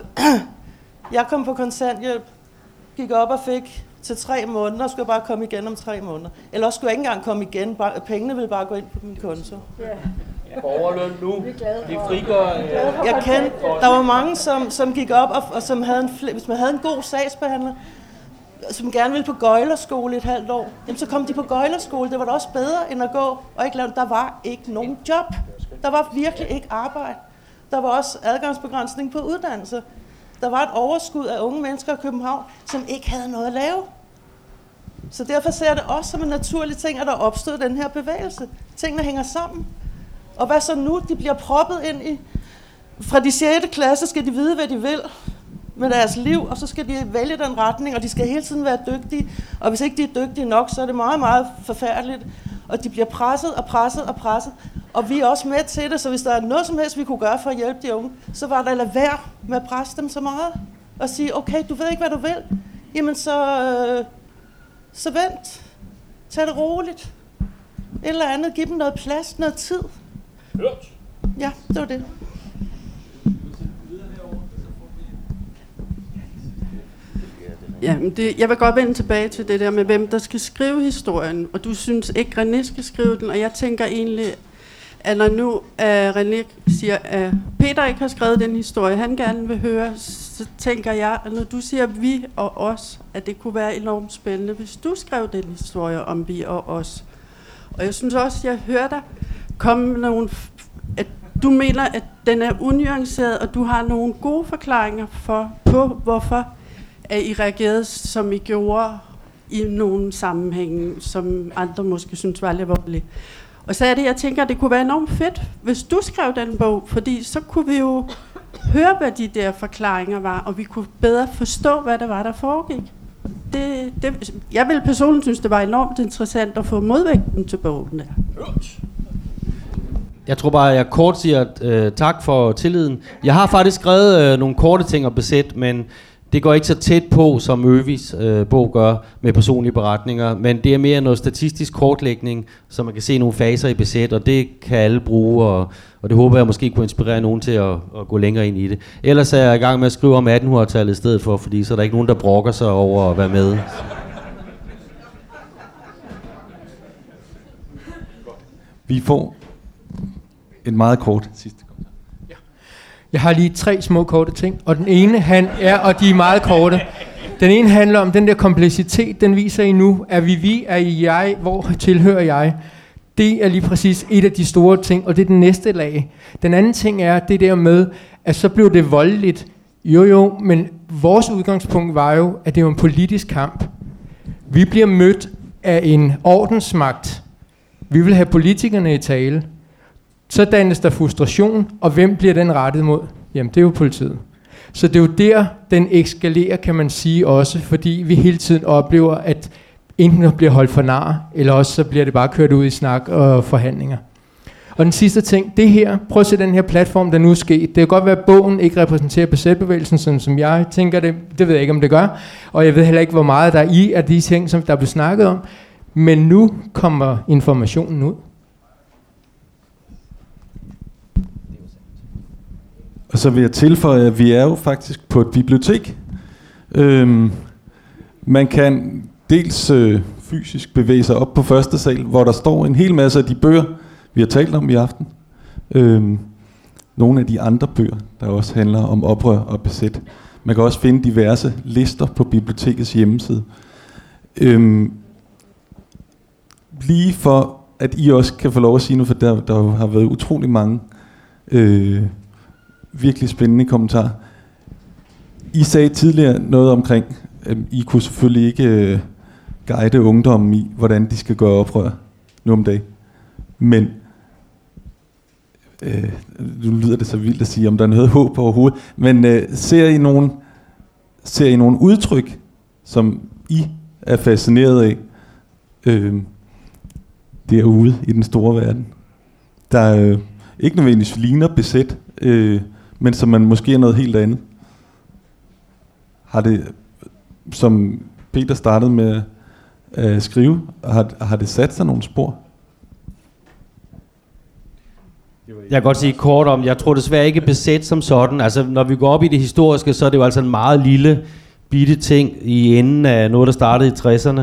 jeg kom på kontanthjælp, gik op og fik til tre måneder, og skulle bare komme igen om tre måneder. Eller også skulle jeg ikke engang komme igen, bare, pengene ville bare gå ind på min konto. Ja. Borgerløn nu, de frigør... Øh, jeg kendte, der var mange, som, som gik op, og, og som havde en, hvis man havde en god sagsbehandler, som gerne ville på gøjlerskole et halvt år, jamen så kom de på gøjlerskole. Det var da også bedre end at gå og ikke lave. Der var ikke nogen job. Der var virkelig ikke arbejde. Der var også adgangsbegrænsning på uddannelse. Der var et overskud af unge mennesker i København, som ikke havde noget at lave. Så derfor ser jeg det også som en naturlig ting, at der opstod den her bevægelse. Tingene hænger sammen. Og hvad så nu? De bliver proppet ind i... Fra de 6. klasse skal de vide, hvad de vil med deres liv, og så skal de vælge den retning, og de skal hele tiden være dygtige. Og hvis ikke de er dygtige nok, så er det meget, meget forfærdeligt. Og de bliver presset og presset og presset. Og vi er også med til det, så hvis der er noget som helst, vi kunne gøre for at hjælpe de unge, så var der at lade være med at presse dem så meget. Og sige, okay, du ved ikke, hvad du vil. Jamen så, øh, så vent. Tag det roligt. Et eller andet. Giv dem noget plads, noget tid. Hørt. Ja, det var det. Ja, men det, jeg vil godt vende tilbage til det der med, hvem der skal skrive historien. Og du synes ikke, René skal skrive den. Og jeg tænker egentlig, at når nu uh, René siger, at Peter ikke har skrevet den historie, han gerne vil høre, så tænker jeg, at når du siger vi og os, at det kunne være enormt spændende, hvis du skrev den historie om vi og os. Og jeg synes også, at jeg hører dig komme med nogle, at du mener, at den er unuanceret, og du har nogle gode forklaringer for, på, hvorfor at I reagerede, som I gjorde i nogle sammenhænge, som andre måske synes var alvorlige. Og så er det, jeg tænker, at det kunne være enormt fedt, hvis du skrev den bog, fordi så kunne vi jo høre, hvad de der forklaringer var, og vi kunne bedre forstå, hvad det var, der foregik. Det, det, jeg vil personligt synes, det var enormt interessant at få modvægten til bogen der. Jeg tror bare, at jeg kort siger øh, tak for tilliden. Jeg har faktisk skrevet øh, nogle korte ting at besætte, men det går ikke så tæt på, som Øvis øh, bog gør med personlige beretninger, men det er mere noget statistisk kortlægning, så man kan se nogle faser i besæt, og det kan alle bruge, og, og det håber jeg måske kunne inspirere nogen til at, at gå længere ind i det. Ellers er jeg i gang med at skrive om 1800-tallet i stedet for, fordi så er der ikke nogen, der brokker sig over at være med. Vi får en meget kort sidste. Jeg har lige tre små korte ting, og den ene han er, og de er meget korte. Den ene handler om den der kompleksitet, den viser I nu. Er vi vi, er I jeg, hvor tilhører jeg? Det er lige præcis et af de store ting, og det er den næste lag. Den anden ting er det der med, at så blev det voldeligt. Jo jo, men vores udgangspunkt var jo, at det var en politisk kamp. Vi bliver mødt af en ordensmagt. Vi vil have politikerne i tale. Så dannes der frustration, og hvem bliver den rettet mod? Jamen, det er jo politiet. Så det er jo der, den eskalerer, kan man sige også, fordi vi hele tiden oplever, at enten bliver holdt for nar, eller også så bliver det bare kørt ud i snak og forhandlinger. Og den sidste ting, det her, prøv at se den her platform, der nu er sket. Det kan godt være, at bogen ikke repræsenterer besætbevægelsen, sådan som jeg tænker det. Det ved jeg ikke, om det gør. Og jeg ved heller ikke, hvor meget der er i af de ting, som der blev snakket om. Men nu kommer informationen ud. Og så vil jeg tilføje, at vi er jo faktisk på et bibliotek. Øhm, man kan dels øh, fysisk bevæge sig op på første sal, hvor der står en hel masse af de bøger, vi har talt om i aften. Øhm, nogle af de andre bøger, der også handler om oprør og besæt. Man kan også finde diverse lister på bibliotekets hjemmeside. Øhm, lige for, at I også kan få lov at sige noget, for der, der har været utrolig mange øh, virkelig spændende kommentar. I sagde tidligere noget omkring, at I kunne selvfølgelig ikke øh, guide ungdommen i, hvordan de skal gøre oprør nu om dagen. Men øh, nu lyder det så vildt at sige, om der er noget håb overhovedet, men øh, ser I nogen, ser I nogen udtryk, som I er fascineret af øh, derude i den store verden, der øh, ikke nødvendigvis ligner besæt, øh, men som man måske er noget helt andet. Har det, som Peter startede med at skrive, har, har det sat sig nogle spor? Jeg kan godt sige kort om, jeg tror desværre ikke besæt som sådan. Altså, når vi går op i det historiske, så er det jo altså en meget lille bitte ting i enden af noget, der startede i 60'erne.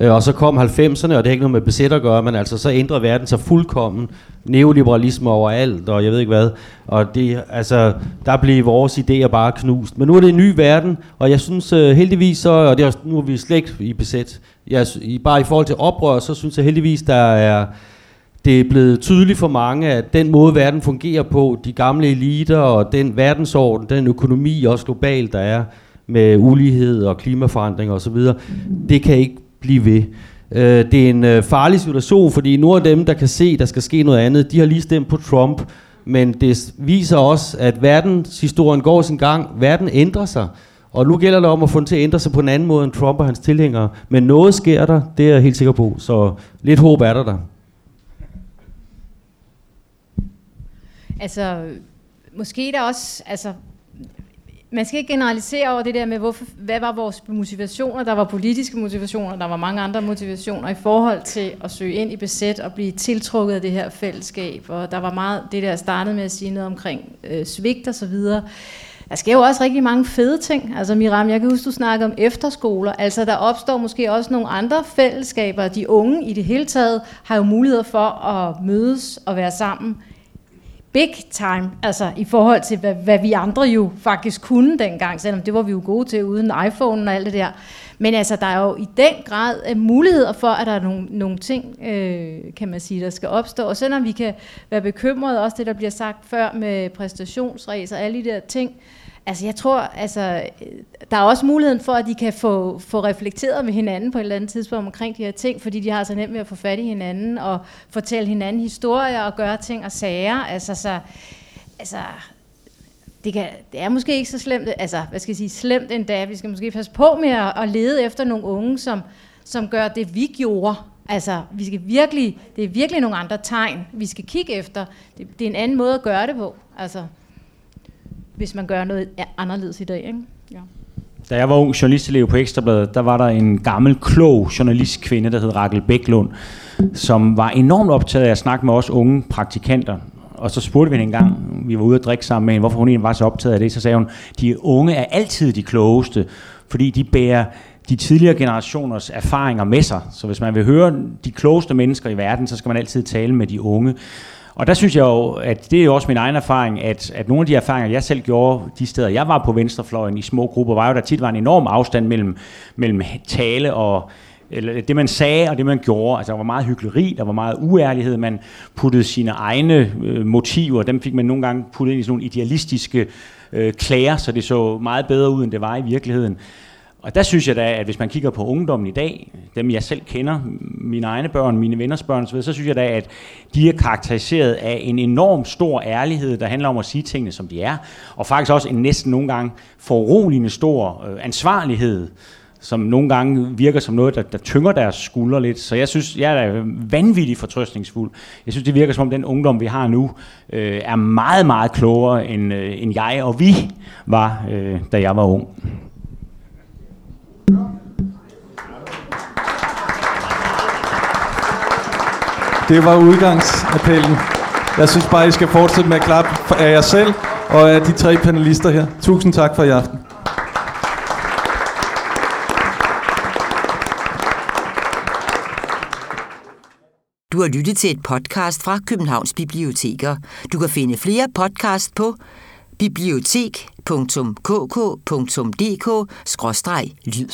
Øh, og så kom 90'erne, og det har ikke noget med besæt at gøre, men altså så ændrede verden sig fuldkommen. Neoliberalisme overalt, og jeg ved ikke hvad. Og det, altså, der blev vores idéer bare knust. Men nu er det en ny verden, og jeg synes øh, heldigvis så, og det er, nu er vi slet ikke i besæt. Jeg, i, bare i forhold til oprør, så synes jeg heldigvis, der er det er blevet tydeligt for mange, at den måde, verden fungerer på, de gamle eliter og den verdensorden, den økonomi også globalt, der er med ulighed og klimaforandring osv., det kan ikke blive ved. Øh, det er en øh, farlig situation, fordi nogle af dem, der kan se, der skal ske noget andet, de har lige stemt på Trump, men det viser også, at verdenshistorien går sin gang. Verden ændrer sig. Og nu gælder det om at få den til at ændre sig på en anden måde end Trump og hans tilhængere. Men noget sker der, det er jeg helt sikker på. Så lidt håb er der der. Altså, måske der også, altså, man skal ikke generalisere over det der med, hvorfor, hvad var vores motivationer. Der var politiske motivationer, der var mange andre motivationer i forhold til at søge ind i besæt og blive tiltrukket af det her fællesskab. Og der var meget det der startede med at sige noget omkring øh, svigt og så videre. Der sker jo også rigtig mange fede ting. Altså Miram, jeg kan huske, du snakkede om efterskoler. Altså der opstår måske også nogle andre fællesskaber. De unge i det hele taget har jo mulighed for at mødes og være sammen big time, altså i forhold til, hvad, hvad vi andre jo faktisk kunne dengang, selvom det var vi jo gode til uden iPhone og alt det der. Men altså, der er jo i den grad øh, muligheder for, at der er nogle, nogle ting, øh, kan man sige, der skal opstå. Og selvom vi kan være bekymrede, også det, der bliver sagt før med præstationsræs og alle de der ting, Altså jeg tror, altså, der er også muligheden for, at de kan få, få reflekteret med hinanden på et eller andet tidspunkt omkring de her ting, fordi de har så nemt med at få fat i hinanden og fortælle hinanden historier og gøre ting og sager. Altså, så, altså det, kan, det er måske ikke så slemt, altså hvad skal jeg sige, slemt endda. Vi skal måske passe på med at, at lede efter nogle unge, som, som gør det, vi gjorde. Altså, vi skal virkelig, det er virkelig nogle andre tegn, vi skal kigge efter. Det, det er en anden måde at gøre det på. Altså, hvis man gør noget anderledes i dag. Ikke? Ja. Da jeg var ung journalistelev på Ekstrabladet, der var der en gammel, klog journalistkvinde, der hed Rakel Bæklund, som var enormt optaget af at snakke med os unge praktikanter. Og så spurgte vi hende en gang, vi var ude at drikke sammen med hende, hvorfor hun egentlig var så optaget af det. Så sagde hun, de unge er altid de klogeste, fordi de bærer de tidligere generationers erfaringer med sig. Så hvis man vil høre de klogeste mennesker i verden, så skal man altid tale med de unge. Og der synes jeg jo, at det er jo også min egen erfaring, at, at nogle af de erfaringer, jeg selv gjorde de steder, jeg var på venstrefløjen i små grupper, var jo, der tit var en enorm afstand mellem, mellem tale og eller det man sagde og det man gjorde. Altså der var meget hyggeleri, der var meget uærlighed, man puttede sine egne øh, motiver, dem fik man nogle gange puttet ind i sådan nogle idealistiske øh, klæder, så det så meget bedre ud, end det var i virkeligheden. Og der synes jeg da, at hvis man kigger på ungdommen i dag, dem jeg selv kender, mine egne børn, mine venners børn osv., så synes jeg da, at de er karakteriseret af en enorm stor ærlighed, der handler om at sige tingene, som de er, og faktisk også en næsten nogle gange foruroligende stor øh, ansvarlighed, som nogle gange virker som noget, der, der tynger deres skuldre lidt. Så jeg synes, jeg er vanvittigt fortrøstningsfuld. Jeg synes, det virker som om den ungdom, vi har nu, øh, er meget, meget klogere, end, øh, end jeg og vi var, øh, da jeg var ung. Det var udgangsappellen. Jeg synes bare, I skal fortsætte med at klappe af jer selv og af de tre panelister her. Tusind tak for i aften. Du har lyttet til et podcast fra Københavns Biblioteker. Du kan finde flere podcast på bibliotek.kk.dk-lyd.